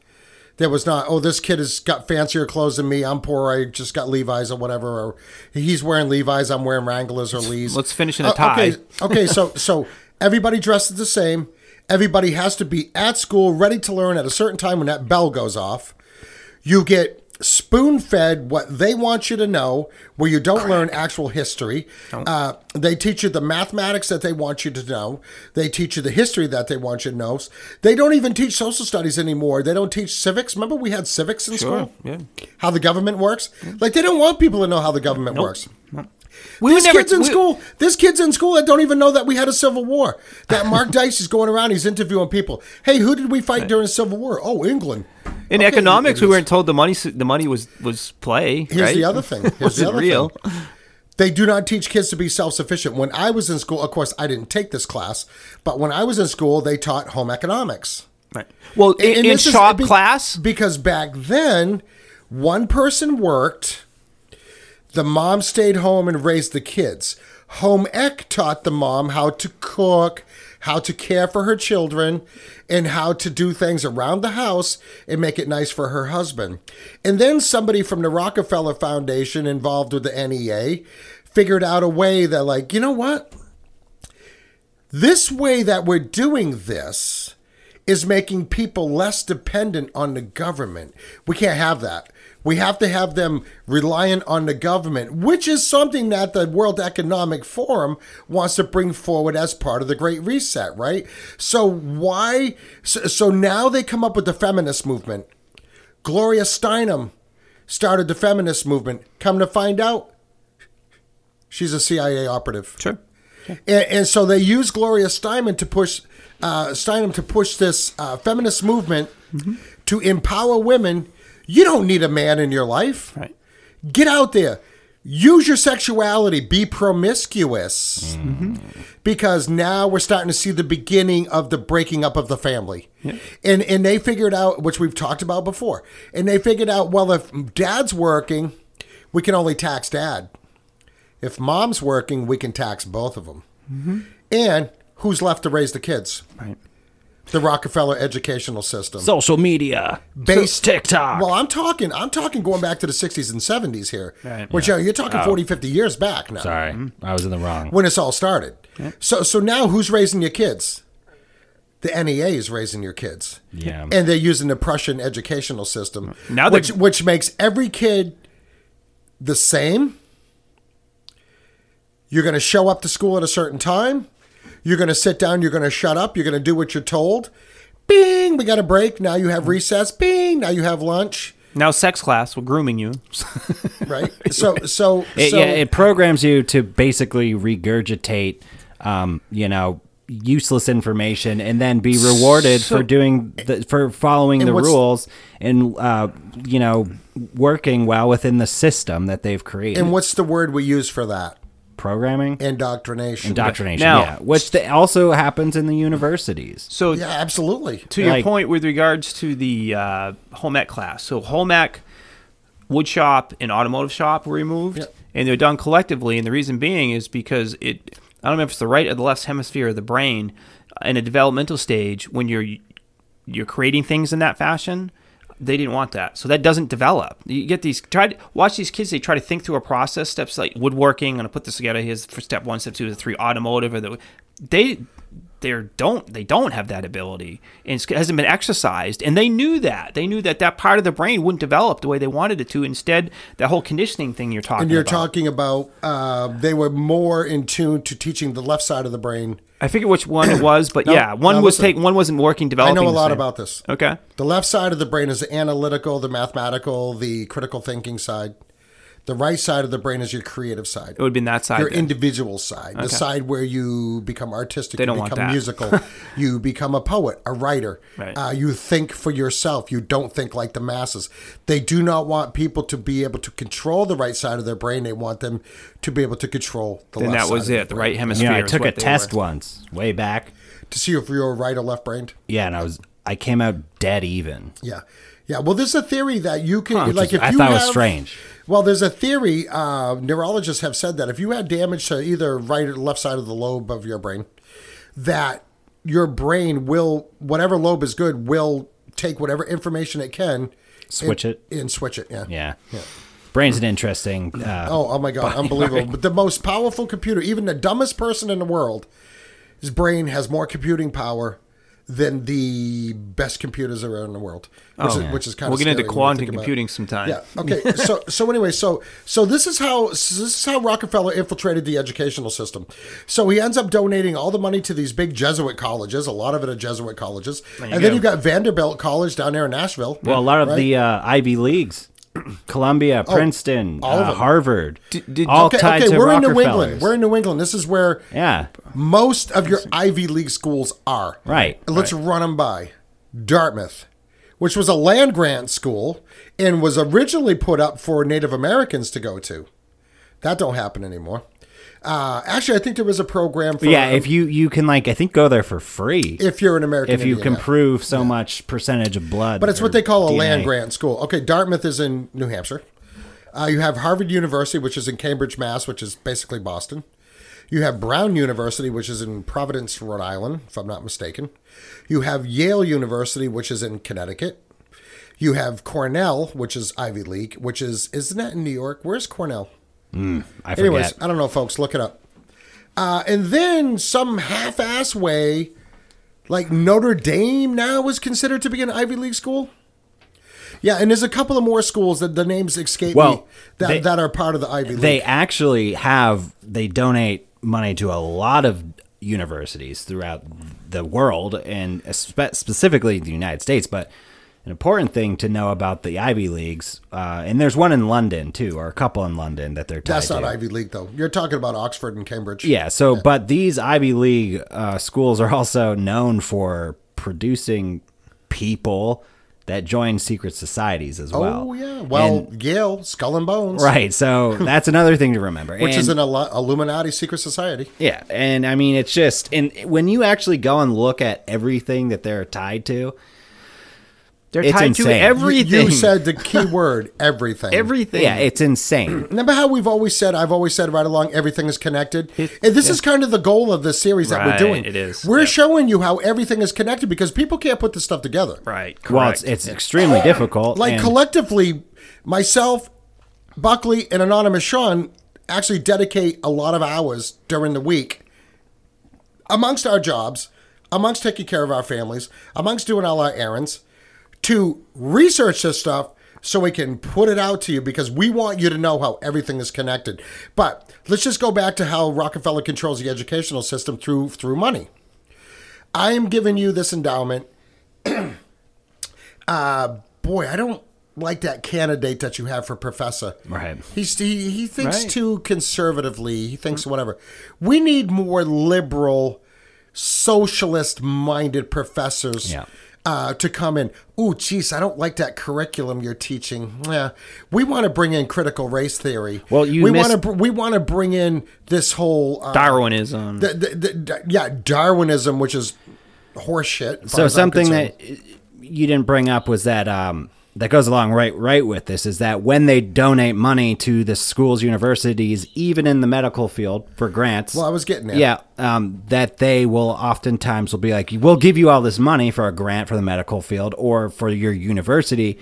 there was not oh this kid has got fancier clothes than me. I'm poor. I just got levi's or whatever. Or he's wearing levi's. I'm wearing wranglers or lee's. Let's finish in a Uh, tie. okay okay so so everybody dresses the same. Everybody has to be at school ready to learn at a certain time when that bell goes off. You get spoon fed what they want you to know, where you don't learn actual history. Uh, they teach you the mathematics that they want you to know. They teach you the history that they want you to know. They don't even teach social studies anymore. They don't teach civics. Remember, we had civics in Sure. school? Yeah. How the government works? Like, they don't want people to know how the government works. We would There's never- kids in we- school. This kids in school that don't even know that we had a civil war. That Mark Dice is going around. He's interviewing people. Hey, who did we fight during the Civil War? Oh, England. In Okay, economics, we weren't told the money the money was was play. Here's right? the other thing. Here's the other real. thing. They do not teach kids to be self sufficient. When I was in school, of course, I didn't take this class, but when I was in school, they taught home economics. Right. Well, in, And in this is- shop class, Because back then, one person worked, the mom stayed home and raised the kids. Home ec taught the mom how to cook, how to care for her children, and how to do things around the house and make it nice for her husband. And then somebody from the Rockefeller Foundation involved with the NEA figured out a way that, like, you know what? This way that we're doing this is making people less dependent on the government. We can't have that. We have to have them reliant on the government, which is something that the World Economic Forum wants to bring forward as part of the Great Reset, right? So why? So, so now they come up with the feminist movement. Gloria Steinem started the feminist movement. Come to find out, she's a CIA operative. sure. And, and so they use Gloria Steinem to push uh, Steinem to push this uh, feminist movement to empower women. You don't need a man in your life. Right. Get out there. Use your sexuality. Be promiscuous. Mm-hmm. Because now we're starting to see the beginning of the breaking up of the family. And and they figured out, which we've talked about before, and they figured out, well, if dad's working, we can only tax dad. If mom's working, we can tax both of them. Mm-hmm. And who's left to raise the kids? Right. The Rockefeller educational system. Social media, Based TikTok. Well, I'm talking I'm talking going back to the 60s and 70s here. Right. Which you know, you're talking 40, 50 years back now. Sorry, mm-hmm. I was in the wrong. When this all started. So so now who's raising your kids? The NEA is raising your kids. Yeah. And they're using the Prussian educational system. Now which which makes every kid the same. You're going to show up to school at a certain time. You're going to sit down. You're going to shut up. You're going to do what you're told. Bing, we got a break. Now you have recess. Bing, now you have lunch. Now, sex class, we're grooming you. Right. So so It, so yeah, it programs you to basically regurgitate, um, you know, useless information and then be rewarded So- for doing the, for following the rules and uh, you know working well within the system that they've created. And what's the word we use for that? Programming, Indoctrination. indoctrination, Now- yeah, which the, also happens in the universities. So Yeah, absolutely. to your Like- point with regards to the uh, home ec class, so home ec, wood shop, and automotive shop were removed, Yep. and they're done collectively. And the reason being is because it, I don't know if it's the right or the left hemisphere of the brain, in a developmental stage when you're you're creating things in that fashion. They didn't want that, so that doesn't develop. You get these. Try to watch these kids. They try to think through a process. Steps like woodworking. I'm gonna put this together. Here's for step one, step two, step three. Automotive. Or the, they they don't they don't have that ability and it hasn't been exercised and they knew that they knew that that part of the brain wouldn't develop the way they wanted it to instead that whole conditioning thing you're talking And you're about talking about uh, they were more in tune to teaching the left side of the brain. i forget which one it was but No, yeah one no, was taking one wasn't working Developing. I know a lot same. about this. okay The left side of the brain is the analytical, the mathematical, the critical thinking side. The right side of the brain is your creative side. it would be been that side Your then. individual side, the side where you become artistic, They you don't want become that. musical, you become a poet, a writer. Right. Uh, you think for yourself. You don't think like the masses. They do not want people to be able to control the right side of their brain. They want them to be able to control the then left that was side it the right hemisphere Yeah, I took a test were. once way back. to see if you're right or left brained. Yeah, and I was I came out dead even. Yeah, yeah. Well, there's a theory that you can like Which if I you thought was strange. Well, there's a theory. Uh, neurologists have said that if you had damage to either right or left side of the lobe of your brain, that your brain will whatever lobe is good will take whatever information it can, Switch and, it. and switch it. Yeah. Yeah. Brain's an interesting. Uh, Oh, oh my God, unbelievable! But the most powerful computer, even the dumbest person in the world, his brain has more computing power than the best computers around the world, which, Oh, is, which is kind of we'll of get into quantum computing sometime Yeah. Okay. So so anyway, so so this is how so this is how Rockefeller infiltrated the educational system. So he ends up donating all the money to these big Jesuit colleges. A lot of it are Jesuit colleges, and you then you've got Vanderbilt College down there in Nashville. well, a lot of right? the uh, Ivy leagues, Columbia, Princeton, all uh. Harvard, did- all Okay, tied okay, to we're in New England. We're in New England. This is where yeah, most of your Ivy League schools are. Right, Let's run them by. Dartmouth, which was a land grant school and was originally put up for Native Americans to go to. That don't happen anymore. Uh, actually, I think there was a program for yeah. If you you can like I think go there for free if you're an American if you Indian, can yeah. prove so much percentage of blood. But it's what they call a DNA. land grant school. Okay, Dartmouth is in New Hampshire. Uh, you have Harvard University, which is in Cambridge, Mass., which is basically Boston. You have Brown University, which is in Providence, Rhode Island, if I'm not mistaken. You have Yale University, which is in Connecticut. You have Cornell, which is Ivy League, which is isn't that in New York? Where's Cornell? I forget. Anyways, I don't know, folks. Look it up. Uh, and then some half-ass way, like Notre Dame now is considered to be an Ivy League school. Yeah, and there's a couple of more schools that the names escape me that, they- that are part of the Ivy League. they actually have they donate money to a lot of universities throughout the world and spe- specifically the United States. But an important thing to know about the Ivy Leagues, uh, and there's one in London too, or a couple in London that they're tied That's not to. Ivy League though. You're talking about Oxford and Cambridge. Yeah. So, but these Ivy League uh, schools are also known for producing people that join secret societies as well. Oh yeah. Well, And- Yale, Skull and Bones, right. So that's another thing to remember. Which is an Illuminati secret society. Yeah, and I mean it's just and when you actually go and look at everything that they're tied to, they're It's tied insane. to You- You- everything You said the key word, everything. everything yeah, it's insane. Remember how we've always said, I've always said right along, everything is connected? It- and this is kind of the goal of this series that we're doing. it is. We're Yep. showing you how everything is connected because people can't put this stuff together. right correct Well, it's it's extremely difficult. Like and- collectively, myself, Buckley, and Anonymous Sean actually dedicate a lot of hours during the week amongst our jobs, amongst taking care of our families, amongst doing all our errands, to research this stuff so we can put it out to you because we want you to know how everything is connected. But let's just go back to how Rockefeller controls the educational system through through money. I am giving you this endowment. uh boy, I don't like that candidate that you have for professor. Right. He's he, he thinks Right. too conservatively. He thinks whatever. We need more liberal socialist minded professors Yeah. Uh, to come in. Ooh, geez, I don't like that curriculum you're teaching. Yeah, we want to bring in critical race theory. Well, you we missed- want to we want to bring in this whole uh, Darwinism. the, the, the, yeah Darwinism, which is horseshit. So something that you didn't bring up was that um, that goes along right right with this is that when they donate money to the schools, universities, even in the medical field for grants. Well, I was getting there. Yeah, um, that they will oftentimes will be like, "We'll give you all this money for a grant for the medical field or for your university,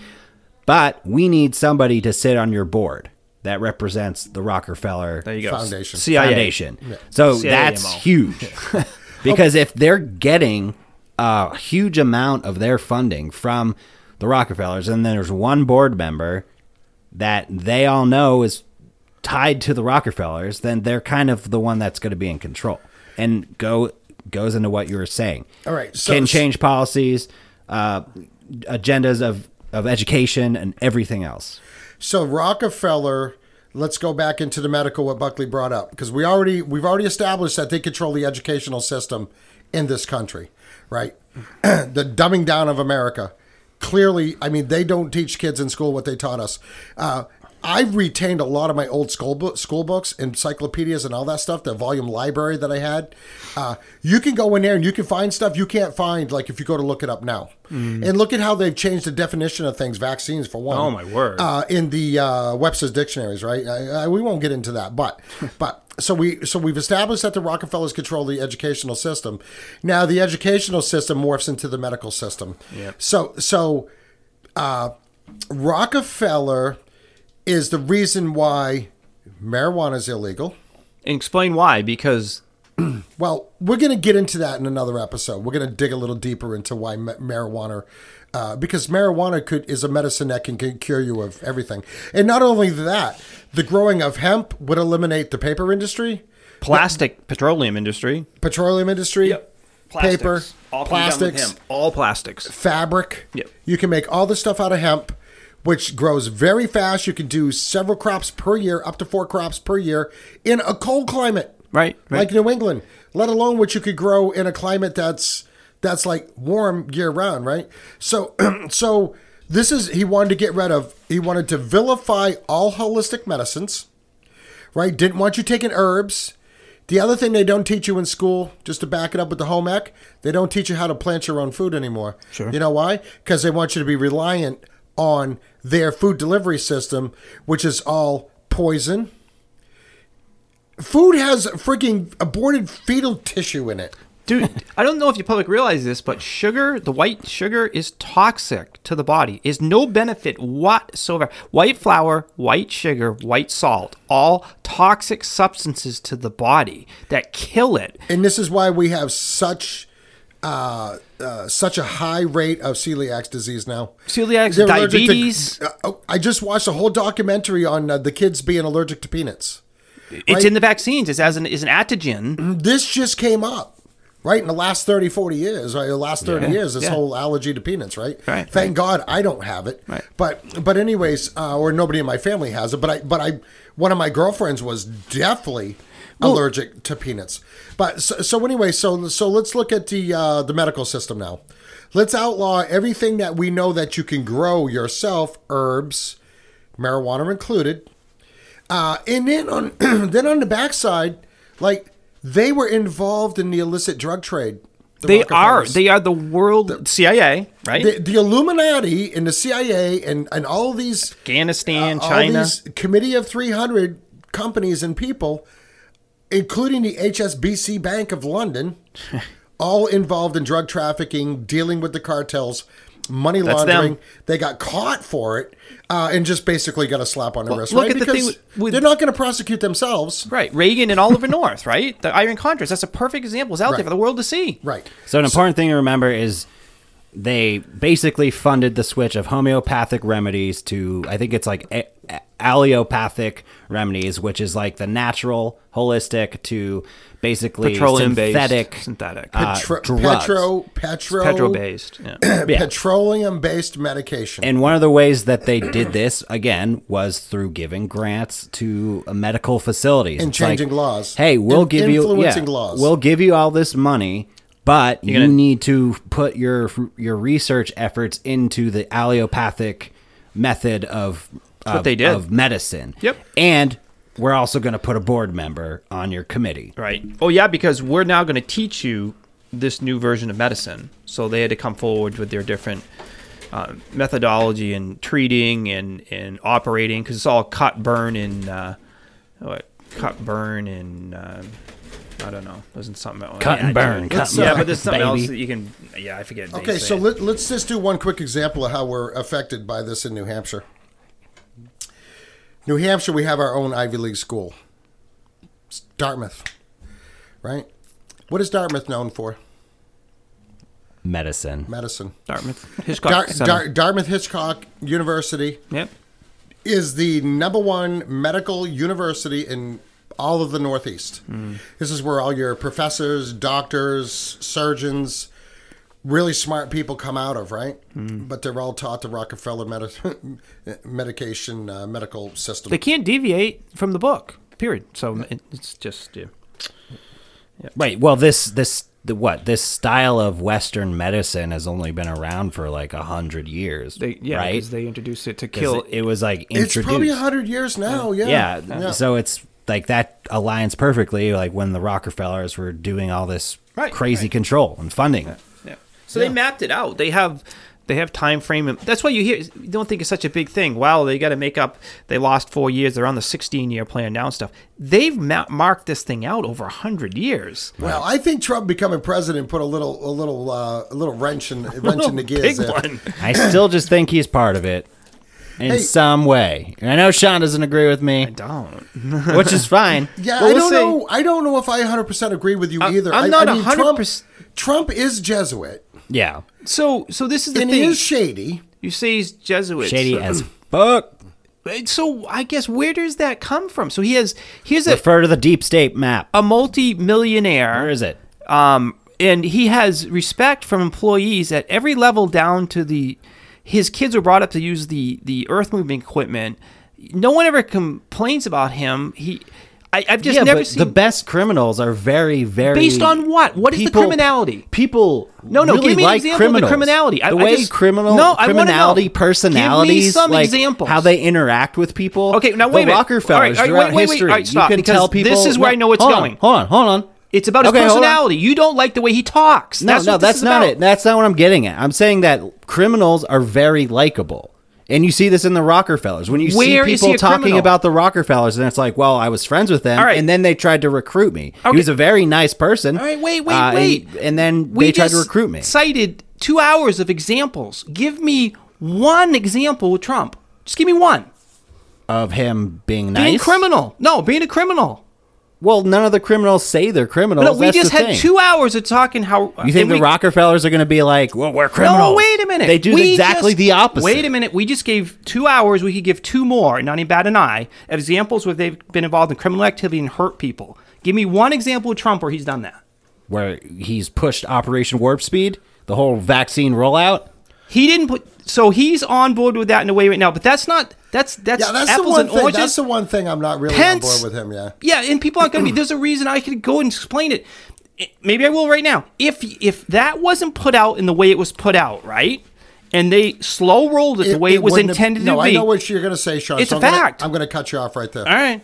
but we need somebody to sit on your board that represents the Rockefeller there you go. Foundation. CIA. Foundation. So CIA that's MO. huge. because if they're getting a huge amount of their funding from the Rockefellers, and then there's one board member that they all know is tied to the Rockefellers, then they're kind of the one that's going to be in control. And go goes into what you were saying. All right, so- can change policies, uh, agendas of of education, and everything else. So Rockefeller, let's go back into the medical what Buckley brought up because we already we've already established that they control the educational system in this country, right? the dumbing down of America. Clearly, I mean, they don't teach kids in school what they taught us. Uh, I've retained a lot of my old school book, school books, encyclopedias, and all that stuff. The volume library that I had. Uh, you can go in there and you can find stuff you can't find, like if you go to look it up now. And look at how they've changed the definition of things. Vaccines, for one. Oh, my word. Uh, in the uh, Webster's dictionaries, right? I, I, we won't get into that, but but so we so we've established that the Rockefellers control the educational system. Now the educational system morphs into the medical system. Yep. So so uh, Rockefeller is the reason why marijuana is illegal. And explain why, because Well, we're going to get into that in another episode. We're going to dig a little deeper into why ma- marijuana, uh, because marijuana could is a medicine that can, can cure you of everything. And not only that, the growing of hemp would eliminate the paper industry, plastic petroleum industry, petroleum industry, paper, all can be done with plastics, hemp. all plastics. fabric. Yep. You can make all the stuff out of hemp, which grows very fast. You can do several crops per year, up to four crops per year in a cold climate. Right, right. like New England, let alone what you could grow in a climate that's that's like warm year round, right? So, so this is he wanted to get rid of. He wanted to vilify all holistic medicines, right? Didn't want you taking herbs. The other thing they don't teach you in school, just to back it up with the home ec, they don't teach you how to plant your own food anymore. Sure. You know why? Because they want you to be reliant on their food delivery system, which is all poison. Food has freaking aborted fetal tissue in it. Dude, I don't know if you public realize this, but sugar, the white sugar is toxic to the body. Is no benefit whatsoever. White flour, white sugar, white salt, all toxic substances to the body that kill it. And this is why we have such uh, uh, such a high rate of celiac disease now. Celiac, They're to- diabetes. uh, oh, I just watched a whole documentary on uh, the kids being allergic to peanuts. It's right. in the vaccines. It's as an is an antigen. This just came up, right, in the last 30, 40 years, right? The last 30 Yeah, years, this yeah. whole allergy to peanuts, right? Right, Thank God I don't have it. Right. But but anyways, uh, or nobody in my family has it. But I but I one of my girlfriends was definitely allergic to peanuts. But so, so anyway, so so let's look at the uh, the medical system now. Let's outlaw everything that we know that you can grow yourself, herbs, marijuana included. Uh, and then on then on the backside, like they were involved in the illicit drug trade. the They are. They are the world CIA, right? the, the Illuminati and the CIA and, and all these Afghanistan, uh, all China. these committee of 300 companies and people, including the HSBC Bank of London, all involved in drug trafficking, dealing with the cartels, money That's laundering. them. They got caught for it uh, and just basically got a slap on the wrist. look right? at the thing because with- with- they're not going to prosecute themselves. Right, Reagan and Oliver North, right? The Iran Contras. That's a perfect example. It's out Right. there for the world to see. Right. So an important thing to remember is they basically funded the switch of homeopathic remedies to I think it's like a- a- allopathic remedies, which is like the natural, holistic to basically Petroleum-based, synthetic, synthetic. uh, Petro, drugs. petro, petro, Petro based. Yeah. Yeah. petroleum based medication. And one of the ways that they did this again was through giving grants to uh, medical facilities And It's like, changing laws. Hey, we'll In- give you influencing yeah, laws. We'll give you all this money, but you gonna- need to put your your research efforts into the allopathic method of what of, they did. of medicine. Yep. And we're also going to put a board member on your committee. Right. Oh yeah, because we're now going to teach you this new version of medicine. So they had to come forward with their different uh, methodology and treating and and operating because it's all cut, burn, and uh, what cut, burn, and uh, I don't know. Wasn't something else. Cut and Yeah, burn, yeah, cut and yeah, burn, but there's something else that you can. Yeah, I forget. Okay, so let, let's just do one quick example of how we're affected by this in New Hampshire. New Hampshire, we have our own Ivy League school. It's Dartmouth, right? What is Dartmouth known for? Medicine. Medicine. Dartmouth Hitchcock Dar- Dar- Dartmouth Hitchcock University Yep. is the number one medical university in all of the Northeast. Hmm. This is where all your professors, doctors, surgeons, really smart people come out of, right? Hmm. But they're all taught the Rockefeller medi- medication uh, medical system. They can't deviate from the book. Period. So it, it's just yeah. Wait, well this this the what? This style of western medicine has only been around for like a hundred years. They yeah, right? because they introduced it to kill. it, it was like it's introduced. probably hundred years now. Yeah. yeah, So it's like that aligns perfectly like when the Rockefellers were doing all this Right, crazy right. control and funding. Yeah. So they mapped it out. They have they have time frame. and- That's why you hear you don't think it's such a big thing. Wow, they got to make up. They lost four years. They're on the 16 year plan now and stuff. They've ma- marked this thing out over hundred years. Well, I think Trump becoming president put a little, a little, uh, a little wrench in, wrench in the gears. Big there. one. I still just think he's part of it in Hey. some way. And I know Sean doesn't agree with me, I Don't. which is fine. Yeah, Well, I we'll don't see. know. I don't know if I 100 percent agree with you either. I'm I- not I mean, 100 Trump, Trump is Jesuit, Yeah, So so this is the and thing. he is shady. you say he's Jesuit. shady so, as fuck. So I guess where does that come from? So he has here's a Refer to the deep state map. a multi-millionaire. Where is it? um, and he has respect from employees at every level down to the his kids were brought up to use the the earth moving equipment no one ever complains about him he I, i've just yeah, never but seen the best criminals are very, very Based on what? What is the criminality? People No, no, really give me an like example of the criminals. criminality. The I way just- criminal No, I criminality personalities, Give me some like examples. how they interact with people. Okay, now the wait a minute. Rockefellers All right, all right, throughout wait, wait, wait. history, All right, stop, you can tell people. this is where I know it's hold on, going. hold on, hold on. it's about his Okay, personality you don't like the way he talks No, that's no, that's not about. it. That's not what I'm getting at. I'm saying that criminals are very likable. And you see this in the Rockefellers. When you Where see people talking criminal? about the Rockefellers, and it's like, well, I was friends with them, right. and then they tried to recruit me. Okay. He was a very nice person. All right, wait, wait, uh, wait. And, then we they tried to recruit me. cited two hours of examples give me one example with trump just give me one Of him being nice. being criminal no being a criminal Well, none of the criminals say they're criminals. no, we That's just had thing. two hours of talking how You think the we- Rockefellers are going to be like, well, we're criminals? No, wait a minute. They do We exactly just- the opposite. Wait a minute. We just gave two hours. We could give two more. Not even bat an eye. Examples where they've been involved in criminal activity and hurt people. Give me one example of Trump where he's done that. Where he's pushed Operation Warp Speed, the whole vaccine rollout. He didn't put. So he's on board with that in a way right now. But that's not. That's that's, Yeah, that's the apples one and thing. oranges. That's the one thing I'm not really Pence- on board with him. Yeah. Yeah, and people aren't going to be. There's a reason I could go and explain it. Maybe I will right now. If if that wasn't put out in the way it was put out, right, and they slow rolled it, the way it, was wouldn't have- intended no, to I be. I know what you're going to say, Sean. It's so a I'm gonna- fact. I'm going to cut you off right there. all right.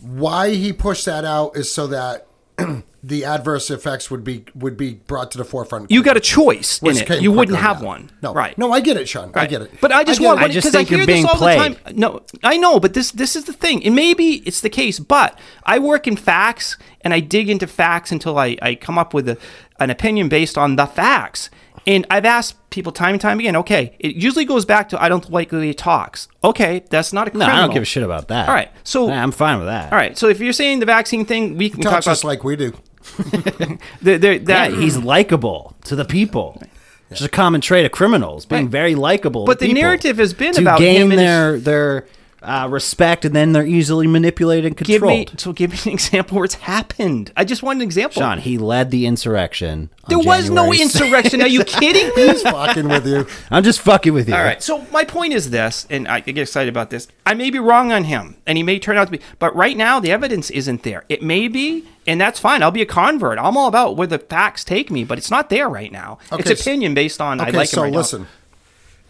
Why he pushed that out is so that the adverse effects would be would be brought to the forefront. You got a choice in it. You wouldn't have yeah. one. No, right? No, I get it, Sean. I get it. But I just get want it. I just because I, you're hear this being all played. the time. No, I know, but this this is the thing, and maybe it's the case. But I work in facts, and I dig into facts until I, I come up with a, an opinion based on the facts. And I've asked people time and time again. Okay, it usually goes back to I don't like the way he talks. Okay, that's not a No. I don't give a shit about that. All right, so- Nah, I'm fine with that. All right, so if you're saying the vaccine thing, we can Talk talk just like we do. The, the, Yeah, that. he's likable to the people. It's a common trait of criminals, being very likable. But to the people narrative has been to about gain him and his- their their uh, respect, and then they're easily manipulated and Give controlled. me so give me an example where it's happened. I just want an example. Sean, he led the insurrection. on there was no 6th. insurrection. Are you kidding me? He's fucking with you. I'm just fucking with you. All right. So my point is this, and I get excited about this. I may be wrong on him, and he may turn out to be, but right now the evidence isn't there. It may be, and that's fine. I'll be a convert. I'm all about where the facts take me, but it's not there right now. Okay, it's opinion based on I Okay, like so him right listen.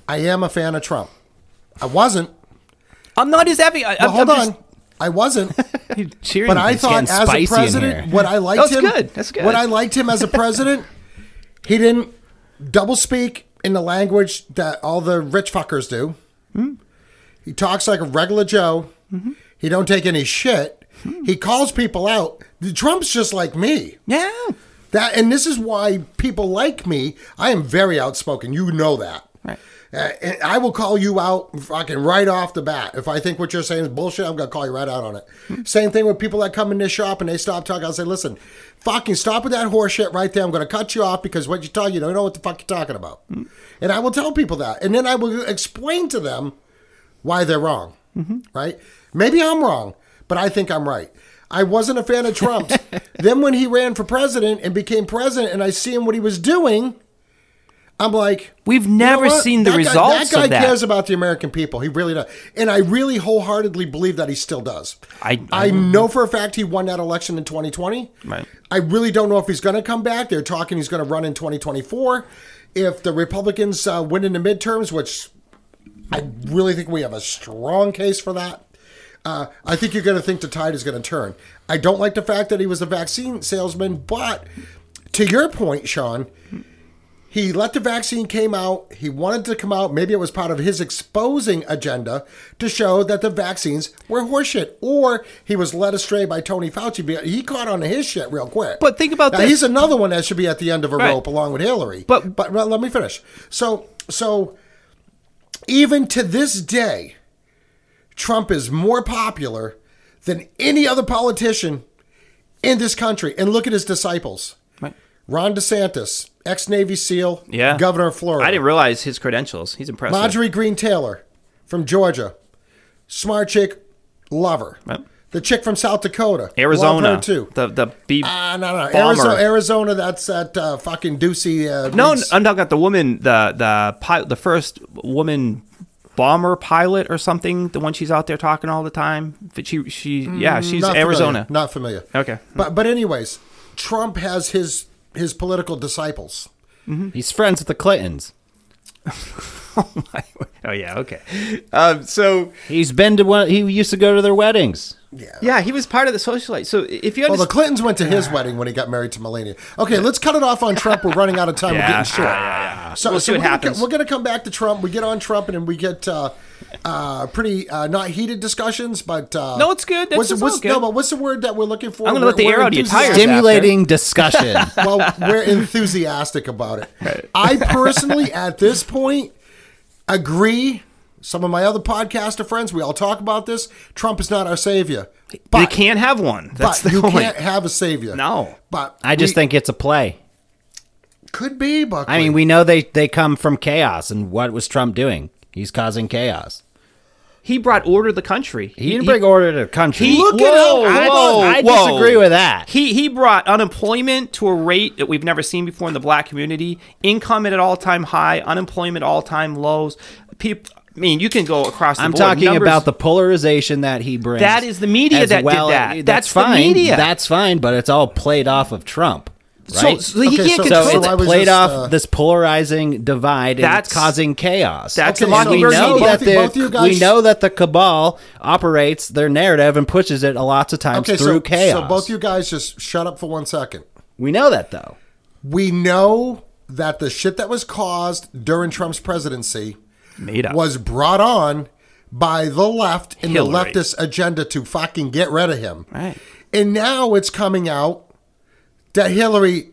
I am a fan of Trump. I wasn't. I'm not as heavy. I, Well, I'm, hold I'm on. just- I wasn't. Cheering. But I thought as a president, what I liked That's him. good. That's good. What I liked him as a president, he didn't double speak in the language that all the rich fuckers do. Hmm. He talks like a regular Joe. Mm-hmm. He don't take any shit. He calls people out. Trump's just like me. yeah. That and this is why people like me. I am very outspoken. You know that. Right. Uh, I will call you out fucking right off the bat. If I think what you're saying is bullshit, I'm gonna call you right out on it. Hmm. Same thing with people that come in this shop and they stop talking. I'll say, listen, fucking stop with that horse shit right there. I'm gonna cut you off because what you talk, you don't know what the fuck you're talking about. Hmm. And I will tell people that, and then I will explain to them why they're wrong. Mm-hmm. Right? Maybe I'm wrong, but I think I'm right. I wasn't a fan of Trump. then when he ran for president and became president, and I see him what he was doing, I'm like, We've you know never seen the That guy- results That guy of that. cares about the American people. He really does, and I really wholeheartedly believe that he still does. I- I know for a fact he won that election in 2020. Right. I really don't know if he's going to come back. They're talking he's going to run in 2024. If the Republicans uh, win in the midterms, which I really think we have a strong case for that. Uh, I think you're going to think the tide is going to turn. I don't like the fact that he was a vaccine salesman, but to your point, Sean, he let the vaccine came out. He wanted to come out. Maybe it was part of his exposing agenda to show that the vaccines were horseshit, or he was led astray by Tony Fauci. He caught on to his shit real quick. But think about now, this. He's another one that should be at the end of a Right. rope along with Hillary. But- but well, let me finish. So so even to this day, Trump is more popular than any other politician in this country. And look at his disciples. Ron DeSantis, ex Navy SEAL, Yeah. governor of Florida. I didn't realize his credentials. He's impressive. Marjorie Greene Taylor from Georgia, smart chick, lover. Right. The chick from South Dakota, Arizona too. The the B. Ah, no, no, bomber. Arizona, Arizona. That's that uh, fucking Ducey. Uh, no, I'm talking about the woman, the the pilot, the first woman bomber pilot or something. The one she's out there talking all the time. But she she yeah she's Mm, Not familiar, Arizona. Not familiar. Okay. But but anyways, Trump has his his political disciples. He's friends with the Clintons. oh yeah, okay. Um, so He's been to one. He used to go to their weddings. Yeah, Yeah, he was part of the socialite. So if you Well, the Clintons went to his wedding when he got married to Melania. Okay, let's cut it off on Trump. We're running out of time. Yeah, We're getting short. yeah, yeah, yeah. So, We'll so see what we're gonna happens. we're going to come back to Trump. We get on Trump, and then we get uh, uh, pretty uh, not heated discussions, but uh, No, it's good. That's- what's, it's what's, good. No, but what's the word that we're looking for? I'm gonna let the We're- air we're out of your enthusiastic- tires. Stimulating discussion. well, we're enthusiastic about it. I personally, at this point, agree. Some of my other podcaster friends, we all talk about this. Trump is not our savior, but, you can't have one. That's but the you point. can't have a savior. No. but I just we- think it's a play. could be. Buckley. I mean, we know they they come from chaos, and what was Trump doing? He's causing chaos. He brought order to the country. He didn't bring order to the country. He- Look at whoa, I, whoa, I whoa. disagree with that. He he brought unemployment to a rate that we've never seen before in the black community. Income at an all time high, unemployment all time lows. People, I mean, you can go across the I'm board. talking Numbers- about the polarization that he brings. That is the media as that did that. That's, That's the fine. media. That's fine, but it's all played off of Trump. Right? so he Okay, can't so- control. So so it's played just, off uh, this polarizing divide, and That's- it's causing chaos. that's Okay, the so we know media. that Both- both the guys- we know that the cabal operates their narrative and pushes it a lots of times okay, through so, chaos. so both you guys just shut up for one second. we know that though. We know that the shit that was caused during Trump's presidency Made up. was brought on by the left and Hillary. the leftist agenda to fucking get rid of him. Right. And now it's coming out that Hillary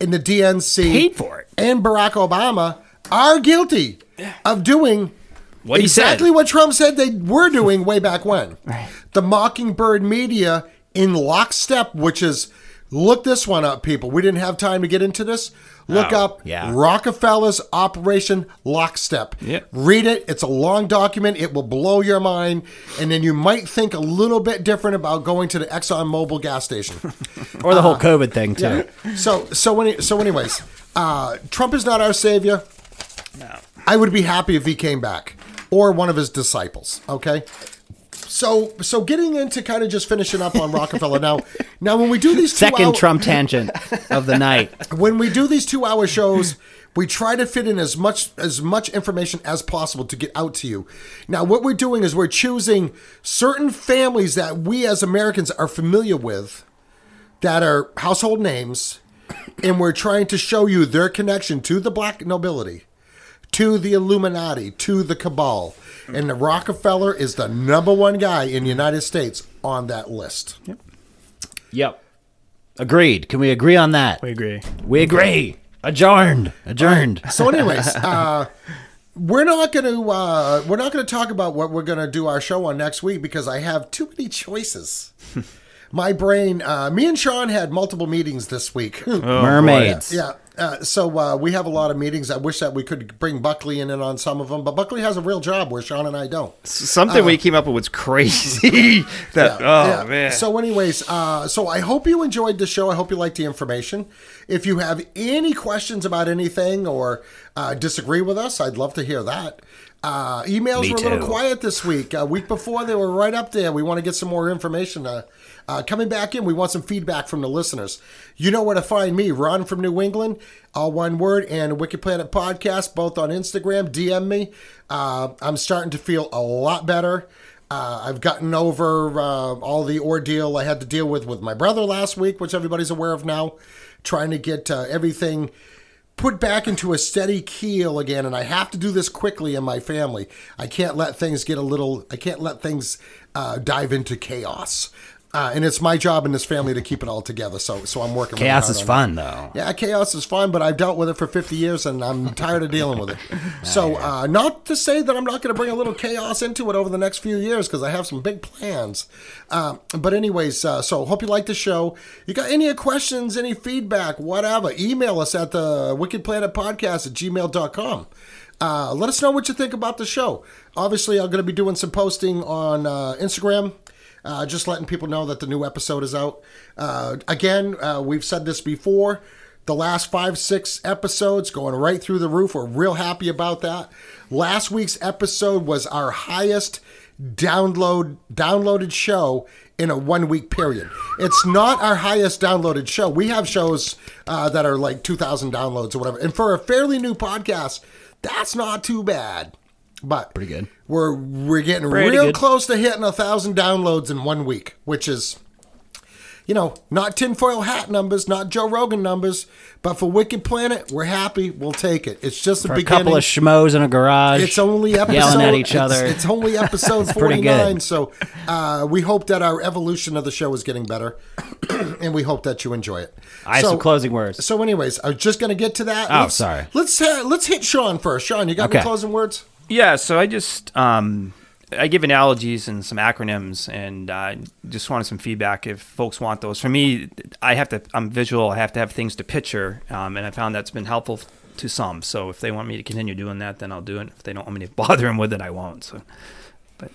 and the DNC Paid for it. and Barack Obama are guilty of doing What exactly what Trump said they were doing way back when. Right. The Mockingbird media in lockstep, which is Look this one up, people. We didn't have time to get into this. Look Oh, up yeah. Rockefeller's Operation Lockstep. Yep. Read it. It's a long document. It will blow your mind. And then you might think a little bit different about going to the Exxon Mobil gas station. Or the whole COVID thing too. so so any, so anyways, uh, Trump is not our savior. No. I would be happy if he came back or one of his disciples. Okay. So so getting into kind of just finishing up on Rockefeller now. Now when we do these two Second hour- Trump tangent of the night. when we do these two hour shows we try to fit in as much as much information as possible to get out to you now what we're doing is we're choosing certain families that we as americans are familiar with that are household names and we're trying to show you their connection to the black nobility to the illuminati to the cabal and the rockefeller is the number one guy in the united states on that list Yep. Yep. Agreed. Can we agree on that? We agree. We agree. Adjourned. Adjourned. So, anyways, uh, we're not going to uh, we're not going to talk about what we're going to do our show on next week because I have too many choices. My brain, uh, me and Sean had multiple meetings this week. Mermaids. Yeah. Uh, so uh, we have a lot of meetings. I wish that we could bring Buckley in and on some of them, but Buckley has a real job where Sean and I don't. Something we came up with was crazy. that oh Yeah. man. So, anyways, uh, so I hope you enjoyed the show. I hope you liked the information. If you have any questions about anything or uh, disagree with us, I'd love to hear that. Uh, emails Me were a little quiet this week. A week before, they were right up there. We want to get some more information. Uh, coming back in, we want some feedback from the listeners. You know where to find me, Ron from New England, all one word, and Wicked Planet Podcast, both on Instagram. DM me. Uh, I'm starting to feel a lot better. Uh, I've gotten over uh, all the ordeal I had to deal with with my brother last week, which everybody's aware of now, trying to get uh, everything put back into a steady keel again. And I have to do this quickly in my family. I can't let things get a little, I can't let things uh, dive into chaos. Uh, and it's my job in this family to keep it all together. So, so I'm working. really Chaos hard is fun though. yeah, chaos is fun, but I've dealt with it for 50 years and I'm tired of dealing with it. So, uh, not to say that I'm not going to bring a little chaos into it over the next few years because I have some big plans. Uh, but, anyways, uh, so hope you like the show. You got any questions, any feedback, whatever, email us at the Wicked Planet Podcast at gmail.com. Uh, let us know what you think about the show. Obviously, I'm going to be doing some posting on uh, Instagram. Uh, just letting people know that the new episode is out. Uh, again, uh, we've said this before. The last five, six episodes going right through the roof. We're real happy about that. Last week's episode was our highest download downloaded show in a one week period. It's not our highest downloaded show. We have shows uh, that are like two thousand downloads or whatever. And for a fairly new podcast, that's not too bad. But Pretty good. We're we're getting Pretty real good. close to hitting a thousand downloads in one week, which is, you know, not tinfoil hat numbers, not Joe Rogan numbers, but for Wicked Planet, we're happy. We'll take it. It's just the For a couple of schmoes in a garage. It's only episode yelling at each other. It's, only episode pretty forty good. nine. So uh, we hope that our evolution of the show is getting better, and we hope that you enjoy it. I have so, some closing words. So, anyways, I was just going to get to that. Oh, Let's- sorry. Let's uh, let's hit Sean first. Sean, you got any closing words? Yeah, so I just um, I give analogies and some acronyms, and uh, just wanted some feedback if folks want those. For me, I have to. I'm visual. I have to have things to picture, um, and I found that's been helpful to some. So if they want me to continue doing that, then I'll do it. If they don't want me to bother them with it, I won't. So, but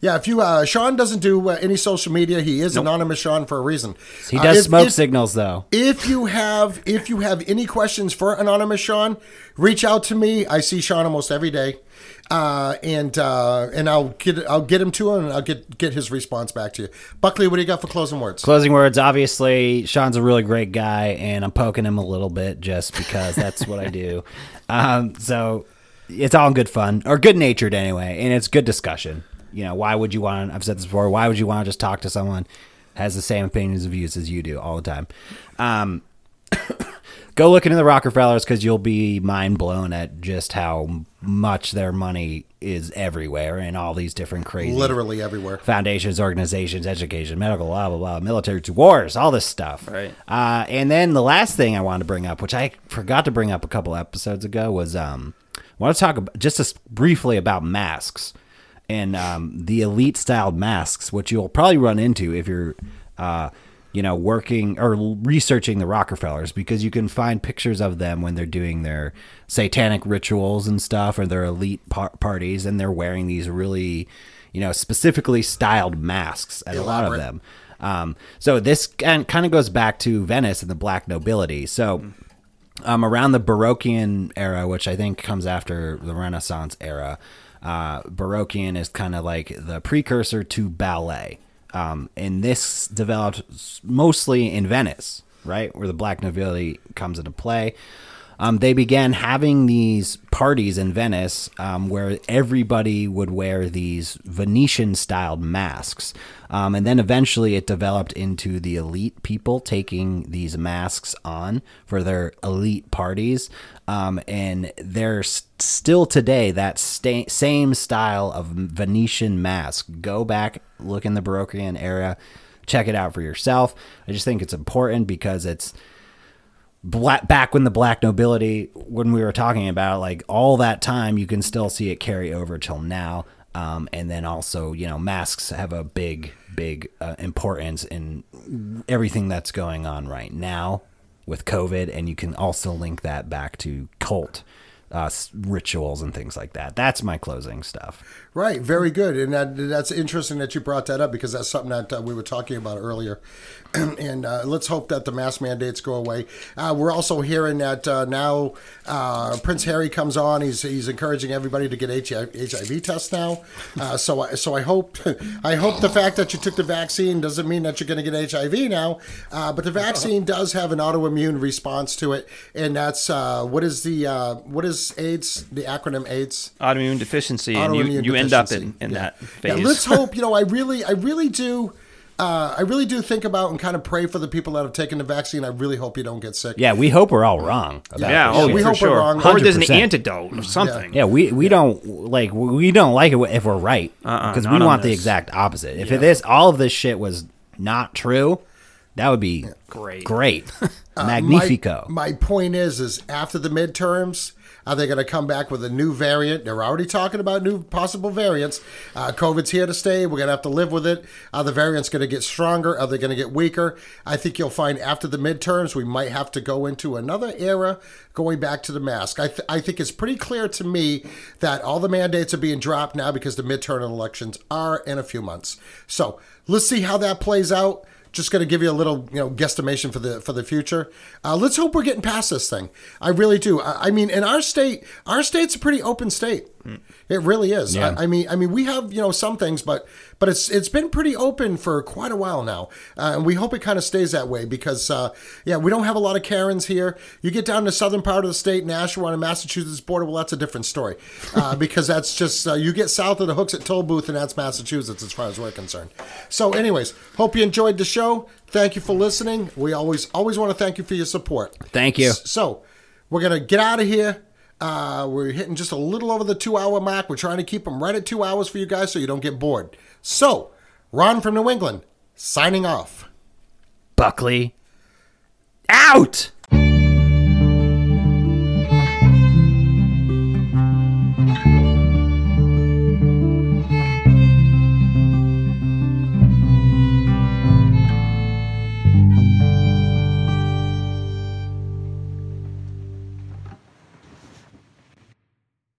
Yeah, if you uh, Sean doesn't do uh, any social media, he is anonymous Sean for a reason. He Uh, does if- smoke if- signals though. If you have if you have any questions for anonymous Sean, reach out to me. I see Sean almost every day, uh, and uh, and I'll get I'll get him to him and I'll get get his response back to you. Buckley, what do you got for closing words? Closing words. Obviously, Sean's a really great guy, and I'm poking him a little bit just because that's what I do. Um, so it's all good fun or good natured anyway, and it's good discussion. You know, why would you want? I've said this before. Why would you want to just talk to someone has the same opinions and views as you do all the time? Um, go look into the Rockefellers because you'll be mind blown at just how much their money is everywhere in all these different crazy Literally everywhere. foundations, organizations, education, medical, blah blah blah, military wars, all this stuff. Right. Uh, and then the last thing I wanted to bring up, which I forgot to bring up a couple episodes ago, was um, I want to talk about, just as briefly about masks and um, the elite styled masks, which you'll probably run into if you're uh, you know, working or researching the Rockefellers because you can find pictures of them when they're doing their satanic rituals and stuff or their elite par- parties and they're wearing these really, you know, specifically styled masks at a lot of them. Um, so this kind of goes back to Venice and the black nobility. So um, around the Baroquean era, which I think comes after the Renaissance era, uh, Baroquean is kind of like the precursor to ballet. Um, and this developed mostly in Venice, right, where the black nobility comes into play. Um, they began having these parties in Venice um, where everybody would wear these Venetian styled masks. Um, and then eventually it developed into the elite people taking these masks on for their elite parties. Um, and there's still today that same style of Venetian mask. Go back, look in the Baroquean era, check it out for yourself. I just think it's important because it's black back when the black nobility when we were talking about like all that time you can still see it carry over till now. Um, and then also you know masks have a big big uh, importance in everything that's going on right now with covid. And you can also link that back to cult uh, rituals and things like that. That's my closing stuff Right, very good, and that, that's interesting that you brought that up because that's something that uh, we were talking about earlier. and uh, let's hope that the mask mandates go away. Uh, we're also hearing that uh, now uh, Prince Harry comes on. He's he's encouraging everybody to get HIV, tests now. Uh, so I, so I hope I hope the fact that you took the vaccine doesn't mean that you're going to get HIV now. Uh, but the vaccine does have an autoimmune response to it, and that's uh, what is the uh, what is AIDS? The acronym AIDS. Autoimmune deficiency, and you, Autoimmune you end up in, in Yeah. that Yeah, let's hope. You know, I really, I really do. Uh, I really do think about and kind of pray for the people that have taken the vaccine. I really hope you don't get sick. yeah we hope we're all wrong about yeah, this oh, we for hope we're sure. wrong. Or there's an antidote or something. Yeah, we we don't like we don't like it if we're right Uh-uh, because we want the exact opposite. If this all of this shit was not true, that would be Great. great, My- magnifico. My, point is, is after the midterms, are they going to come back with a new variant? They're already talking about new possible variants. Uh, COVID's here to stay. We're going to have to live with it. Are the variants going to get stronger? Are they going to get weaker? I think you'll find after the midterms, we might have to go into another era going back to the mask. I, th- I think it's pretty clear to me that all the mandates are being dropped now because the midterm elections are in a few months. So let's see how that plays out just going to give you a little you know guesstimation for the for the future. Uh, let's hope we're getting past this thing. I really do. I, I mean in our state our state's a pretty open state it really is. Yeah. I, I mean i mean we have you know some things but but it's it's been pretty open for quite a while now. Uh, and we hope it kind of stays that way because uh, yeah we don't have a lot of karens here. You get down to the southern part of the state nashua on the massachusetts border well that's a different story. Uh, because that's just uh, you get south of the Hooksett toll booth and that's massachusetts as far as we're concerned. So anyways hope you enjoyed the show. Thank you for listening. We always always want to thank you for your support. Thank you. so we're gonna get out of here. Uh, we're hitting just a little over the two hour mark. We're trying to keep them right at two hours for you guys so you don't get bored. So, Ron from New England, signing off. Buckley, out.